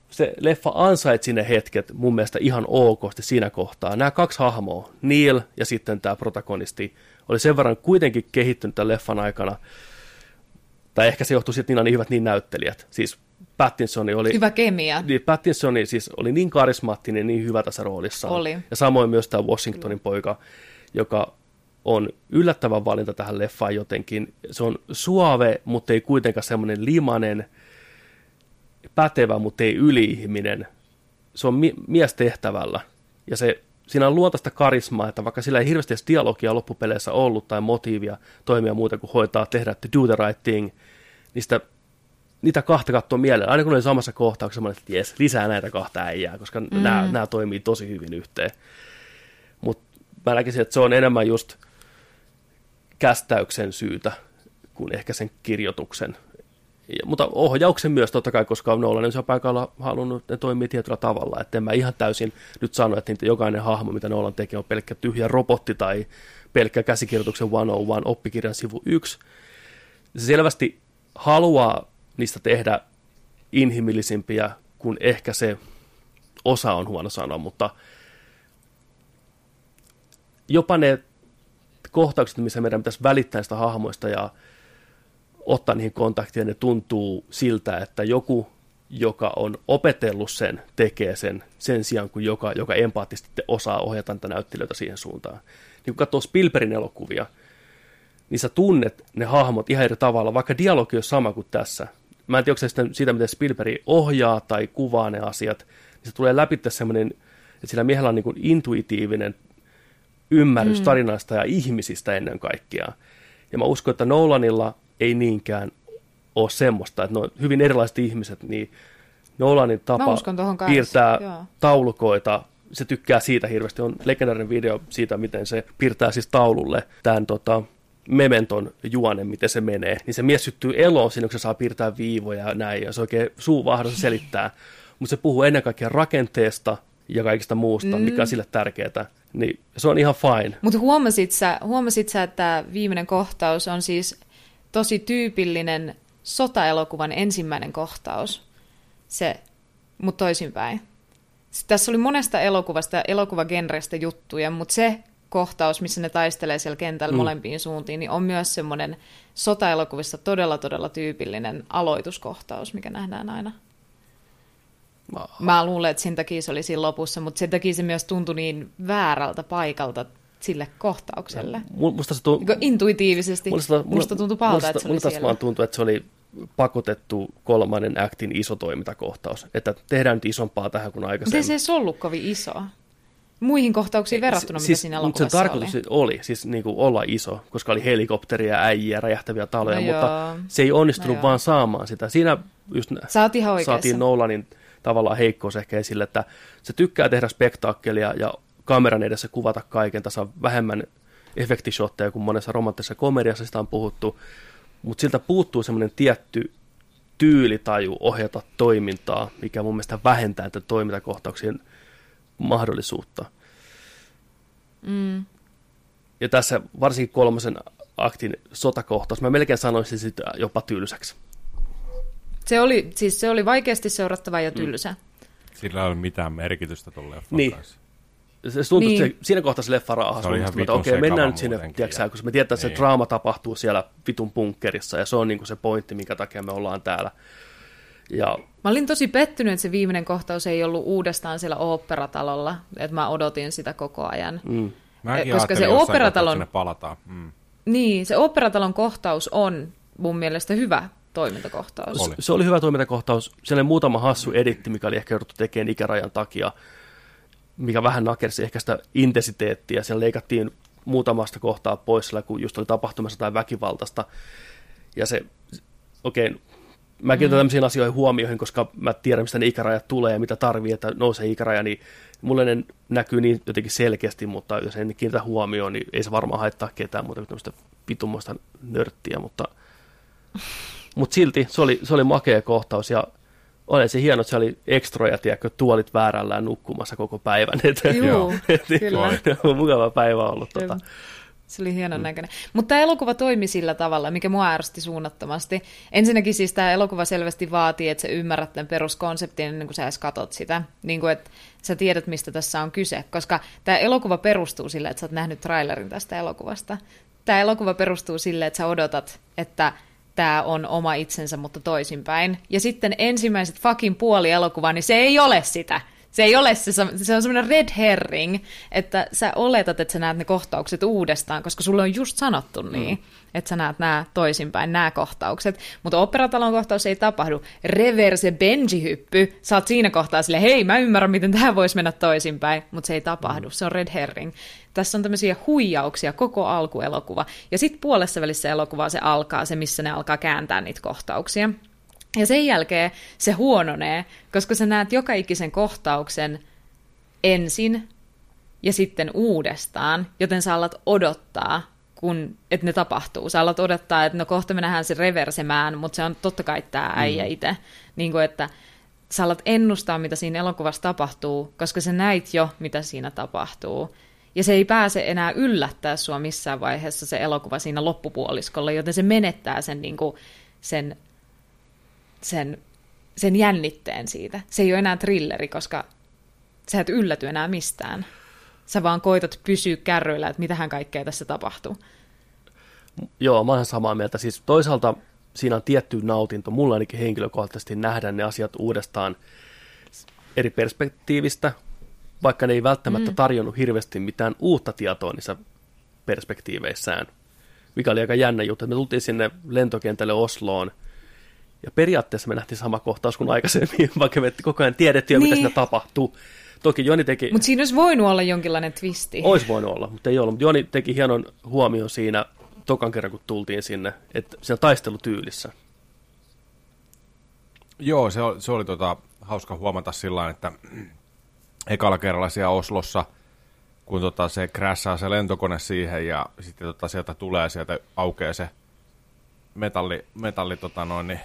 Se leffa ansaitsi ne hetket mun mielestä ihan okosti siinä kohtaa. Nämä kaksi hahmoa, Neil ja sitten tämä protagonisti, oli sen verran kuitenkin kehittynyt tämän leffan aikana, tai ehkä se johtuu siitä, että niillä on niin hyvät niin näyttelijät. Siis Pattinson oli... Hyvä kemia. Niin, Pattinson siis oli niin karismaattinen, niin hyvä tässä roolissa. Oli. Ja samoin myös tämä Washingtonin poika, joka on yllättävän valinta tähän leffaan jotenkin. Se on suave, mutta ei kuitenkaan semmoinen limanen, pätevä, mutta ei yliihminen. Se on mi- mies tehtävällä. Ja se, siinä on luontaista karismaa, että vaikka sillä ei hirveästi edes dialogia loppupeleissä ollut tai motiivia toimia muuta kuin hoitaa, tehdä to do the right thing, niin sitä niitä kahta katsoa mielellä. Aina kun oli samassa kohtauksessa, että jes, lisää näitä kahta äijää, koska mm. nämä, nämä toimii tosi hyvin yhteen. Mutta mä näkisin, että se on enemmän just kästäyksen syytä kuin ehkä sen kirjoituksen. Ja, mutta ohjauksen myös totta kai, koska Nolan on paikalla halunnut, että ne toimii tietyllä tavalla. Että en mä ihan täysin nyt sano, että niitä jokainen hahmo, mitä Nolan tekee, on pelkkä tyhjä robotti tai pelkkä käsikirjoituksen 101 oppikirjan sivu 1. Se selvästi haluaa niistä tehdä inhimillisimpiä, kun ehkä se osa on huono sanoa, mutta jopa ne kohtaukset, missä meidän pitäisi välittää sitä hahmoista ja ottaa niihin kontaktia, ne tuntuu siltä, että joku, joka on opetellut sen, tekee sen sen sijaan, kuin joka, joka empaattisesti osaa ohjata niitä näyttelijöitä siihen suuntaan. Niin kun katsoo Spielbergin elokuvia, niin sä tunnet ne hahmot ihan eri tavalla, vaikka dialogi on sama kuin tässä. Mä en tiedä, onko se siitä, miten Spielberg ohjaa tai kuvaa ne asiat, niin se tulee läpi semmoinen, että sillä miehellä on niin kuin intuitiivinen ymmärrys mm. tarinasta ja ihmisistä ennen kaikkea. Ja mä uskon, että Nolanilla ei niinkään ole semmoista, että ne on hyvin erilaiset ihmiset, niin Nolanin tapa piirtää Joo. taulukoita, se tykkää siitä hirveästi. On legendaarinen video siitä, miten se piirtää siis taululle tämän tota, mementon juone, miten se menee. Niin se mies syttyy eloon siinä, kun se saa piirtää viivoja ja näin, ja se oikein suu vahdossa selittää. [laughs] Mutta se puhuu ennen kaikkea rakenteesta ja kaikista muusta, mm. mikä on sille tärkeää. Niin se on ihan fine. Mutta huomasit sä, huomasit sä, että viimeinen kohtaus on siis tosi tyypillinen sotaelokuvan ensimmäinen kohtaus, se, mutta toisinpäin. Tässä oli monesta elokuvasta ja elokuvagenrestä juttuja, mutta se kohtaus, missä ne taistelee siellä kentällä mm. molempiin suuntiin, niin on myös semmoinen sotaelokuvissa todella, todella tyypillinen aloituskohtaus, mikä nähdään aina. Mä luulen, että sen takia se oli siinä lopussa, mutta sen takia se myös tuntui niin väärältä paikalta sille kohtaukselle. Musta se tunt... Niin intuitiivisesti. Musta, musta tuntui pahalta, musta, että se oli musta siellä. vaan tuntui, että se oli pakotettu kolmannen aktin iso toimintakohtaus. Että tehdään nyt isompaa tähän kuin aikaisemmin. Mutta se ei ollut kovin iso. muihin kohtauksiin verrattuna, siis, mitä siinä mutta elokuvassa se tarkoitus oli. oli, siis niin kuin olla iso, koska oli helikopteria, äijiä, räjähtäviä taloja, No mutta joo. se ei onnistunut No joo. vaan saamaan sitä. Siinä just saatiin Nolanin tavallaan heikkous ehkä esille, että se tykkää tehdä spektaakkelia ja kameran edessä kuvata kaiken. On vähemmän efektishotteja kuin monessa romanttisessa komediassa sitä on puhuttu, mutta siltä puuttuu semmoinen tietty tyylitaju ohjata toimintaa, mikä mun mielestä vähentää tätä toimintakohtauksien mahdollisuutta. Mm. Ja tässä varsinkin kolmosen aktin sotakohtaus, mä melkein sanoisin sitä jopa tylsäksi. Se, oli, siis se oli vaikeasti seurattava ja tylsä. Sillä ei ole mitään merkitystä tuolle Niin. kanssa. Se tuntui, Niin. se, siinä kohtaa se leffa raahasi. Se että okei, mennään sekava nyt sinne, ja- koska me tiedetään, että se Niin. draama tapahtuu siellä vitun bunkkerissa, ja se on niin kuin se pointti, minkä takia me ollaan täällä. Ja Mä olin tosi pettynyt, että se viimeinen kohtaus ei ollut uudestaan siellä oopperatalolla, että mä odotin sitä koko ajan. mm, Mäkin Koska se oopperatalon- palataan. Mm. Niin, se oopperatalon kohtaus on mun mielestä hyvä toimintakohtaus. Oli. se oli hyvä toimintakohtaus. Siellä oli muutama hassu editti, mikä oli ehkä jouduttu tekemään ikärajan takia, mikä vähän nakersi ehkä sitä intensiteettiä. Siellä leikattiin muutamasta kohtaa pois, siellä, kun just oli tapahtumassa jotain väkivaltaista. Ja se, okei, okay, mä kiinnitän mm. tämmöisiin asioihin huomioihin, koska mä tiedän, mistä ne ikärajat tulee ja mitä tarvii, että nousee ikäraja, niin mulle ne näkyy niin jotenkin selkeästi, mutta jos en kiinnitä huomioon, niin ei se varmaan haittaa ketään muuta kuin tämmöistä pitumoista nörttiä, mutta, [laughs] mutta silti se oli, se oli makea kohtaus ja oli se hieno, että se oli ekstroja, tiedätkö, tuolit väärällään nukkumassa koko päivän. [laughs] Että, Juu, että kyllä. [laughs] [laughs] on mukava päivä ollut. Tota. Se oli hienon näköinen. Mutta tämä elokuva toimi sillä tavalla, mikä mua ärsytti suunnattomasti. Ensinnäkin siis tämä elokuva selvästi vaatii, että sä ymmärrät tämän peruskonseptin ennen kuin sä edes katot sitä. Niin kuin, että sä tiedät, mistä tässä on kyse. Koska tämä elokuva perustuu sille, että sä oot nähnyt trailerin tästä elokuvasta. Tämä elokuva perustuu sille, että sä odotat, että tämä on oma itsensä, mutta toisinpäin. Ja sitten ensimmäiset fucking puoli elokuvaa, niin se ei ole sitä. Se ei ole se, se on semmoinen red herring, että sä oletat, että sä näet ne kohtaukset uudestaan, koska sulle on just sanottu niin, että sä näet nämä toisinpäin, nämä kohtaukset. Mutta operatalon kohtaus ei tapahdu. Reverse Benji-hyppy, sä oot siinä kohtaa sille, hei mä ymmärrän, miten tämä voisi mennä toisinpäin, mutta se ei tapahdu, se on red herring. Tässä on tämmöisiä huijauksia koko alkuelokuva. Ja sitten puolessa välissä elokuvaa se alkaa, se missä ne alkaa kääntää niitä kohtauksia. Ja sen jälkeen se huononee, koska sä näet joka ikisen kohtauksen ensin ja sitten uudestaan, joten sä alat odottaa, kun, että ne tapahtuu. Sä alat odottaa, että no kohta me nähdään se reversemään, mutta se on totta kai tämä äijä mm. itse. Niin kuin, että sä alat ennustaa, mitä siinä elokuvassa tapahtuu, koska sä näit jo, mitä siinä tapahtuu. Ja se ei pääse enää yllättää sua missään vaiheessa se elokuva siinä loppupuoliskolla, joten se menettää sen, niin kuin, sen sen, sen jännitteen siitä. Se ei ole enää thrilleri, koska sä et ylläty enää mistään. Sä vaan koitat pysyä kärryillä, että mitähän kaikkea tässä tapahtuu. Joo, mä olen samaa mieltä. Siis toisaalta siinä on tietty nautinto, mulla ainakin henkilökohtaisesti nähdä ne asiat uudestaan eri perspektiivistä, vaikka ne ei välttämättä mm. tarjonnut hirveästi mitään uutta tietoa niissä perspektiiveissään. Mikä oli aika jännä juttu. Me tultiin sinne lentokentälle Osloon, ja periaatteessa me nähtiin sama kohtaus kuin aikaisemmin, [laughs] vaikka me koko ajan tiedettiin niin. mitä siinä tapahtuu. Toki Joni teki... Mutta siinä olisi voinut olla jonkinlainen twisti. Olisi voinut olla, mutta ei ollut. Mutta Joni teki hienon huomion siinä tokan kerran, kun tultiin sinne, että siinä taistelutyylissä. Joo, se oli, se oli tota, hauska huomata sillä että [clears throat] ekalla kerralla siellä Oslossa, kun tota, se krässää se lentokone siihen ja sitten tota, sieltä tulee, sieltä aukeaa se metalli, metalli tota noin, niin,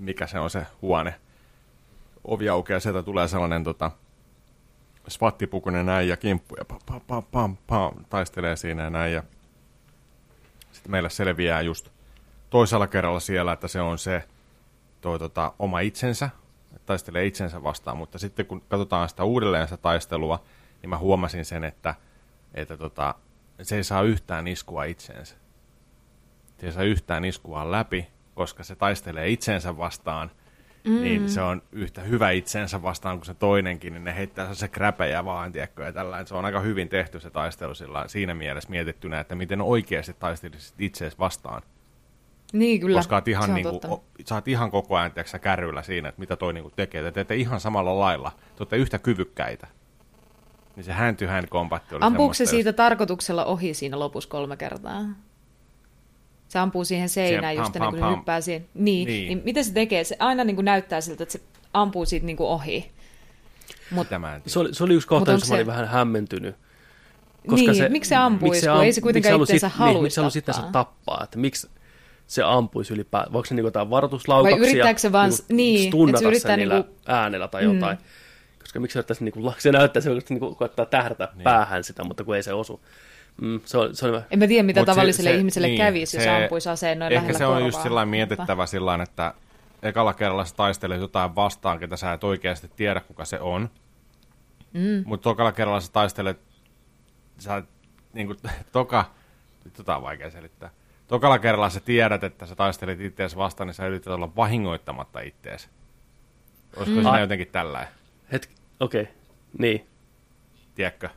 mikä se on se huone. Ovi aukeaa, sieltä tulee sellainen tota, spattipukunen näin ja kimppu ja pam, pam, pam, pam, pam, taistelee siinä ja näin. Ja sitten meille selviää just toisella kerralla siellä, että se on se toi, tota, oma itsensä, taistelee itsensä vastaan, mutta sitten kun katsotaan sitä uudelleen sitä taistelua, niin mä huomasin sen, että, että tota, se ei saa yhtään iskua itseensä. Se ei saa yhtään iskua läpi, koska se taistelee itsensä vastaan, mm. niin se on yhtä hyvä itsensä vastaan kuin se toinenkin, niin ne heittää se kräpejä vaan, tiedätkö, ja tällainen. Se on aika hyvin tehty se taistelu sillä, siinä mielessä mietittynä, että miten oikeasti taistelisit itseesi vastaan. Niin kyllä, Koska oot ihan, totta. o, sä oot ihan koko ajan tiedätkö, kärryllä siinä, että mitä toi niinku tekee. Te teette ihan samalla lailla. Te olette yhtä kyvykkäitä. Niin se hand to hand kombatti oli Ampuuko se siitä tarkoituksella ohi siinä lopussa kolme kertaa? Se ampuu siihen seinään Siihen just pam, ennen kuin pam, se pam. hyppää siihen. Niin, Niin. niin. niin mitä se tekee? Se aina niin kuin näyttää siltä, että se ampuu siitä niin kuin ohi. Mut. Se oli, se oli yksi kohta, jossa mä olin se- vähän hämmentynyt. Niin, miksi se ampuisi, kun ei se kuitenkaan halusi itseensä sit- niin, miksi se halusi itseensä tappaa? tappaa, että miksi se ampuisi ylipäätään, voiko se niinku jotain varoituslaukauksia, Vai yrittääkö se vaan- niinku niin, että stunnata se yrittää sen niillä niinku- äänellä tai jotain, koska miksi se yrittäisi, niinku, [laughs] se näyttää se niinku, koettaa tähdätä Niin. päähän sitä, mutta kun ei se osu. Mm, se oli, se oli, en mä tiedä, mitä Mut se- tavalliselle se- ihmiselle niin, kävisi, jos se- ampuisi aseen noin Ehkä se on korvaa. just sillä mietittävä sillä että ekalla kerralla sä taistelet jotain vastaan, ketä sä et oikeasti tiedä, kuka se on. Mm. Mutta tokalla kerralla sä taistelet, sä niin kuin, [laughs] toka, nyt tota on vaikea selittää. Tokalla kerralla sä tiedät, että sä taistelet ittees vastaan, niin sä yrität olla vahingoittamatta ittees. Olisiko mm. siinä jotenkin tällä, hetki, okei, okay. niin. tiedätkö?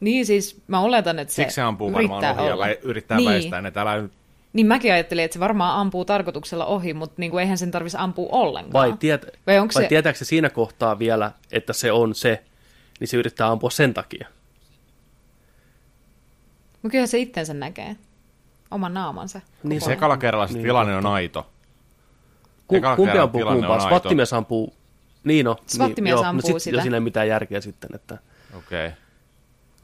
Niin siis mä oletan, että se Siksi se ampuu varmaan yrittää ohi ja olla. vä- yrittää niin. väistää ne. Älä nyt Niin mäkin ajattelin, että se varmaan ampuu tarkoituksella ohi, mutta niin kuin eihän sen tarvitsisi ampua ollenkaan. Vai, tiet, Vai onko vai se- tietääkö se siinä kohtaa vielä, että se on se, niin se yrittää ampua sen takia. Mutta kyllä se itsensä näkee. Oman naamansa. Niin se ekalla kerralla Niin, tilanne on aito. Ku, kumpi ampuu kumpaa? Svattimies ampuu... Niin no. Svattimies niin, joo, ampuu sit, sitä. Jo, siinä ei mitään järkeä sitten, että... Okei. Okay.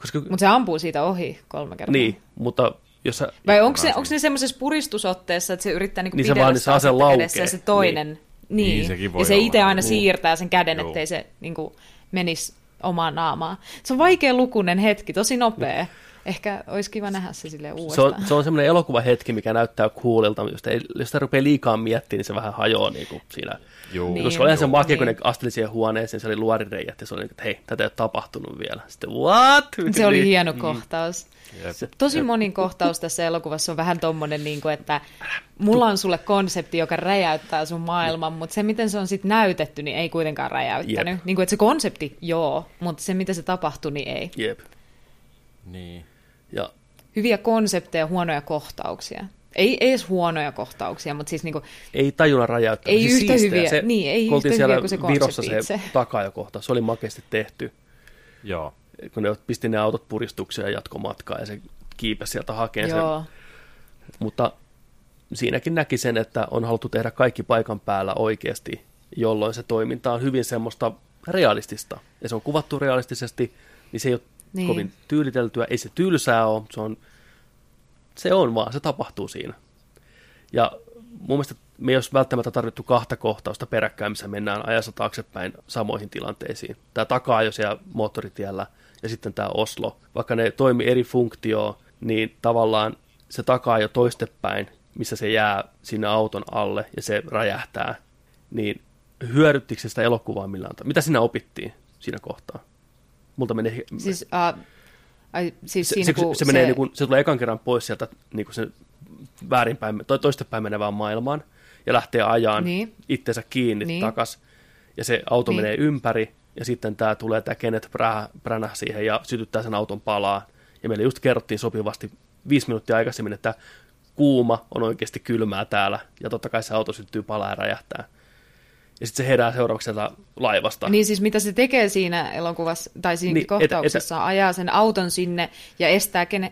Koska, Mutta se ampuu siitä ohi kolme kertaa. niin, mutta jos sä, Vai onko, se, onko ne semmoisessa puristusotteessa, että se yrittää niinku Niin se pidellä vaan- sitä se ase laukee. se toinen. Niin, Niin, niin. sekin voi ja se itse aina Niin. siirtää sen käden, Joo. ettei se niinku, menisi omaan naamaan. Se on vaikea lukunen hetki, tosi nopea. Ehkä olisi kiva nähdä se sille se uudestaan. on, se on semmoinen elokuvahetki, mikä näyttää coolilta, mutta jos, ei, jos sitä rupeaa liikaa miettimään, niin se vähän hajoaa niin kuin siinä. Juu. Niin. Koska olihan se Joo. makea, kun ne Niin. asteli siihen huoneeseen, se oli luorireijät, ja se oli, niin että hei, tätä ei ole tapahtunut vielä. Sitten, what? Se oli Niin. hieno kohtaus. Jep. Se- Tosi monin kohtaus tässä elokuvassa on vähän tommonen, niin kuin, että mulla on sulle konsepti, joka räjäyttää sun maailman, mutta se, miten se on sitten näytetty, niin ei kuitenkaan räjäyttänyt. Jep. Niin kuin, että se konsepti, joo, mutta se, miten se tapahtui, niin ei. Jep. Niin. Ja Hyviä konsepteja, huonoja kohtauksia. Ei, ei edes huonoja kohtauksia, mutta siis niinku, ei tajunnan räjäyttää. Ei Siis yhtä siistiä. hyviä- se, niin, ei yhtä siellä hyviä kuin se Virossa konsepti se itse. [laughs] takajakohta, se oli makeasti tehty. Joo. kun ne pisti ne autot puristukseen ja jatkomatkaa ja se kiipesi sieltä hakeen sen. joo, Mutta siinäkin näki sen, että on haluttu tehdä kaikki paikan päällä oikeasti, jolloin se toiminta on hyvin semmoista realistista. Ja se on kuvattu realistisesti, niin se ei ole. Niin. kovin tyyliteltyä. Ei se tylsää ole, se on, se on vaan, se tapahtuu siinä. Ja mun mielestä me ei olisi välttämättä tarvittu kahta kohtausta peräkkäin, missä mennään ajassa taaksepäin samoihin tilanteisiin. Tämä takaa jo siellä moottoritiellä ja sitten tämä Oslo. Vaikka ne toimi eri funktioon, niin tavallaan se takaa jo toistepäin, missä se jää sinne auton alle ja se räjähtää. Niin hyödyttikö sitä elokuvaa millään tavalla? Mitä siinä opittiin siinä kohtaa? Multa menee... siis, uh, ai, siis se, siinä se, kun se, menee niin kuin, se tulee ekan kerran pois sieltä niin kuin sen väärinpäin, to, toistepäin menevään maailmaan ja lähtee ajaan niin. Itsensä kiinni niin. Takas. Ja se auto niin. Niin. menee ympäri ja sitten tämä tulee tämä Kenneth Branagh siihen ja sytyttää sen auton palaa. Ja meille just kerrottiin sopivasti viisi minuuttia aikaisemmin, että kuuma on oikeasti kylmää täällä ja totta kai se auto syttyy palaa ja räjähtää. Ja sitten se herää seuraavaksi sieltä laivasta. Niin siis mitä se tekee siinä elokuvassa, tai siinä Niin, etä- kohtauksessa, etä, ajaa sen auton sinne ja estää kene,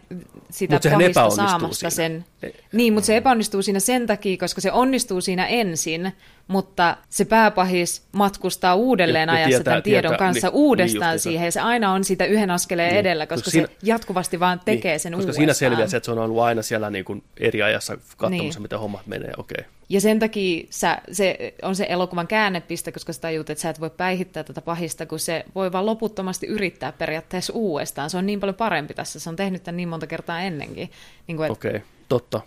sitä Mut pahista saamasta siinä. sen. Niin, mutta se epäonnistuu siinä sen takia, koska se onnistuu siinä ensin, mutta se pääpahis matkustaa uudelleen Ja- ja ajassa tietää- tämän tiedon tietää- kanssa niin, niin uudestaan justiinsa. siihen, ja se aina on sitä yhden askeleen Niin, edellä, koska, koska se siinä- jatkuvasti vaan tekee niin, sen koska uudestaan. siinä selviää se, että se on ollut aina siellä niin kuin eri ajassa katsomassa, niin. Niin. miten hommat menee. Okei. Ja sen takia sä, se on se elokuvan käännepiste, koska sä tajut, että sä et voi päihittää tätä pahista, kun se voi vaan loputtomasti yrittää periaatteessa uudestaan. Se on niin paljon parempi tässä. Se on tehnyt tämän niin monta kertaa ennenkin. Niin kuin, että Okei, totta.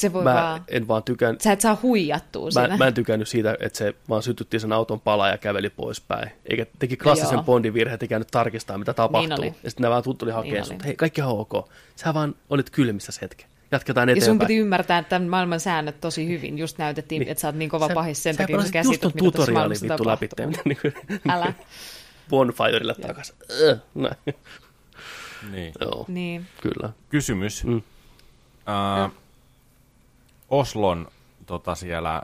Se voi Mä vaan, en vaan tykän, sä et saa huijattua mä, siinä. mä en tykännyt siitä, että se vaan sytytti sen auton palaa ja käveli poispäin. Eikä teki klassisen Joo. Bondin virhe, että ei käynyt tarkistaa, mitä tapahtuu. oli. Ja sitten ne vaan tuli hakemaan Niin niin oli. hei, kaikki on ok. Sä vaan olit kylmissä se hetken. Jatketaan ja eteenpäin. sun piti ymmärtää tämän maailman säännöt tosi hyvin. Just näytettiin, Niin. että sä oot niin kova Sä- pahis sen sä takia, kun sä just käsität, ton mitä tässä maailmassa vittu läpi. tapahtuu. Niin [laughs] Älä. Bonfirelle takas. Näin. Niin. Joo, Niin. kyllä. Kysymys. Mm. Ää, Oslon tota, siellä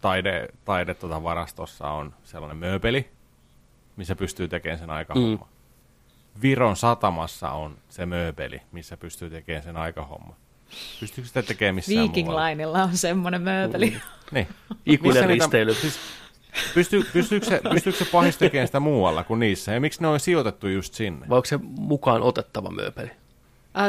taide, taide tota, varastossa on sellainen mööpeli, missä pystyy tekemään sen aika Mm. homma. Viron satamassa on se mööpeli, missä pystyy tekemään sen aikahomma. Pystyykö sitä tekemään missään Viking muualla? Linella on semmoinen mööpeli. Mm. Niin. [laughs] Ikuinen Missä niitä- risteily. Siis, pystyy, pystyykö, se, pystyykö se pahis tekemään sitä muualla kuin niissä? Ja miksi ne on sijoitettu just sinne? Vai onko se mukaan otettava mööpeli?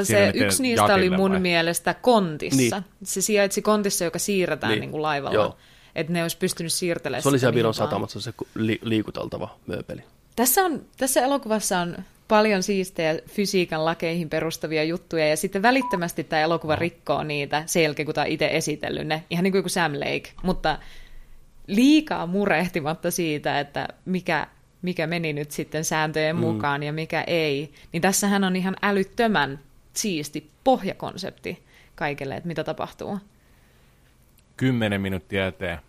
Siinä se yksi niistä oli mun vai? mielestä kontissa. Niin. Se sijaitsi kontissa, joka siirretään Niin, niin. Kuin laivalla. joo. Että ne olisi pystynyt siirtelemään Se oli siellä Viron satamassa se li- liikuteltava mööpeli. Tässä, on, tässä elokuvassa on paljon siistejä fysiikan lakeihin perustavia juttuja, ja sitten välittömästi tämä elokuva rikkoo niitä sen jälkeen, kun tämä on itse esitellyt ne, ihan niin kuin Sam Lake, mutta liikaa murehtimatta siitä, että mikä, mikä meni nyt sitten sääntöjen mukaan ja mikä ei, niin tässähän on ihan älyttömän siisti pohjakonsepti kaikelle, että mitä tapahtuu. Kymmenen minuuttia eteen,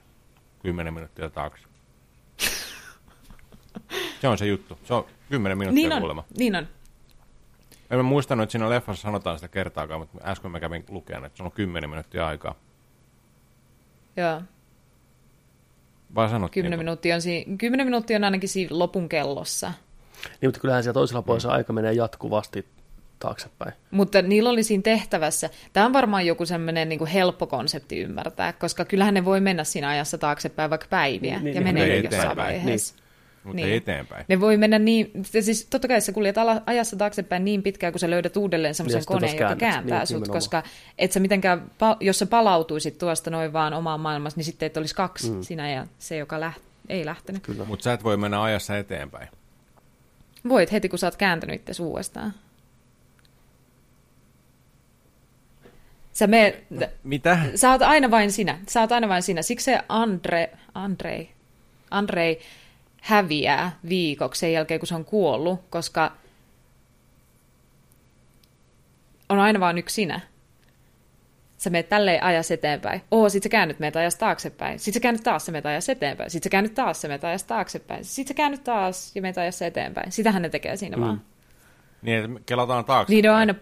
kymmenen minuuttia taakse. [laughs] Se on se juttu. Se on kymmenen minuuttia Niin on, kuulemma. niin on. En mä muistanut, että siinä leffassa sanotaan sitä kertaakaan, mutta äsken mä kävin lukemaan, että se on kymmenen minuuttia aikaa. Joo. Vai sanottiin? Kymmenen minuuttia on, si- kymmenen minuuttia on ainakin siinä lopun kellossa. Niin, mutta kyllähän siellä toisella puolella aika menee jatkuvasti taaksepäin. Mutta niillä oli siinä tehtävässä, tämä on varmaan joku semmoinen niin helppo konsepti ymmärtää, koska kyllähän ne voi mennä siinä ajassa taaksepäin vaikka päiviä Niin, niin, ja niin, menee niin, jossain eteenpäin. vaiheessa. Mutta Niin. eteenpäin. Ne voi mennä niin, siis totta kai sä kuljet ala- ajassa taaksepäin niin pitkään, kun sä löydät uudelleen semmoisen koneen, joka käännät. kääntää Niin, sut, nimenomaan. koska et sä mitenkään, jos sä palautuisit tuosta noin vaan omaan maailmassa, niin sitten et olisi kaksi mm. sinä ja se, joka läht- ei lähtenyt. Kyllä. Mutta sä et voi mennä ajassa eteenpäin. Voit heti, kun sä oot kääntänyt itse uudestaan. Sä me, Mitä? Sä oot aina vain sinä. Sä oot aina vain sinä. Siksi se Andre, Andrei, Andrei häviää viikoksi sen jälkeen, kun se on kuollut, koska on aina vain yksi sinä. Sä meet tälleen ajas eteenpäin. Oo, sit sä käännyt meitä ajas taaksepäin. Sit sä käännyt taas, sä meet ajas eteenpäin. Sit sä käännyt taas, sä meet ajas taaksepäin. Sit sä käännyt taas ja meet ajas eteenpäin. Sitähän ne tekee siinä mm. vaan. Niin, että kelataan taakse. Niiden on aina,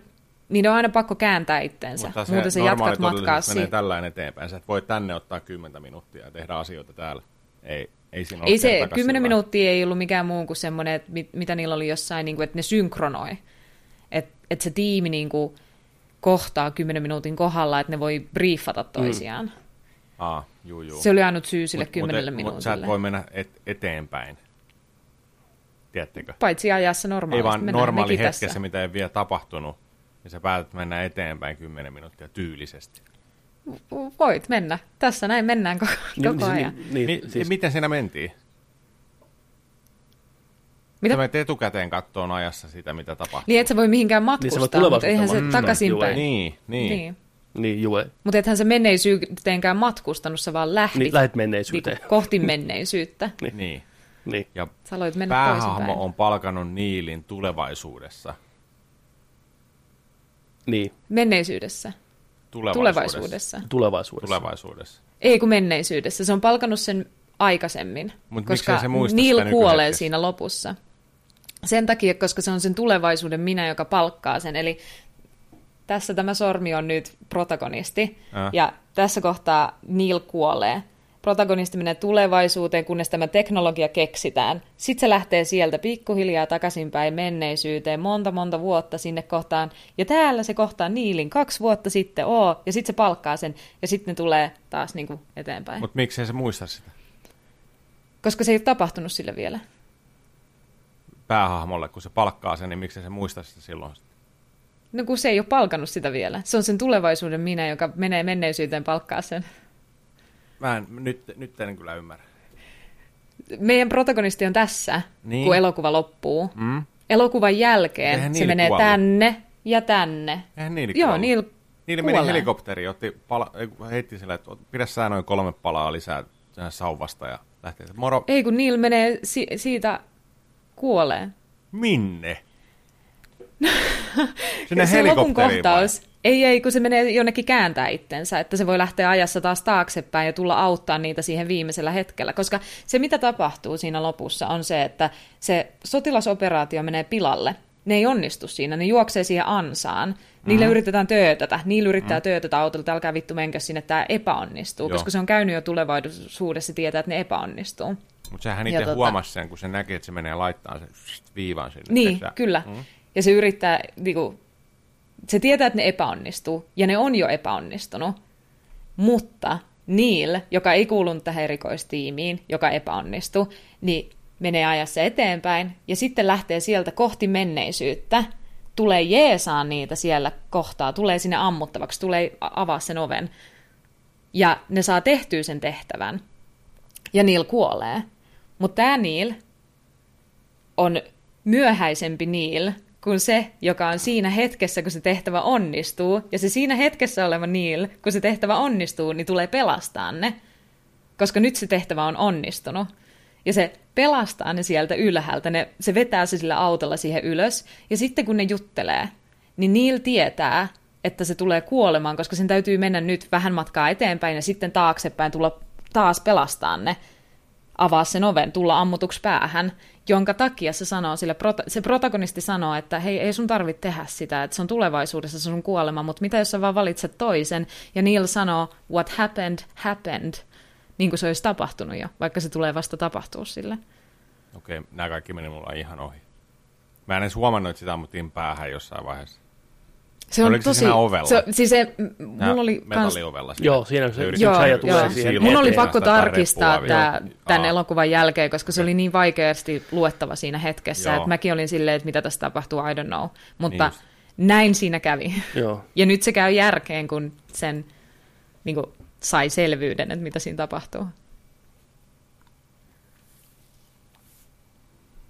niiden on aina pakko kääntää itsensä. Mutta Muuten sä jatkat matkaa menee tällainen eteenpäin. Sä et voi tänne ottaa kymmentä minuuttia ja tehdä asioita täällä. Ei, ei siinä Ei se, kertakaan kymmenen sillä minuuttia ei ollut mikään muu kuin semmoinen, että mit, mitä niillä oli jossain, niin kuin, että ne synkronoi. Että et se tiimi niin kuin, kohtaa kymmenen minuutin kohdalla, että ne voi briefata toisiaan. Mm. Aa, juu, juu. Se oli ainut syy sille Mut- kymmenelle mut, minuutille. Mutta sä et voi mennä et, eteenpäin. Tiedättekö? Paitsi ajassa normaalisti. Ei vaan normaali hetkessä, tässä. mitä ei vielä tapahtunut. Ja sä päätät mennä eteenpäin kymmenen minuuttia tyylisesti. Voit mennä. Tässä näin mennään koko, koko ajan. Niin, niin, Mi- siis. Miten siinä mentiin? Mitä? Sä menet etukäteen kattoon ajassa sitä, mitä tapahtuu. Niin et sä voi mihinkään Niin matkustaa, mutta eihän se tulevaisuutta takaisinpäin. Niin, niin. niin. niin. niin. Mutta ethän sä menneisyyteenkään matkustanut, sä vaan lähdit Niin, lähet menneisyyteen. niinku kohti menneisyyttä. niin. Niin. Ja Sä aloit mennä päähahmo on palkannut Niilin tulevaisuudessa. Niin, Menneisyydessä. Tulevaisuudessa. Tulevaisuudessa. tulevaisuudessa. Tulevaisuudessa. Ei kun menneisyydessä. Se on palkannut sen aikaisemmin, Mut koska se Neil kuolee siinä lopussa. Sen takia, koska se on sen tulevaisuuden minä, joka palkkaa sen. Eli tässä tämä sormi on nyt protagonisti. Äh. Ja tässä kohtaa Neil kuolee. Protagonisti menee tulevaisuuteen, kunnes tämä teknologia keksitään. Sitten se lähtee sieltä pikkuhiljaa takaisinpäin menneisyyteen, monta monta vuotta sinne kohtaan. Ja täällä se kohtaa Neilin kaksi vuotta sitten, oo, ja sitten se palkkaa sen, ja sitten ne tulee taas niin kuin eteenpäin. Mut. Mutta miksei se muista sitä Koska se ei ole tapahtunut sille vielä. päähahmolle, kun se palkkaa sen, niin miksei se muista sitä silloin? No kun se ei ole palkannut sitä vielä. Se on sen tulevaisuuden minä, joka menee menneisyyteen palkkaa sen. Mä en, nyt, nyt en kyllä ymmärrä. Meidän protagonisti on tässä, Niin. niin. kun elokuva loppuu. Mm? Elokuvan jälkeen Eihän se menee kuollut. tänne ja tänne. Eihän Niili Joo. Neil Niille meni helikopteri, otti pala, heitti sille, että pidä sä noin kolme palaa lisää sen sauvasta ja lähtee. Moro, Ei kun Neil menee si- siitä kuolee. minne? [laughs] Sinne se helikopteriin vai? Ei, ei, kun se menee jonnekin kääntää itsensä, että se voi lähteä ajassa taas taaksepäin ja tulla auttaa niitä siihen viimeisellä hetkellä. Koska se, mitä tapahtuu siinä lopussa, on se, että se sotilasoperaatio menee pilalle. Ne ei onnistu siinä, ne juoksee siihen ansaan. Niille mm. yritetään töötätä, niillä yrittää mm. töötätä autolla, että älkää vittu menkö sinne, tämä epäonnistuu. Joo. Koska se on käynyt jo tulevaisuudessa, tietää, että ne epäonnistuu. Mutta sehän itse tota- huomasi sen, kun se näki, että se menee laittaa sen viivan sinne. Niin, kyllä. Mm. Ja se yrittää, niinku, se tietää, että ne epäonnistuu, ja ne on jo epäonnistunut. Mutta Neil, joka ei kuulunut tähän erikoistiimiin, joka epäonnistui, niin menee ajassa eteenpäin, ja sitten lähtee sieltä kohti menneisyyttä, tulee jeesaa niitä siellä kohtaa, tulee sinne ammuttavaksi, tulee avaa sen oven, ja ne saa tehtyä sen tehtävän. Ja Neil kuolee. Mutta tämä Neil on myöhäisempi Neil kuin se, joka on siinä hetkessä, kun se tehtävä onnistuu. Ja se siinä hetkessä oleva Neil, kun se tehtävä onnistuu, niin tulee pelastaa ne. Koska nyt se tehtävä on onnistunut. Ja se pelastaa ne sieltä ylhäältä. Ne, se vetää se sillä autolla siihen ylös. Ja sitten kun ne juttelee, niin Neil tietää, että se tulee kuolemaan, koska sen täytyy mennä nyt vähän matkaa eteenpäin ja sitten taaksepäin tulla taas pelastaa ne avaa sen oven, tulla ammutuksi päähän, jonka takia se sanoo sille, se protagonisti sanoo, että hei, ei sun tarvitse tehdä sitä, että se on tulevaisuudessa sun kuolema, mutta mitä jos sä vaan valitset toisen, ja Neil sanoo, what happened, happened, niin kuin se olisi tapahtunut jo, vaikka se tulee vasta tapahtuu sille. Okei, nämä kaikki meni mulla ihan ohi. Mä en edes huomannut, että sitä ammuttiin päähän jossain vaiheessa. Se on Oliko se tosi... siinä ovella? Se, siis se, mulla oli kans, metalliovella. siinä. Joo, siinä se, Se se Joo, tulee joo. siihen Mun Mun oli pakko tarkistaa tämä, tämän Aa. elokuvan jälkeen, koska se oli niin vaikeasti luettava siinä hetkessä, Joo. että mäkin olin silleen, että mitä tässä tapahtuu, I don't know. Mutta Niin näin siinä kävi. Joo. [laughs] Ja nyt se käy järkeen, kun sen niin kuin, sai selvyyden, että mitä siinä tapahtuu.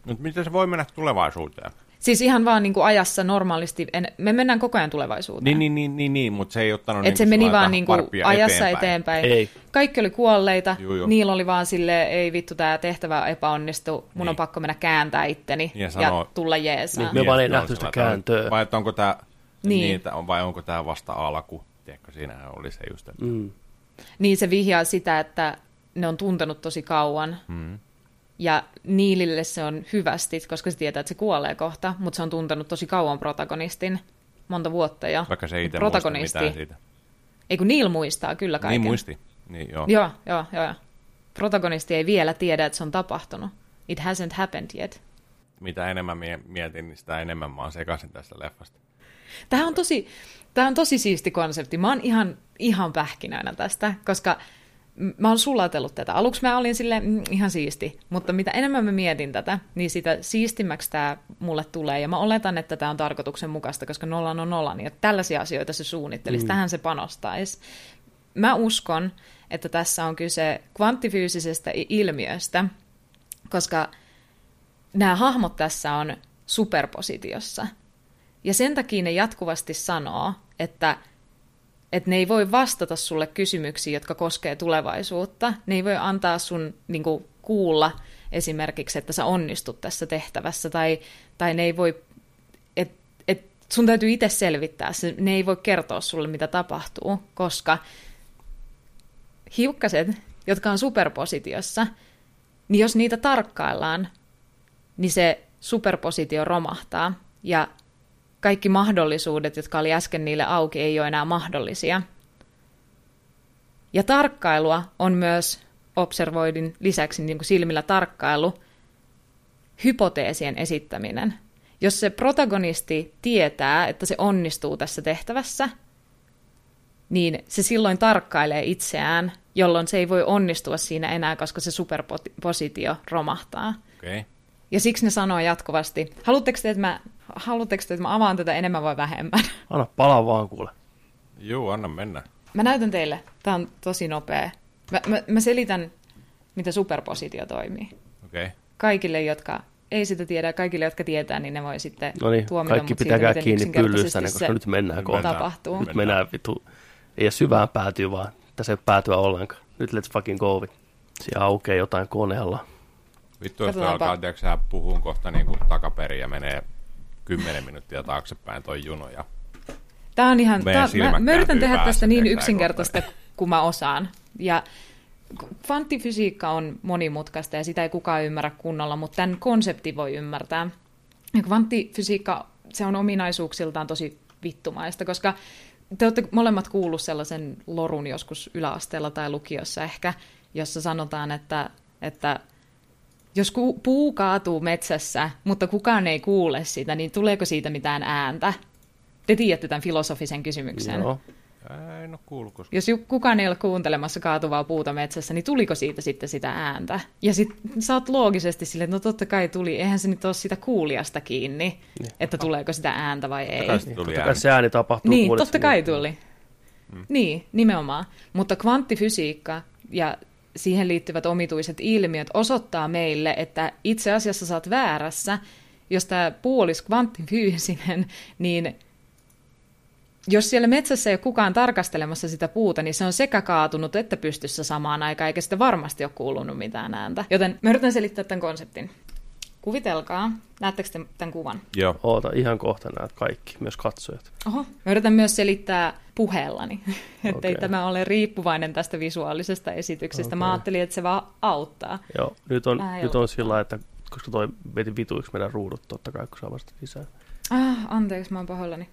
Mutta miten se voi mennä tulevaisuuteen? Siis ihan vaan niin kuin ajassa normaalisti, en, me mennään koko ajan tulevaisuuteen. Niin, niin, niin, niin, niin mutta se ei ottanut että se niinku meni vaan niin kuin ajassa eteenpäin. Ei. Kaikki oli kuolleita, Juu, juu. niillä oli vaan sille ei vittu, tämä tehtävä epäonnistu, mun Niin. on pakko mennä kääntää itteni Ja sanoo- ja tulla jeesaa. Niin. Me vaan ei nähty sitä kääntöä. Vai että onko tämä, Niin. niin. Niin, on, vai onko tämä vasta alku? Tiedätkö, siinähän oli se just, että Mm. Niin se vihjaa sitä, että ne on tuntenut tosi kauan. mm. Ja Niilille se on hyvästi, koska se tietää, että se kuolee kohta, mutta se on tuntenut tosi kauan protagonistin, monta vuotta. Ja vaikka se ei itse muista protagonisti, mitään siitä. ei kun Neil muistaa kyllä kaiken. Niin muisti. Niin, joo. Joo, joo, joo. Protagonisti ei vielä tiedä, että se on tapahtunut. It hasn't happened yet. Mitä enemmän mie- mietin, niin sitä enemmän mä oon sekaisin tästä leffasta. Tämä on tosi, tämä on tosi siisti konsepti. Mä oon ihan, ihan pähkinöinä tästä, koska mä oon sulatellut tätä. Aluksi mä olin sille mm, ihan siisti, mutta mitä enemmän mä mietin tätä, niin sitä siistimmäksi tämä mulle tulee. Ja mä oletan, että tämä on tarkoituksenmukaista, koska nolla on nolla, niin että tällaisia asioita se suunnittelisi, mm. tähän se panostaisi. Mä uskon, että tässä on kyse kvanttifyysisestä ilmiöstä, koska nämä hahmot tässä on superpositiossa. Ja sen takia ne jatkuvasti sanoo, että, että ne ei voi vastata sulle kysymyksiin, jotka koskee tulevaisuutta. Ne ei voi antaa sun niin kuin, kuulla esimerkiksi, että sä onnistut tässä tehtävässä, tai, tai ne ei voi, että et sun täytyy itse selvittää se. Ne ei voi kertoa sulle, mitä tapahtuu, koska hiukkaset, jotka on superpositiossa, niin jos niitä tarkkaillaan, niin se superpositio romahtaa ja kaikki mahdollisuudet, jotka oli äsken niille auki, ei ole enää mahdollisia. Ja tarkkailua on myös observoidin lisäksi niin kuin silmillä tarkkailu, hypoteesien esittäminen. Jos se protagonisti tietää, että se onnistuu tässä tehtävässä, niin se silloin tarkkailee itseään, jolloin se ei voi onnistua siinä enää, koska se superpositio romahtaa. Okay. Ja siksi ne sanoo jatkuvasti, haluatteko te, että mä, haluatteko te, että mä avaan tätä enemmän vai vähemmän? [laughs] Anna palaa vaan kuule. Juu, anna mennä. Mä näytän teille, tämä on tosi nopea. Mä, mä, mä selitän, mitä superpositio toimii. Okei. Okay. Kaikille, jotka ei sitä tiedä, kaikille, jotka tietää, niin ne voi sitten No niin, tuomita kaikki mut pitäkää siitä, kiinni niin koska se nyt mennään kohta. tapahtuu. Nyt mennään vittu, ei syvään päätyy vaan, tässä ei ole päätyä ollenkaan. Nyt let's fucking go. Siellä aukeaa jotain koneella. Vittu, jos alkaa, tiedätkö puhun kohta niin kuin takaperin ja menee kymmenen minuuttia taaksepäin toi juno. Ja... Tämä on ihan, tää, mä, mä yritän tehdä tästä niin yksinkertaista kuin mä osaan. Ja kvanttifysiikka on monimutkaista ja sitä ei kukaan ymmärrä kunnolla, mutta tämän konsepti voi ymmärtää. Ja kvanttifysiikka, se on ominaisuuksiltaan tosi vittumaista, koska te olette molemmat kuullut sellaisen lorun joskus yläasteella tai lukiossa ehkä, jossa sanotaan, että, että jos ku, puu kaatuu metsässä, mutta kukaan ei kuule sitä, niin tuleeko siitä mitään ääntä? Te tiedätte tämän filosofisen kysymyksen. Joo. En ole kuullut koskaan. Jos kukaan ei ole kuuntelemassa kaatuvaa puuta metsässä, niin tuliko siitä sitten sitä ääntä? Ja sitten sä oot loogisesti silleen, että no totta kai tuli, eihän se nyt ole sitä kuulijasta kiinni, Niin. että tuleeko sitä ääntä vai ei. kai se Niin, tuli totta ääni. kai se ääni tapahtuu. Niin, totta kai niin- tuli. Niin, nimenomaan. Mutta kvanttifysiikka ja siihen liittyvät omituiset ilmiöt osoittaa meille, että itse asiassa oot väärässä. Jos tämä puu olisi kvanttifyysinen, niin jos siellä metsässä ei ole kukaan tarkastelemassa sitä puuta, niin se on sekä kaatunut että pystyssä samaan aikaan, eikä sitä varmasti ole kuulunut mitään ääntä. Joten mä yritän selittää tämän konseptin. Kuvitelkaa, näettekö te tämän kuvan? Joo. Oota, ihan kohta näet kaikki, myös katsojat. Oho. Mä yritän myös selittää puheellani, [laughs] ettei Okei. tämä ole riippuvainen tästä visuaalisesta esityksestä. Mä Okei. ajattelin, että se vaan auttaa. Joo, nyt on, Vähän nyt on helpottaa. sillä lailla, että koska toi veti vituiksi meidän ruudut totta kai, kun saa vasta lisää. Ah, anteeksi, mä oon pahoillani.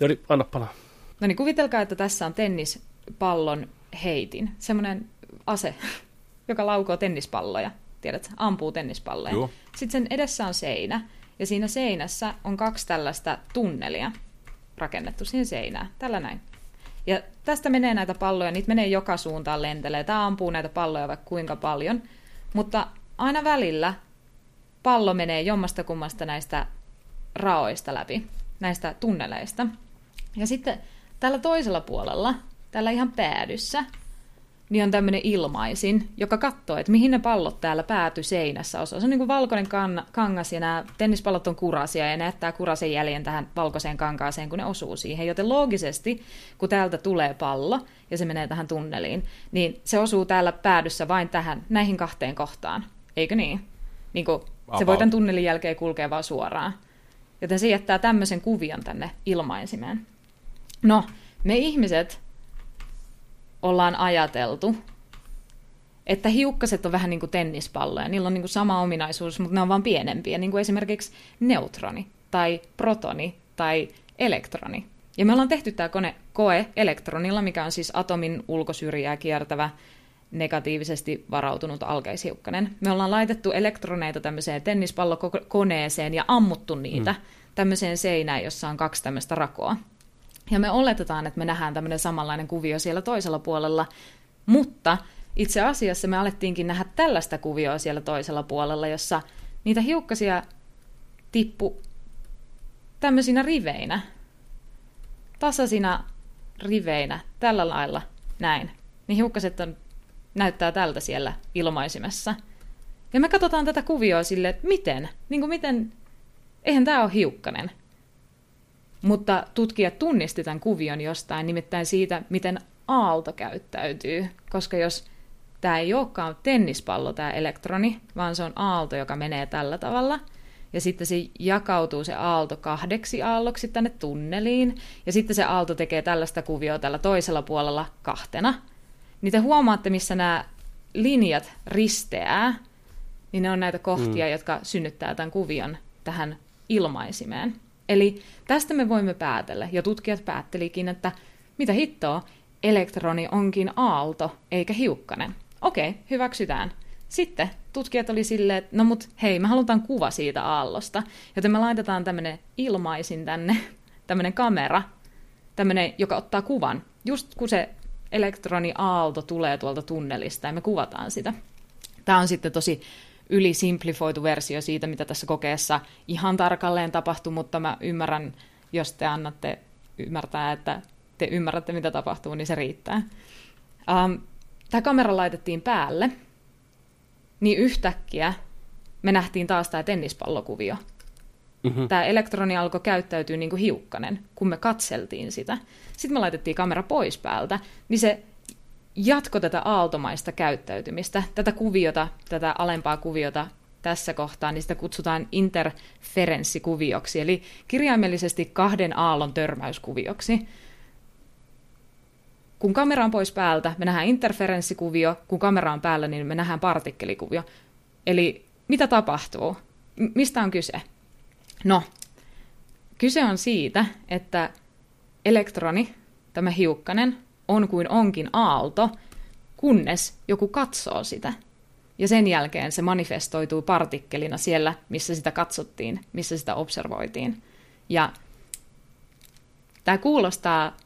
Jori, anna palaa. No niin, kuvitelkaa, että tässä on tennispallon heitin. Semmoinen ase, [laughs] joka laukoo tennispalloja. Tiedätkö, ampuu tennispalloja. Joo. Sitten sen edessä on seinä, ja siinä seinässä on kaksi tällaista tunnelia rakennettu siihen seinään. Tällä näin. Ja tästä menee näitä palloja, niitä menee joka suuntaan lentelee. Tämä ampuu näitä palloja vaikka kuinka paljon. Mutta aina välillä pallo menee jommasta kummasta näistä raoista läpi, näistä tunneleista. Ja sitten tällä toisella puolella, tällä ihan päädyssä, niin on tämmöinen ilmaisin, joka katsoo, että mihin ne pallot täällä pääty seinässä osa. Se on niin kuin valkoinen kann- kangas ja nämä tennispallot on kurasia ja ne jättää kurasen jäljen tähän valkoiseen kankaaseen, kun ne osuu siihen. Joten loogisesti, kun täältä tulee pallo ja se menee tähän tunneliin, niin se osuu täällä päädyssä vain tähän, näihin kahteen kohtaan. Eikö niin? niin kuin, se voi tämän tunnelin jälkeen kulkea vaan suoraan. Joten se jättää tämmöisen kuvion tänne ilmaisimeen. No, me ihmiset ollaan ajateltu, että hiukkaset on vähän niin kuin tennispalloja. Niillä on niin kuin sama ominaisuus, mutta ne on vaan pienempiä, niin kuin esimerkiksi neutroni tai protoni tai elektroni. Ja me ollaan tehty tämä kone, koe elektronilla, mikä on siis atomin ulkosyrjää kiertävä negatiivisesti varautunut alkeishiukkanen. Me ollaan laitettu elektroneita tämmöiseen tennispallokoneeseen ja ammuttu niitä mm. tämmöiseen seinään, jossa on kaksi tämmöistä rakoa. Ja me oletetaan, että me nähdään tämmöinen samanlainen kuvio siellä toisella puolella, mutta itse asiassa me alettiinkin nähdä tällaista kuvioa siellä toisella puolella, jossa niitä hiukkasia tippu tämmöisinä riveinä, tasaisina riveinä, tällä lailla, näin. Niin hiukkaset on, näyttää tältä siellä ilmaisimessa. Ja me katsotaan tätä kuvioa silleen, että miten, niin kuin miten, eihän tämä ole hiukkanen. Mutta tutkijat tunnisti tämän kuvion jostain, nimittäin siitä, miten aalto käyttäytyy. Koska jos tämä ei olekaan tennispallo, tämä elektroni, vaan se on aalto, joka menee tällä tavalla, ja sitten se jakautuu se aalto kahdeksi aalloksi tänne tunneliin, ja sitten se aalto tekee tällaista kuvioa tällä toisella puolella kahtena, niin te huomaatte, missä nämä linjat risteää, niin ne on näitä kohtia, mm. jotka synnyttää tämän kuvion tähän ilmaisimeen. Eli tästä me voimme päätellä, ja tutkijat päättelikin, että mitä hittoa, elektroni onkin aalto eikä hiukkanen. Okei, hyväksytään. Sitten tutkijat oli silleen, että no mut hei, me halutaan kuva siitä aallosta, joten me laitetaan tämmöinen ilmaisin tänne, [laughs] tämmöinen kamera, tämmöinen, joka ottaa kuvan, just kun se elektroni-aalto tulee tuolta tunnelista ja me kuvataan sitä. Tämä on sitten tosi ylisimplifoitu versio siitä, mitä tässä kokeessa ihan tarkalleen tapahtui, mutta mä ymmärrän, jos te annatte ymmärtää, että te ymmärrätte, mitä tapahtuu, niin se riittää. Um, tämä kamera laitettiin päälle, niin yhtäkkiä me nähtiin taas tämä tennispallokuvio. Mhm. Tämä elektroni alkoi käyttäytyä niin kuin hiukkanen, kun me katseltiin sitä. Sitten me laitettiin kamera pois päältä, niin se jatko tätä aaltomaista käyttäytymistä, tätä kuviota, tätä alempaa kuviota tässä kohtaa, niin sitä kutsutaan interferenssikuvioksi, eli kirjaimellisesti kahden aallon törmäyskuvioksi. Kun kamera on pois päältä, me nähdään interferenssikuvio, kun kamera on päällä, niin me nähdään partikkelikuvio. Eli mitä tapahtuu? M- mistä on kyse? No, kyse on siitä, että elektroni, tämä hiukkanen, on kuin onkin aalto, kunnes joku katsoo sitä. ja sen jälkeen se manifestoituu partikkelina siellä, missä sitä katsottiin, missä sitä observoitiin. Ja tämä kuulostaa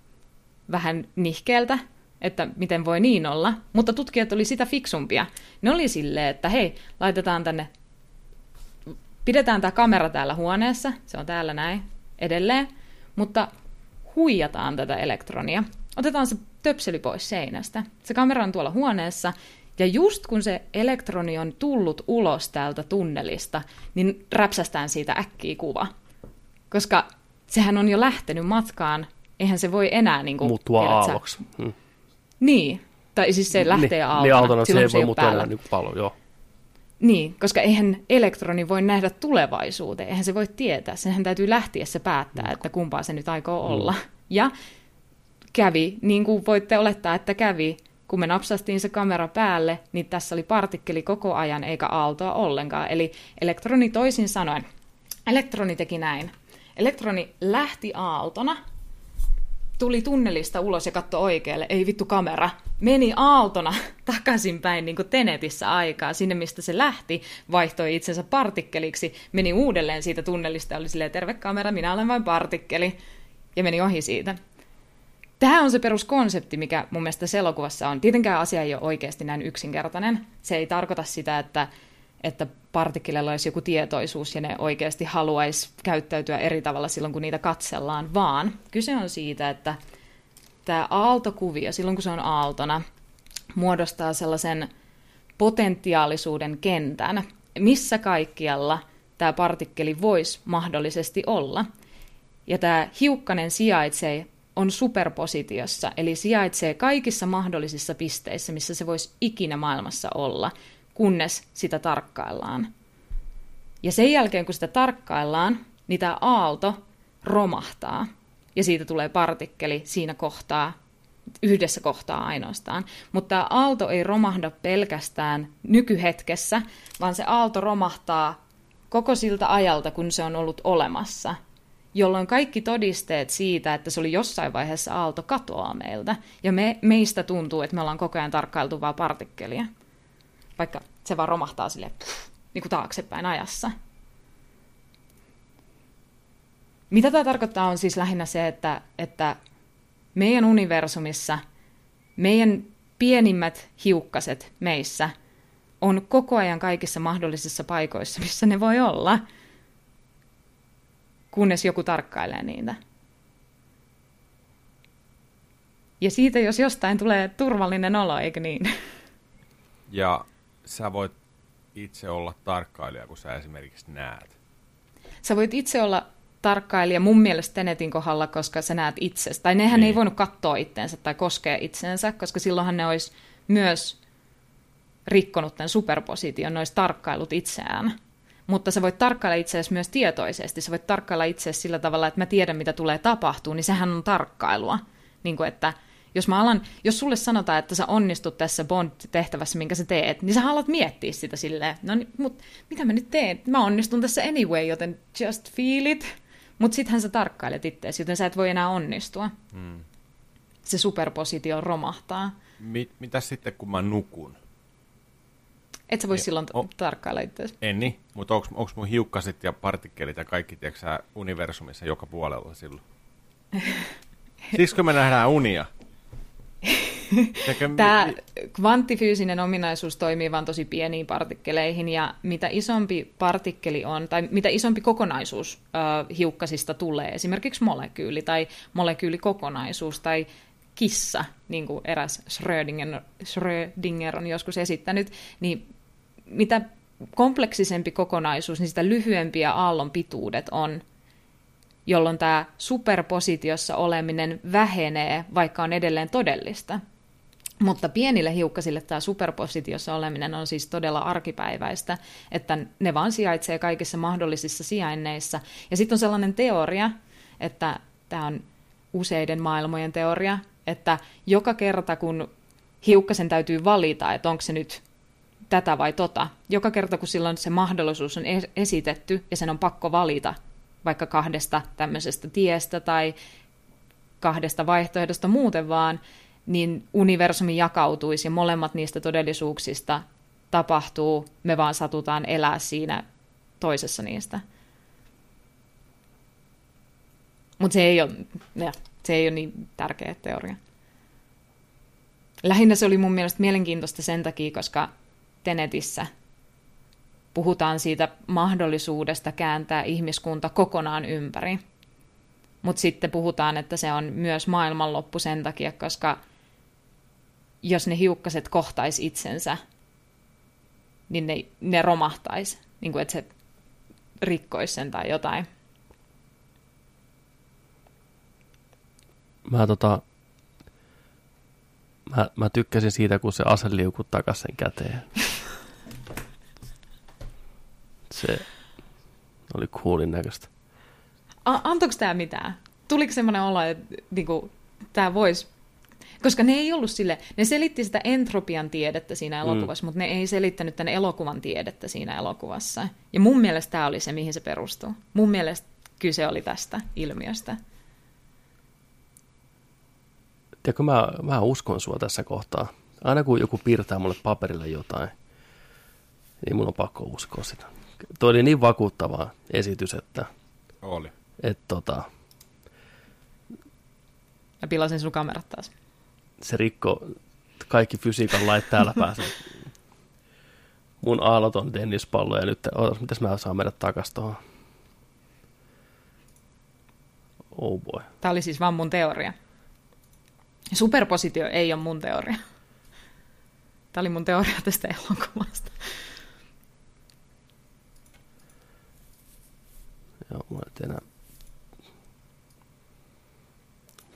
vähän nihkeeltä, että miten voi niin olla, mutta tutkijat oli sitä fiksumpia. Ne oli silleen, että hei, laitetaan tänne, pidetään tämä kamera täällä huoneessa, se on täällä näin edelleen, mutta huijataan tätä elektronia. Otetaan se töpseli pois seinästä. Se kamera on tuolla huoneessa, ja just kun se elektroni on tullut ulos täältä tunnelista, niin räpsästään siitä äkkiä kuva. Koska sehän on jo lähtenyt matkaan, eihän se voi enää... Niin kuin, Muuttua aalloksi. Hmm. Niin, tai siis se lähtee niin, aaltona. Niin aaltona se ei voi muuttua enää niin paljon, joo. Niin, koska eihän elektroni voi nähdä tulevaisuuteen, eihän se voi tietää. Senhän täytyy lähteä se päättää, että kumpaa se nyt aikoo olla. Ja kävi, niin kuin voitte olettaa, että kävi, kun me napsastiin se kamera päälle, niin tässä oli partikkeli koko ajan eikä aaltoa ollenkaan. Eli elektroni toisin sanoen, elektroni teki näin. Elektroni lähti aaltona, tuli tunnelista ulos ja katsoi oikealle, ei vittu kamera, meni aaltona [laughs] takaisinpäin niin kuin Tenetissä aikaa, sinne mistä se lähti, vaihtoi itsensä partikkeliksi, meni uudelleen siitä tunnelista ja oli silleen, terve kamera, minä olen vain partikkeli, ja meni ohi siitä. Tämä on se peruskonsepti, mikä mun mielestä tässä elokuvassa on. Tietenkään asia ei ole oikeasti näin yksinkertainen. Se ei tarkoita sitä, että, että partikkeleilla olisi joku tietoisuus ja ne oikeasti haluaisi käyttäytyä eri tavalla silloin, kun niitä katsellaan, vaan kyse on siitä, että tämä aaltokuvio, silloin kun se on aaltona, muodostaa sellaisen potentiaalisuuden kentän, missä kaikkialla tämä partikkeli voisi mahdollisesti olla. Ja tämä hiukkanen sijaitsee on superpositiossa, eli sijaitsee kaikissa mahdollisissa pisteissä, missä se voisi ikinä maailmassa olla, kunnes sitä tarkkaillaan. Ja sen jälkeen, kun sitä tarkkaillaan, niin tämä aalto romahtaa, ja siitä tulee partikkeli siinä kohtaa, yhdessä kohtaa ainoastaan. Mutta tämä aalto ei romahda pelkästään nykyhetkessä, vaan se aalto romahtaa koko siltä ajalta, kun se on ollut olemassa, jolloin kaikki todisteet siitä, että se oli jossain vaiheessa aalto, katoaa meiltä. Ja me, meistä tuntuu, että me ollaan koko ajan tarkkailtu vaan partikkelia. Vaikka se vaan romahtaa sille niin kuin taaksepäin ajassa. Mitä tämä tarkoittaa on siis lähinnä se, että, että meidän universumissa meidän pienimmät hiukkaset meissä on koko ajan kaikissa mahdollisissa paikoissa, missä ne voi olla – kunnes joku tarkkailee niitä. Ja siitä, jos jostain tulee turvallinen olo, eikö niin? [laughs] Ja sä voit itse olla tarkkailija, kun sä esimerkiksi näet. Sä voit itse olla tarkkailija mun mielestä Tenetin kohdalla, koska sä näet itsestä. Tai nehän niin. ei voinut katsoa itteensä tai koskea itseensä, koska silloinhan ne olisi myös rikkonut tämän superposition, ne olisi tarkkailut itseään mutta sä voit tarkkailla itseäsi myös tietoisesti. Sä voit tarkkailla itseäsi sillä tavalla, että mä tiedän, mitä tulee tapahtuu, niin sehän on tarkkailua. Niin kuin, että jos, mä alan, jos sulle sanotaan, että sä onnistut tässä Bond-tehtävässä, minkä sä teet, niin sä alat miettiä sitä silleen, no niin, mut mitä mä nyt teen? Mä onnistun tässä anyway, joten just feel it. Mutta sittenhän sä tarkkailet itseäsi, joten sä et voi enää onnistua. Hmm. Se superpositio romahtaa. Mit, mitä sitten, kun mä nukun? Et sä voi niin, silloin o, tarkkailla itseäsi. En niin, mutta onko mun hiukkaset ja partikkelit ja kaikki, tiedätkö universumissa joka puolella silloin? [laughs] Siksi me nähdään unia. Tämä kvanttifyysinen ominaisuus toimii vain tosi pieniin partikkeleihin, ja mitä isompi partikkeli on, tai mitä isompi kokonaisuus äh, hiukkasista tulee, esimerkiksi molekyyli tai molekyylikokonaisuus tai kissa, niin kuin eräs Schrödinger, Schrödinger on joskus esittänyt, niin mitä kompleksisempi kokonaisuus, niin sitä lyhyempiä aallon pituudet on, jolloin tämä superpositiossa oleminen vähenee, vaikka on edelleen todellista. Mutta pienille hiukkasille tämä superpositiossa oleminen on siis todella arkipäiväistä, että ne vaan sijaitsee kaikissa mahdollisissa sijainneissa. Ja sitten on sellainen teoria, että tämä on useiden maailmojen teoria, että joka kerta kun hiukkasen täytyy valita, että onko se nyt tätä vai tota, joka kerta kun silloin se mahdollisuus on esitetty ja sen on pakko valita vaikka kahdesta tämmöisestä tiestä tai kahdesta vaihtoehdosta muuten vaan, niin universumi jakautuisi ja molemmat niistä todellisuuksista tapahtuu, me vaan satutaan elää siinä toisessa niistä. Mutta se, ei ole, se ei ole niin tärkeä teoria. Lähinnä se oli mun mielestä mielenkiintoista sen takia, koska Tenetissä puhutaan siitä mahdollisuudesta kääntää ihmiskunta kokonaan ympäri. Mutta sitten puhutaan, että se on myös maailmanloppu sen takia, koska jos ne hiukkaset kohtais itsensä, niin ne, ne romahtaisi, niin kuin että se rikkoisi sen tai jotain. Mä, tota, mä, mä tykkäsin siitä, kun se ase liukui takaisin käteen. [laughs] se oli coolin näköistä. A- antoiko tämä mitään? Tuliko semmoinen olo, että niinku, tämä voisi... Koska ne ei ollut sille, ne selitti sitä entropian tiedettä siinä elokuvassa, mm. mutta ne ei selittänyt tämän elokuvan tiedettä siinä elokuvassa. Ja mun mielestä tämä oli se, mihin se perustuu. Mun mielestä kyse oli tästä ilmiöstä. Tiedätkö, mä, mä uskon sua tässä kohtaa. Aina kun joku piirtää mulle paperille jotain, niin mun on pakko uskoa sitä. Tuo oli niin vakuuttava esitys, että... Oli. Että tota, Mä pilasin sun kamerat taas. se rikko kaikki fysiikan lait täällä päässä. Mun aaloton tennispallo ja nyt, ootas, mitäs mä saan mennä takas tuohon? Oh boy. Tämä oli siis vaan mun teoria. Superpositio ei ole mun teoria. Tämä oli mun teoria tästä elokuvasta. Joo, mulla ei nyt enää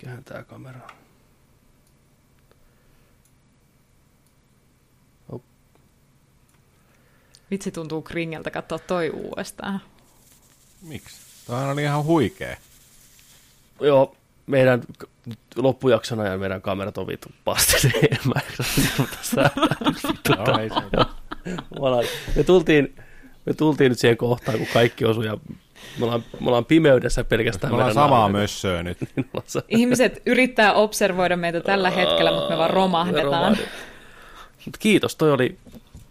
kääntää kameraa. Vitsi tuntuu kringeltä katsoa toi uudestaan. Miksi? Tämä oli ihan huikea. Joo, meidän loppujakson ajan meidän kamerat on vittu [laughs] tässä. No, me tultiin, me tultiin nyt siihen kohtaan, kun kaikki osui ja me ollaan, me ollaan pimeydessä pelkästään Me ollaan samaa mössöä nyt. [laughs] Sa- Ihmiset yrittää observoida meitä tällä hetkellä, mutta me vaan romahdetaan. Mut kiitos, toi oli,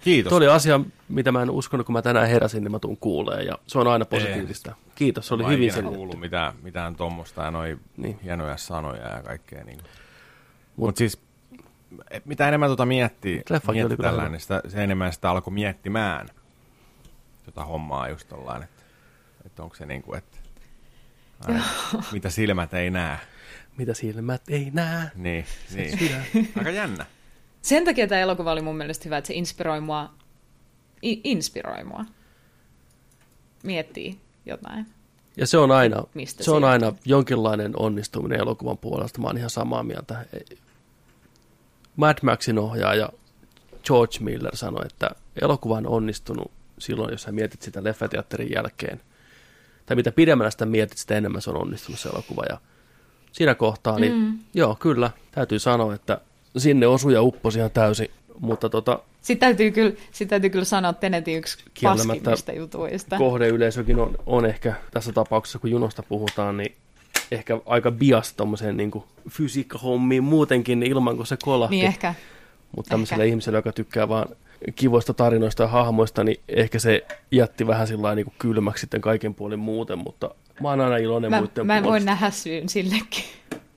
Kiitos. toi oli asia, mitä mä en uskonut, kun mä tänään heräsin, niin mä tuun kuulee ja se on aina positiivista. Kiitos, se oli Mä en hyvin selitetty. kuullut mitään, mitään tuommoista ja noin Niin. niin. hienoja sanoja ja kaikkea. Niin. Mutta Mut- siis, et mitä enemmän tuota miettii, Leffakin oli mietti kyllä tällä, hyvä. niin sitä, se enemmän sitä alkoi miettimään tota hommaa just tollain, että, onko se niin kuin, että ai, mitä silmät ei näe. Mitä silmät ei näe. Niin, niin. Sydän. Aika jännä. Sen takia tämä elokuva oli mun mielestä hyvä, että se inspiroi mua, i- inspiroi mua. Miettii jotain. Ja se on aina, Mistä se on aina jonkinlainen onnistuminen elokuvan puolesta. Mä oon ihan samaa mieltä. Mad Maxin ohjaaja George Miller sanoi, että elokuva on onnistunut silloin, jos sä mietit sitä leffateatterin jälkeen. Tai mitä pidemmällä sitä mietit, sitä enemmän se on onnistunut se elokuva. Ja siinä kohtaa, niin mm. joo, kyllä, täytyy sanoa, että sinne osui ja upposi ihan täysin. Mutta tota, Sitten täytyy kyllä, sit täytyy kyllä sanoa Tenetin yksi paskimmista jutuista. kohdeyleisökin on, on ehkä tässä tapauksessa, kun junosta puhutaan, niin ehkä aika bias tommoseen niin fysiikkahommiin muutenkin ilman, kuin se kolahti. Niin ehkä. Mutta tämmöiselle ehkä. ihmiselle, joka tykkää vaan kivoista tarinoista ja hahmoista, niin ehkä se jätti vähän sillä niin kylmäksi sitten kaiken puolin muuten, mutta mä oon aina iloinen Mä, muiden mä en voi nähdä syyn sillekin.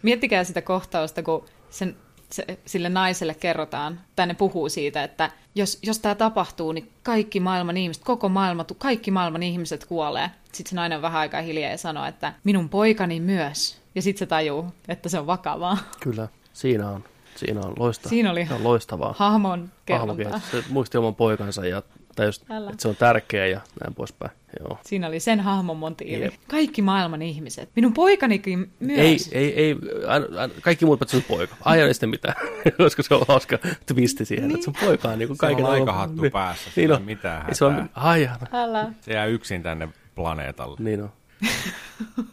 Miettikää sitä kohtausta, kun sen, se, sille naiselle kerrotaan, tai ne puhuu siitä, että jos, jos tämä tapahtuu, niin kaikki maailman ihmiset, koko maailma, kaikki maailman ihmiset kuolee. Sitten se nainen on vähän aikaa hiljaa ja sanoo, että minun poikani myös. Ja sitten se tajuu, että se on vakavaa. Kyllä, siinä on, siinä on, loista, Siinä oli se on loistavaa. Hahmon kerrontaa. Se muisti oman poikansa ja tai just, että se on tärkeä ja näin poispäin. Joo. Siinä oli sen hahmon motiivi. Jep. Kaikki maailman ihmiset. Minun poikanikin myös. Ei, ei, ei, aina, aina, kaikki muut paitsi sun poika. Ai ei sitten mitään, [laughs] koska se on hauska twisti siihen, niin. että sun poika on niin kuin Se on kaiken aikahattu päässä, sillä Niin on. mitään Ei Se on, hätää. jaa, Älä. Se jää yksin tänne planeetalle. niin on. [laughs]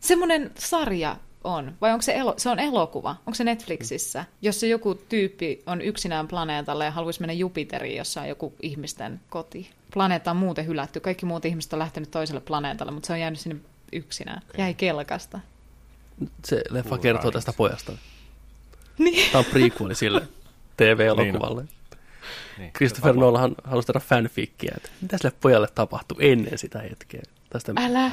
Semmoinen sarja on, vai onko se, elo, se on elokuva? Onko se Netflixissä? Jos se joku tyyppi on yksinään planeetalla ja haluaisi mennä Jupiteriin, jossa on joku ihmisten koti. Planeetta on muuten hylätty. Kaikki muut ihmiset on lähtenyt toiselle planeetalle, mutta se on jäänyt sinne yksinään. Jäi kelkasta. Se leffa Kuulostaa kertoo tästä pojasta. Niin. Tämä on prequeli sille [laughs] TV-elokuvalle. Niin, Christopher se Nolan halusi tehdä fanfickia, että mitä sille pojalle tapahtui ennen sitä hetkeä. Tästä Älä,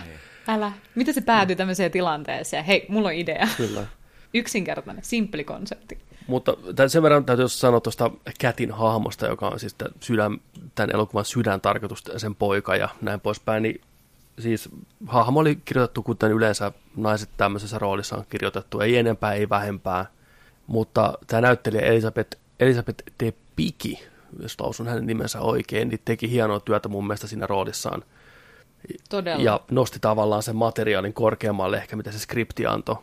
älä. Miten se päätyi tämmöiseen tilanteeseen? Hei, mulla on idea. Kyllä. Yksinkertainen, simppeli konsepti. Mutta tämän- sen verran täytyy sanoa tuosta Kätin hahmosta, joka on siis tämän, sydän, tämän elokuvan sydän tarkoitus, sen poika ja näin poispäin, niin siis hahmo oli kirjoitettu, kuten yleensä naiset tämmöisessä roolissa on kirjoitettu, ei enempää, ei vähempää, mutta tämä näyttelijä Elisabeth, Elisabeth de Piki, jos lausun hänen nimensä oikein, niin teki hienoa työtä mun mielestä siinä roolissaan Todella. ja nosti tavallaan sen materiaalin korkeammalle ehkä, mitä se skripti antoi.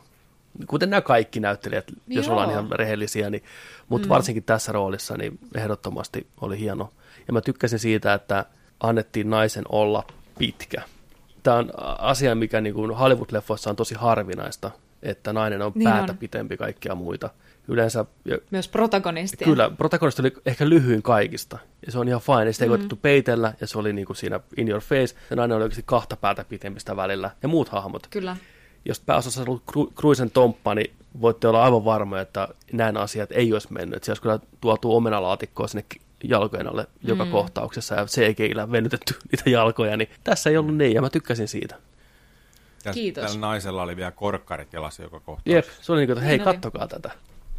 Kuten nämä kaikki näyttelijät, jos Joo. ollaan ihan rehellisiä, niin, mutta mm. varsinkin tässä roolissa niin ehdottomasti oli hieno. Ja mä tykkäsin siitä, että annettiin naisen olla pitkä. Tämä on asia, mikä niin kuin Hollywood-leffoissa on tosi harvinaista, että nainen on Niin päätä on. pitempi kaikkia muita. Yleensä, ja Myös protagonistia. Kyllä, protagonisti oli ehkä lyhyin kaikista. Ja se on ihan fine. Ja sitä ei Mm. koetettu peitellä, ja se oli niin kuin siinä in your face. Ja nainen oli oikeasti kahta päätä pitemmistä välillä. Ja muut hahmot. Kyllä. Jos pääosassa on ollut Cru- Cruisen tomppa, niin voitte olla aivan varmoja, että näin asiat ei olisi mennyt. Että se olisi kyllä tuotu omenalaatikkoa sinne jalkojen alle joka Mm. kohtauksessa ja CGillä venytetty [laughs] niitä jalkoja, niin tässä ei ollut niin, ja mä tykkäsin siitä. Ja Kiitos. Tällä naisella oli vielä korkkarit jalassa joka kohta. Jep, se oli niin kuin, että hei, Niin oli. kattokaa tätä.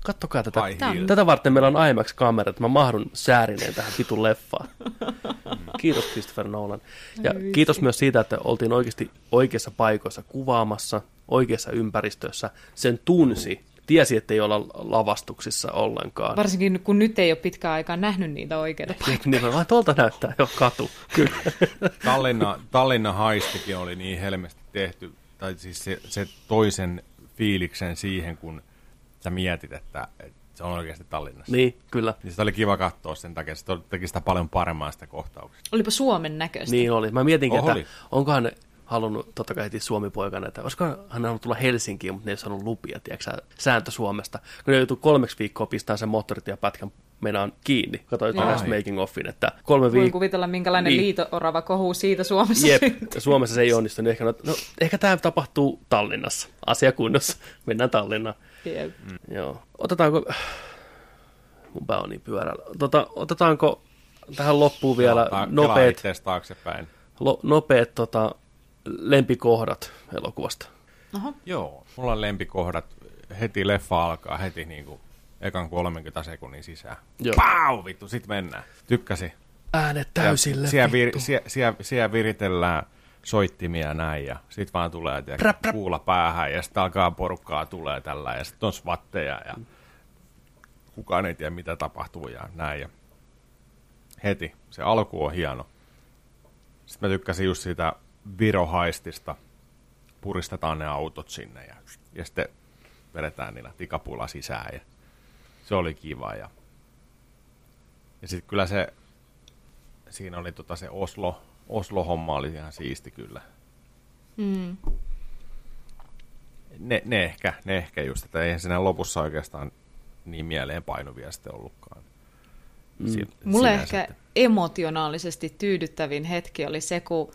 Kattokaa tätä. Tätä varten meillä on IMAX-kamera, että mä mahdun säärineen tähän vitun leffaan. Kiitos Christopher Nolan. Ja Ai kiitos myös siitä, että oltiin oikeasti oikeissa paikoissa kuvaamassa, oikeassa ympäristössä. Sen tunsi, tiesi, että ei olla lavastuksissa ollenkaan. Varsinkin kun nyt ei ole pitkään aikaa nähnyt niitä oikeita paikkoja. niin vaan tuolta näyttää jo katu. Kyllä. Tallinna, Tallinna haistikin oli niin helmesti tehty, tai siis se, se toisen fiiliksen siihen, kun sä mietit, että, että se on oikeasti Tallinnassa. niin, kyllä. Niin sitä oli kiva katsoa sen takia, se teki sitä paljon paremmin sitä kohtauksesta. Olipa Suomen näköistä. Niin oli. Mä mietinkin, Oli. että onkohan ne halunnut, totta kai heti Suomi-poikana, että olisikohan hän halunnut tulla Helsinkiin, mutta ne ei saanut lupia, tiedätkö sä, sääntö Suomesta. Kun ne joutuu kolmeksi viikkoa pistämään sen moottoritiepätkän meinaan kiinni. Katsoin Joo. näistä making offin, että kolme Voin viikkoa. kuvitella, minkälainen Niin. liito-orava kohu siitä Suomessa Jep. Suomessa se ei onnistunut. Ehkä, no, no, ehkä tämä tapahtuu Tallinnassa. Asia kunnossa. Mennään Tallinnaan. Jep. Joo. Otetaanko... Mun pää on niin pyörällä. Tota, otetaanko tähän loppuun vielä kelaa nopeat, taaksepäin. lo, nopeat tota, lempikohdat elokuvasta. Oho. Joo, mulla on lempikohdat. Heti leffa alkaa heti niin kuin ekan 30 sekunnin sisään. Joo. Pau, vittu, sit mennään. Tykkäsi. Äänet täysille, siellä, vir, siellä, siellä, siellä viritellään soittimia näin ja sit vaan tulee tiedä, Präp, präp. kuulla päähän ja sitten alkaa porukkaa tulee tällä ja sitten on svatteja ja kukaan ei tiedä mitä tapahtuu ja näin. Ja heti, se alku on hieno. Sitten mä tykkäsin just siitä Virohaistista, puristetaan ne autot sinne ja, ja sitten vedetään niillä tikapulla sisään ja se oli kiva ja, ja sitten kyllä se siinä oli tota se Oslo, Oslo-homma oli ihan siisti kyllä. Mm. Ne, ne, ehkä, ne ehkä just, että eihän siinä lopussa oikeastaan niin mieleen painuvia sitten ollutkaan. Mm. Si- Mulle ehkä että- emotionaalisesti tyydyttävin hetki oli se, kun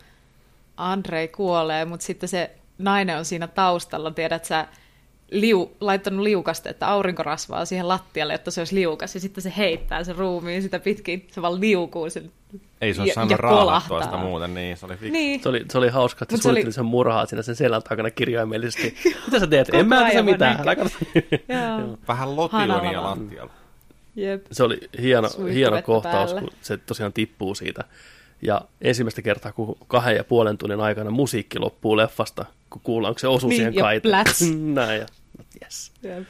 Andrei kuolee, mutta sitten se nainen on siinä taustalla, tiedät sä, liu, laittanut liukasta, että aurinkorasvaa siihen lattialle, että se olisi liukas, ja sitten se heittää sen ruumiin sitä pitkin, se vaan liukuu sen. Ei se olisi ja- saanut kolahtaa. sitä muuten, niin se oli fiksu. Niin, Se oli, se oli hauska, että se se oli- suunnitteli sen murhaa siinä sen selän takana kirjaimellisesti. [laughs] Mitä sä teet? En mä ajan mitään. [laughs] Joo. Vähän lotionia lattialla. Jep. Se oli hieno, hieno kohtaus, päällä. kun se tosiaan tippuu siitä. Ja ensimmäistä kertaa, kun kahden ja puolen tunnin aikana musiikki loppuu leffasta, kun kuullaan, kun se osuu Niin, siihen ja kaiteen. [laughs] Näin, ja yes. Jep.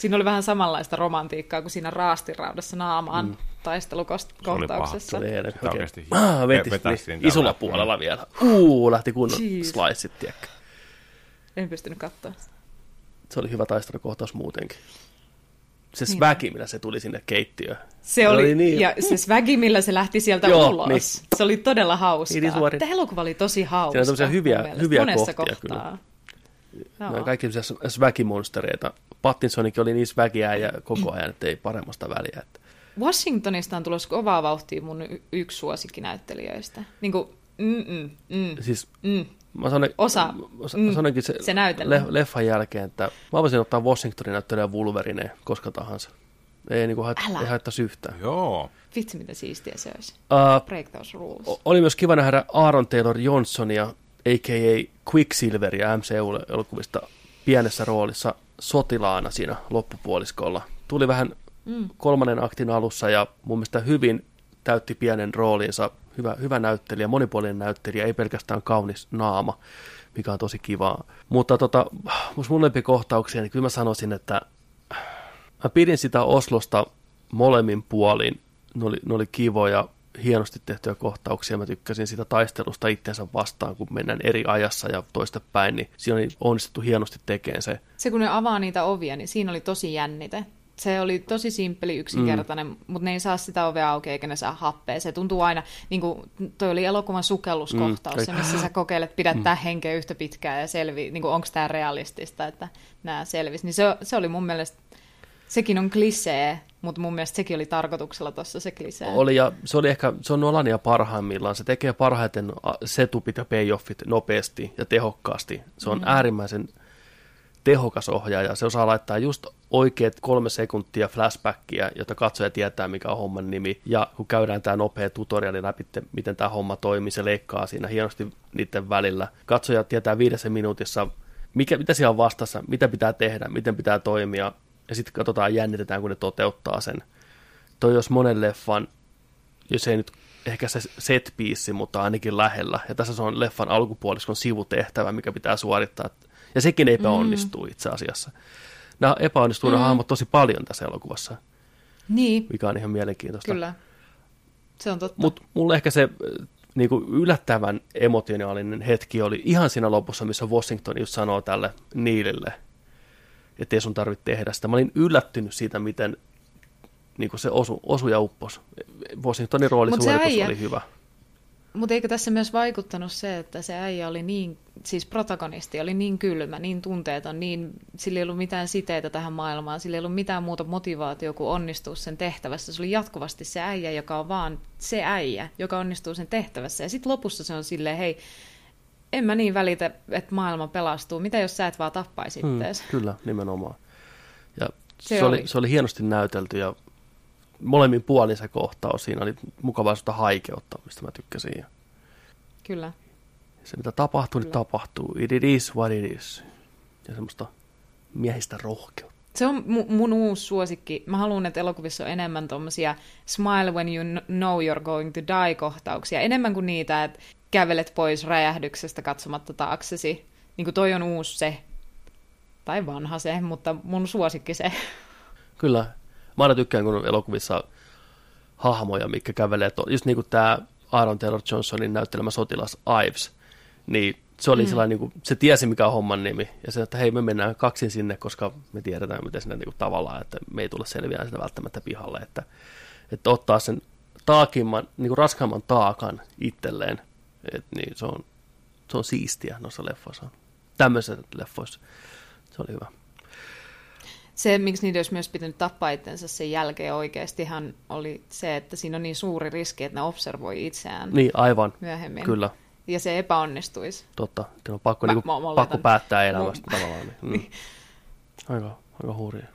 Siinä oli vähän samanlaista romantiikkaa kuin siinä raastiraudassa naamaan mm. Taistelukohtauksessa. Se oli oikein. oikeasti Ah, veti, vetäisi niin, isolla puolella vielä. Uu, lähti kunnon Jeez. sliceit, tiedätkö. En pystynyt katsoa. Se oli hyvä taistelukohtaus muutenkin. Se Niin. sväki, millä se tuli sinne keittiöön. Se oli, oli niin- ja se swagi, millä se lähti sieltä Joo, ulos. niin. Se oli todella hauskaa. Niin suori. Tämä elokuva oli tosi hauska. Siinä on tämmöisiä hyviä- hyviä kohtia kohtaa. No, Joo. kaikki semmoisia sväkimonstereita. Pattinsonikin oli niin sväkiä ja koko ajan, että ei paremmasta väliä. Että Washingtonista on tulossa kovaa vauhtia mun y- yksi suosikkinäyttelijöistä. Niin kuin, mm, mm, mm, siis mm. mä sanon, Osa, mä mm, sanoinkin se, se näytelmä. le- leffan jälkeen, että mä voisin ottaa Washingtonin näyttelijä Wolverine koska tahansa. Ei, niin kuin hait, Älä. ei haittaisi yhtään. Joo. Vitsi, mitä siistiä se olisi. Uh, Break those rules. Oli myös kiva nähdä Aaron Taylor Johnsonia, a.k.a. Quicksilveria MCU-elokuvista pienessä roolissa sotilaana siinä loppupuoliskolla. Tuli vähän Mm. kolmannen aktin alussa ja mun mielestä hyvin täytti pienen roolinsa. Hyvä, hyvä näyttelijä, monipuolinen näyttelijä, ei pelkästään kaunis naama, mikä on tosi kivaa. Mutta tota, mun lempikohtauksia, niin kyllä mä sanoisin, että mä pidin sitä Oslosta molemmin puolin. Ne oli, ne oli kivoja, hienosti tehtyjä kohtauksia. Mä tykkäsin sitä taistelusta itsensä vastaan, kun mennään eri ajassa ja toista päin, niin siinä oli onnistuttu hienosti tekemään se. Se, kun ne avaa niitä ovia, niin siinä oli tosi jännite. Se oli tosi simppeli, yksinkertainen, mm. mutta ne ei saa sitä ovea auki eikä ne saa happea. Se tuntuu aina, niin kuin toi oli elokuvan sukelluskohtaus, Mm, mm, se, missä sä kokeilet pidättää mm. henkeä yhtä pitkään ja selvi, niin onko tämä realistista, että nämä selvisi. Niin se, se oli mun mielestä, sekin on klisee, mutta mun mielestä sekin oli tarkoituksella tuossa se klisee. Oli ja se oli ehkä, se on Nolania parhaimmillaan. Se tekee parhaiten setupit ja payoffit nopeasti ja tehokkaasti. Se on mm. äärimmäisen tehokas ohjaaja. Se osaa laittaa just oikeat kolme sekuntia flashbackia, jotta katsoja tietää, mikä on homman nimi. Ja kun käydään tämä nopea tutoriali läpi, miten tämä homma toimii, se leikkaa siinä hienosti niiden välillä. Katsoja tietää viidessä minuutissa, mikä, mitä siellä on vastassa, mitä pitää tehdä, miten pitää toimia. Ja sitten katsotaan, jännitetään, kun ne toteuttaa sen. Toi jos monen leffan, jos ei nyt ehkä se set piece, mutta ainakin lähellä. Ja tässä se on leffan alkupuoliskon sivutehtävä, mikä pitää suorittaa. Ja sekin epäonnistuu mm. itse asiassa. Nämä epäonnistuu mm. nämä hahmot tosi paljon tässä elokuvassa, Niin, mikä on ihan mielenkiintoista. kyllä. Se on totta. Mutta mulle ehkä se äh, niinku yllättävän emotionaalinen hetki oli ihan siinä lopussa, missä Washington just sanoo tälle Niilille, että ei sun tarvitse tehdä sitä. Mä olin yllättynyt siitä, miten niinku se osu, osu ja uppos. Washingtonin rooli äijä- oli hyvä. Mutta eikö tässä myös vaikuttanut se, että se äijä oli niin, siis protagonisti oli niin kylmä, niin tunteeton, niin sillä ei ollut mitään siteitä tähän maailmaan, sillä ei ollut mitään muuta motivaatiota kuin onnistua sen tehtävässä. Se oli jatkuvasti se äijä, joka on vaan se äijä, joka onnistuu sen tehtävässä. Ja sitten lopussa se on silleen, hei, en mä niin välitä, että maailma pelastuu. Mitä jos sä et vaan tappaisi Mm, ittees? kyllä, nimenomaan. Ja se, Se oli, oli. se oli hienosti näytelty ja molemmin puolin se kohtaus. Siinä oli mukavaa sitä haikeutta, mistä mä tykkäsin. Kyllä. se mitä tapahtuu, niin Kyllä. tapahtuu. It is what it is. Ja semmoista miehistä rohkeutta. Se on mu- mun uusi suosikki. Mä haluan, että elokuvissa on enemmän tommosia smile when you kn- know you're going to die kohtauksia. Enemmän kuin niitä, että kävelet pois räjähdyksestä katsomatta taaksesi. Niin kuin toi on uusi se. Tai vanha se, mutta mun suosikki se. Kyllä. Mä aina tykkään, kun on elokuvissa hahmoja, mikä kävelee. To- just niin kuin tämä Aaron Taylor Johnsonin näyttelemä sotilas Ives, niin se oli mm. sellainen, niin kuin, se tiesi mikä on homman nimi, ja se, että hei me mennään kaksin sinne, koska me tiedetään miten sinne niin kuin, tavallaan, että me ei tule selviämään sitä välttämättä pihalle, että, että ottaa sen taakimman, niin kuin raskaamman taakan itselleen, et, niin se on, se on siistiä noissa leffoissa. Tämmöisissä leffoissa. Se oli hyvä. Se, miksi niitä olisi myös pitänyt tappaa itsensä sen jälkeen oikeastihan oli se, että siinä on niin suuri riski, että ne observoi itseään Niin, aivan. myöhemmin. Kyllä. Ja se epäonnistuisi. Totta, teillä on pakko, Mä- niinku, mä- mä pakko päättää elämästä tavallaan. Niin. Mm. [laughs] Aika, aika hurjaa.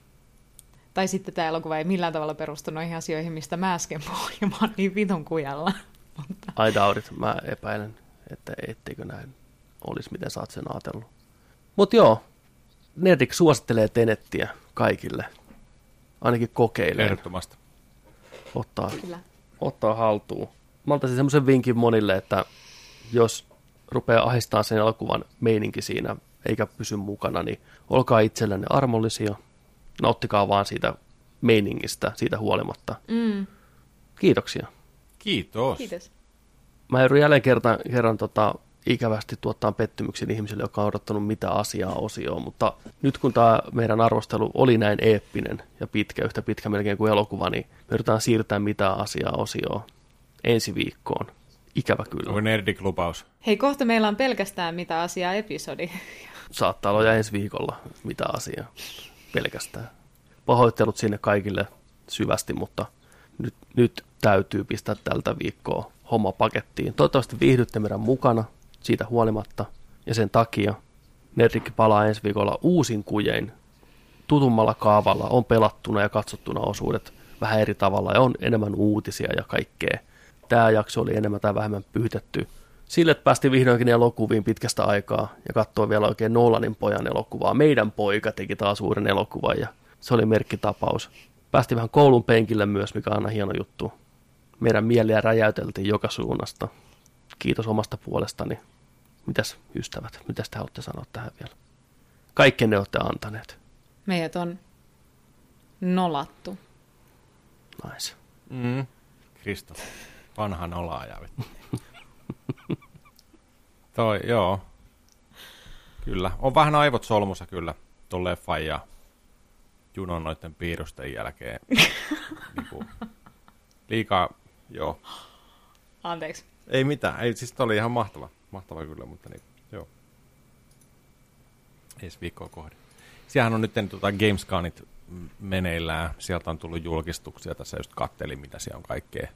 Tai sitten tämä elokuva ei millään tavalla perustu noihin asioihin, mistä mä äsken puhuin, ja mä oon niin vitun kujalla. Mutta I doubt it. Mä epäilen, että etteikö näin olisi, miten sä oot sen ajatellut. Mutta joo, Nerdik suosittelee Tenettiä kaikille. Ainakin kokeilee, Ehdottomasti. ottaa, kyllä. ottaa haltuun. Mä antaisin semmoisen vinkin monille, että jos rupeaa ahistaa sen elokuvan meininki siinä, eikä pysy mukana, niin olkaa itsellenne armollisia, nauttikaa vaan siitä meiningistä, siitä huolimatta. Mm, Kiitoksia. Kiitos. kiitos. Mä joudun jälleen kerran, kerran tota, ikävästi tuottaa pettymyksen ihmisille, jotka on odottanut mitä asiaa osioon, mutta nyt kun tämä meidän arvostelu oli näin eeppinen ja pitkä, yhtä pitkä melkein kuin elokuva, niin me yritetään siirtää mitä asiaa osioon ensi viikkoon. Ikävä kyllä. Onko Nerdik-lupaus? Hei, kohta meillä on pelkästään mitä asiaa episodi. [laughs] Saattaa olla ensi viikolla mitä asiaa pelkästään. Pahoittelut sinne kaikille syvästi, mutta nyt, nyt täytyy pistää tältä viikkoa homma pakettiin. Toivottavasti viihdytte meidän mukana siitä huolimatta ja sen takia Nerdikki palaa ensi viikolla uusin kujein tutummalla kaavalla, on pelattuna ja katsottuna osuudet vähän eri tavalla ja on enemmän uutisia ja kaikkea. Tämä jakso oli enemmän tai vähemmän pyytetty sille, että päästi vihdoinkin elokuviin pitkästä aikaa ja katsoi vielä oikein Nolanin pojan elokuvaa. Meidän poika teki taas uuden elokuvan ja se oli merkkitapaus. Päästi vähän koulun penkille myös, mikä on aina hieno juttu. Meidän mieliä räjäyteltiin joka suunnasta. Kiitos omasta puolestani. Mitäs ystävät, mitäs te haluatte sanoa tähän vielä? Kaikki ne olette antaneet. Meidät on nolattu. Nice. Mm. Kristo. Vanha nolaaja. [laughs] Toi, joo. Kyllä. On vähän aivot solmussa kyllä, tolleen faija junon noiden piirusten jälkeen. [laughs] niinku, liikaa, joo. Anteeksi. Ei mitään, ei, siis oli ihan mahtava. Mahtava kyllä, mutta niin, joo. Ees viikkoa kohde. Siellähän on nyt tota, Gamescanit meneillään. Sieltä on tullut julkistuksia. Tässä just kattelin, mitä siellä on kaikkea,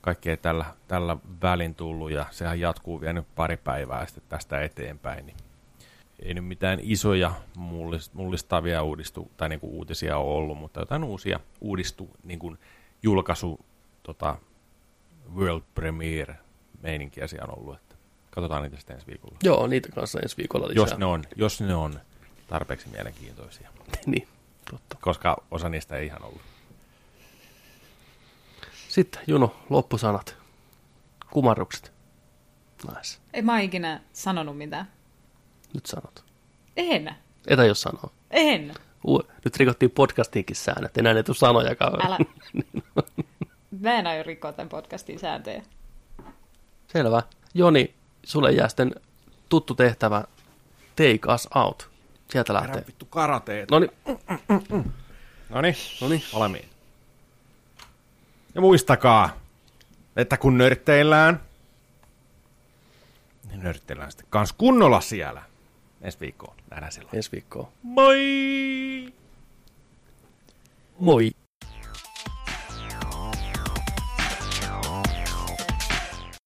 kaikkea tällä, tällä välin tullut. Ja sehän jatkuu vielä nyt pari päivää sitten tästä eteenpäin. Niin ei nyt mitään isoja mullist, mullistavia uudistu, tai niinku uutisia ole ollut, mutta jotain uusia uudistu, niinku julkaisu tota, World Premiere meininkiä siellä on ollut. Että katsotaan niitä sitten ensi viikolla. Joo, niitä kanssa ensi viikolla lisää. Jos ne on, jos ne on tarpeeksi mielenkiintoisia. [laughs] niin, totta. Koska osa niistä ei ihan ollut. Sitten Juno, loppusanat. Kumarrukset. Nice. Ei mä ikinä sanonut mitään. Nyt sanot. En. Etä jos sanoo. En. U- nyt rikottiin podcastinkin säännöt. Enää ei tule sanojakaan. Älä. [laughs] Mä en aio rikkoa tämän podcastin sääntöjä. Selvä. Joni, sulle jää sitten tuttu tehtävä Take Us Out. Sieltä lähtee. vittu karateet. No niin, Noniin, noniin, valmiin. Ja muistakaa, että kun nörtteillään, niin nörtteillään sitten kans kunnolla siellä. Ensi viikkoon. Nähdään silloin. ensi viikkoon. Moi! Moi!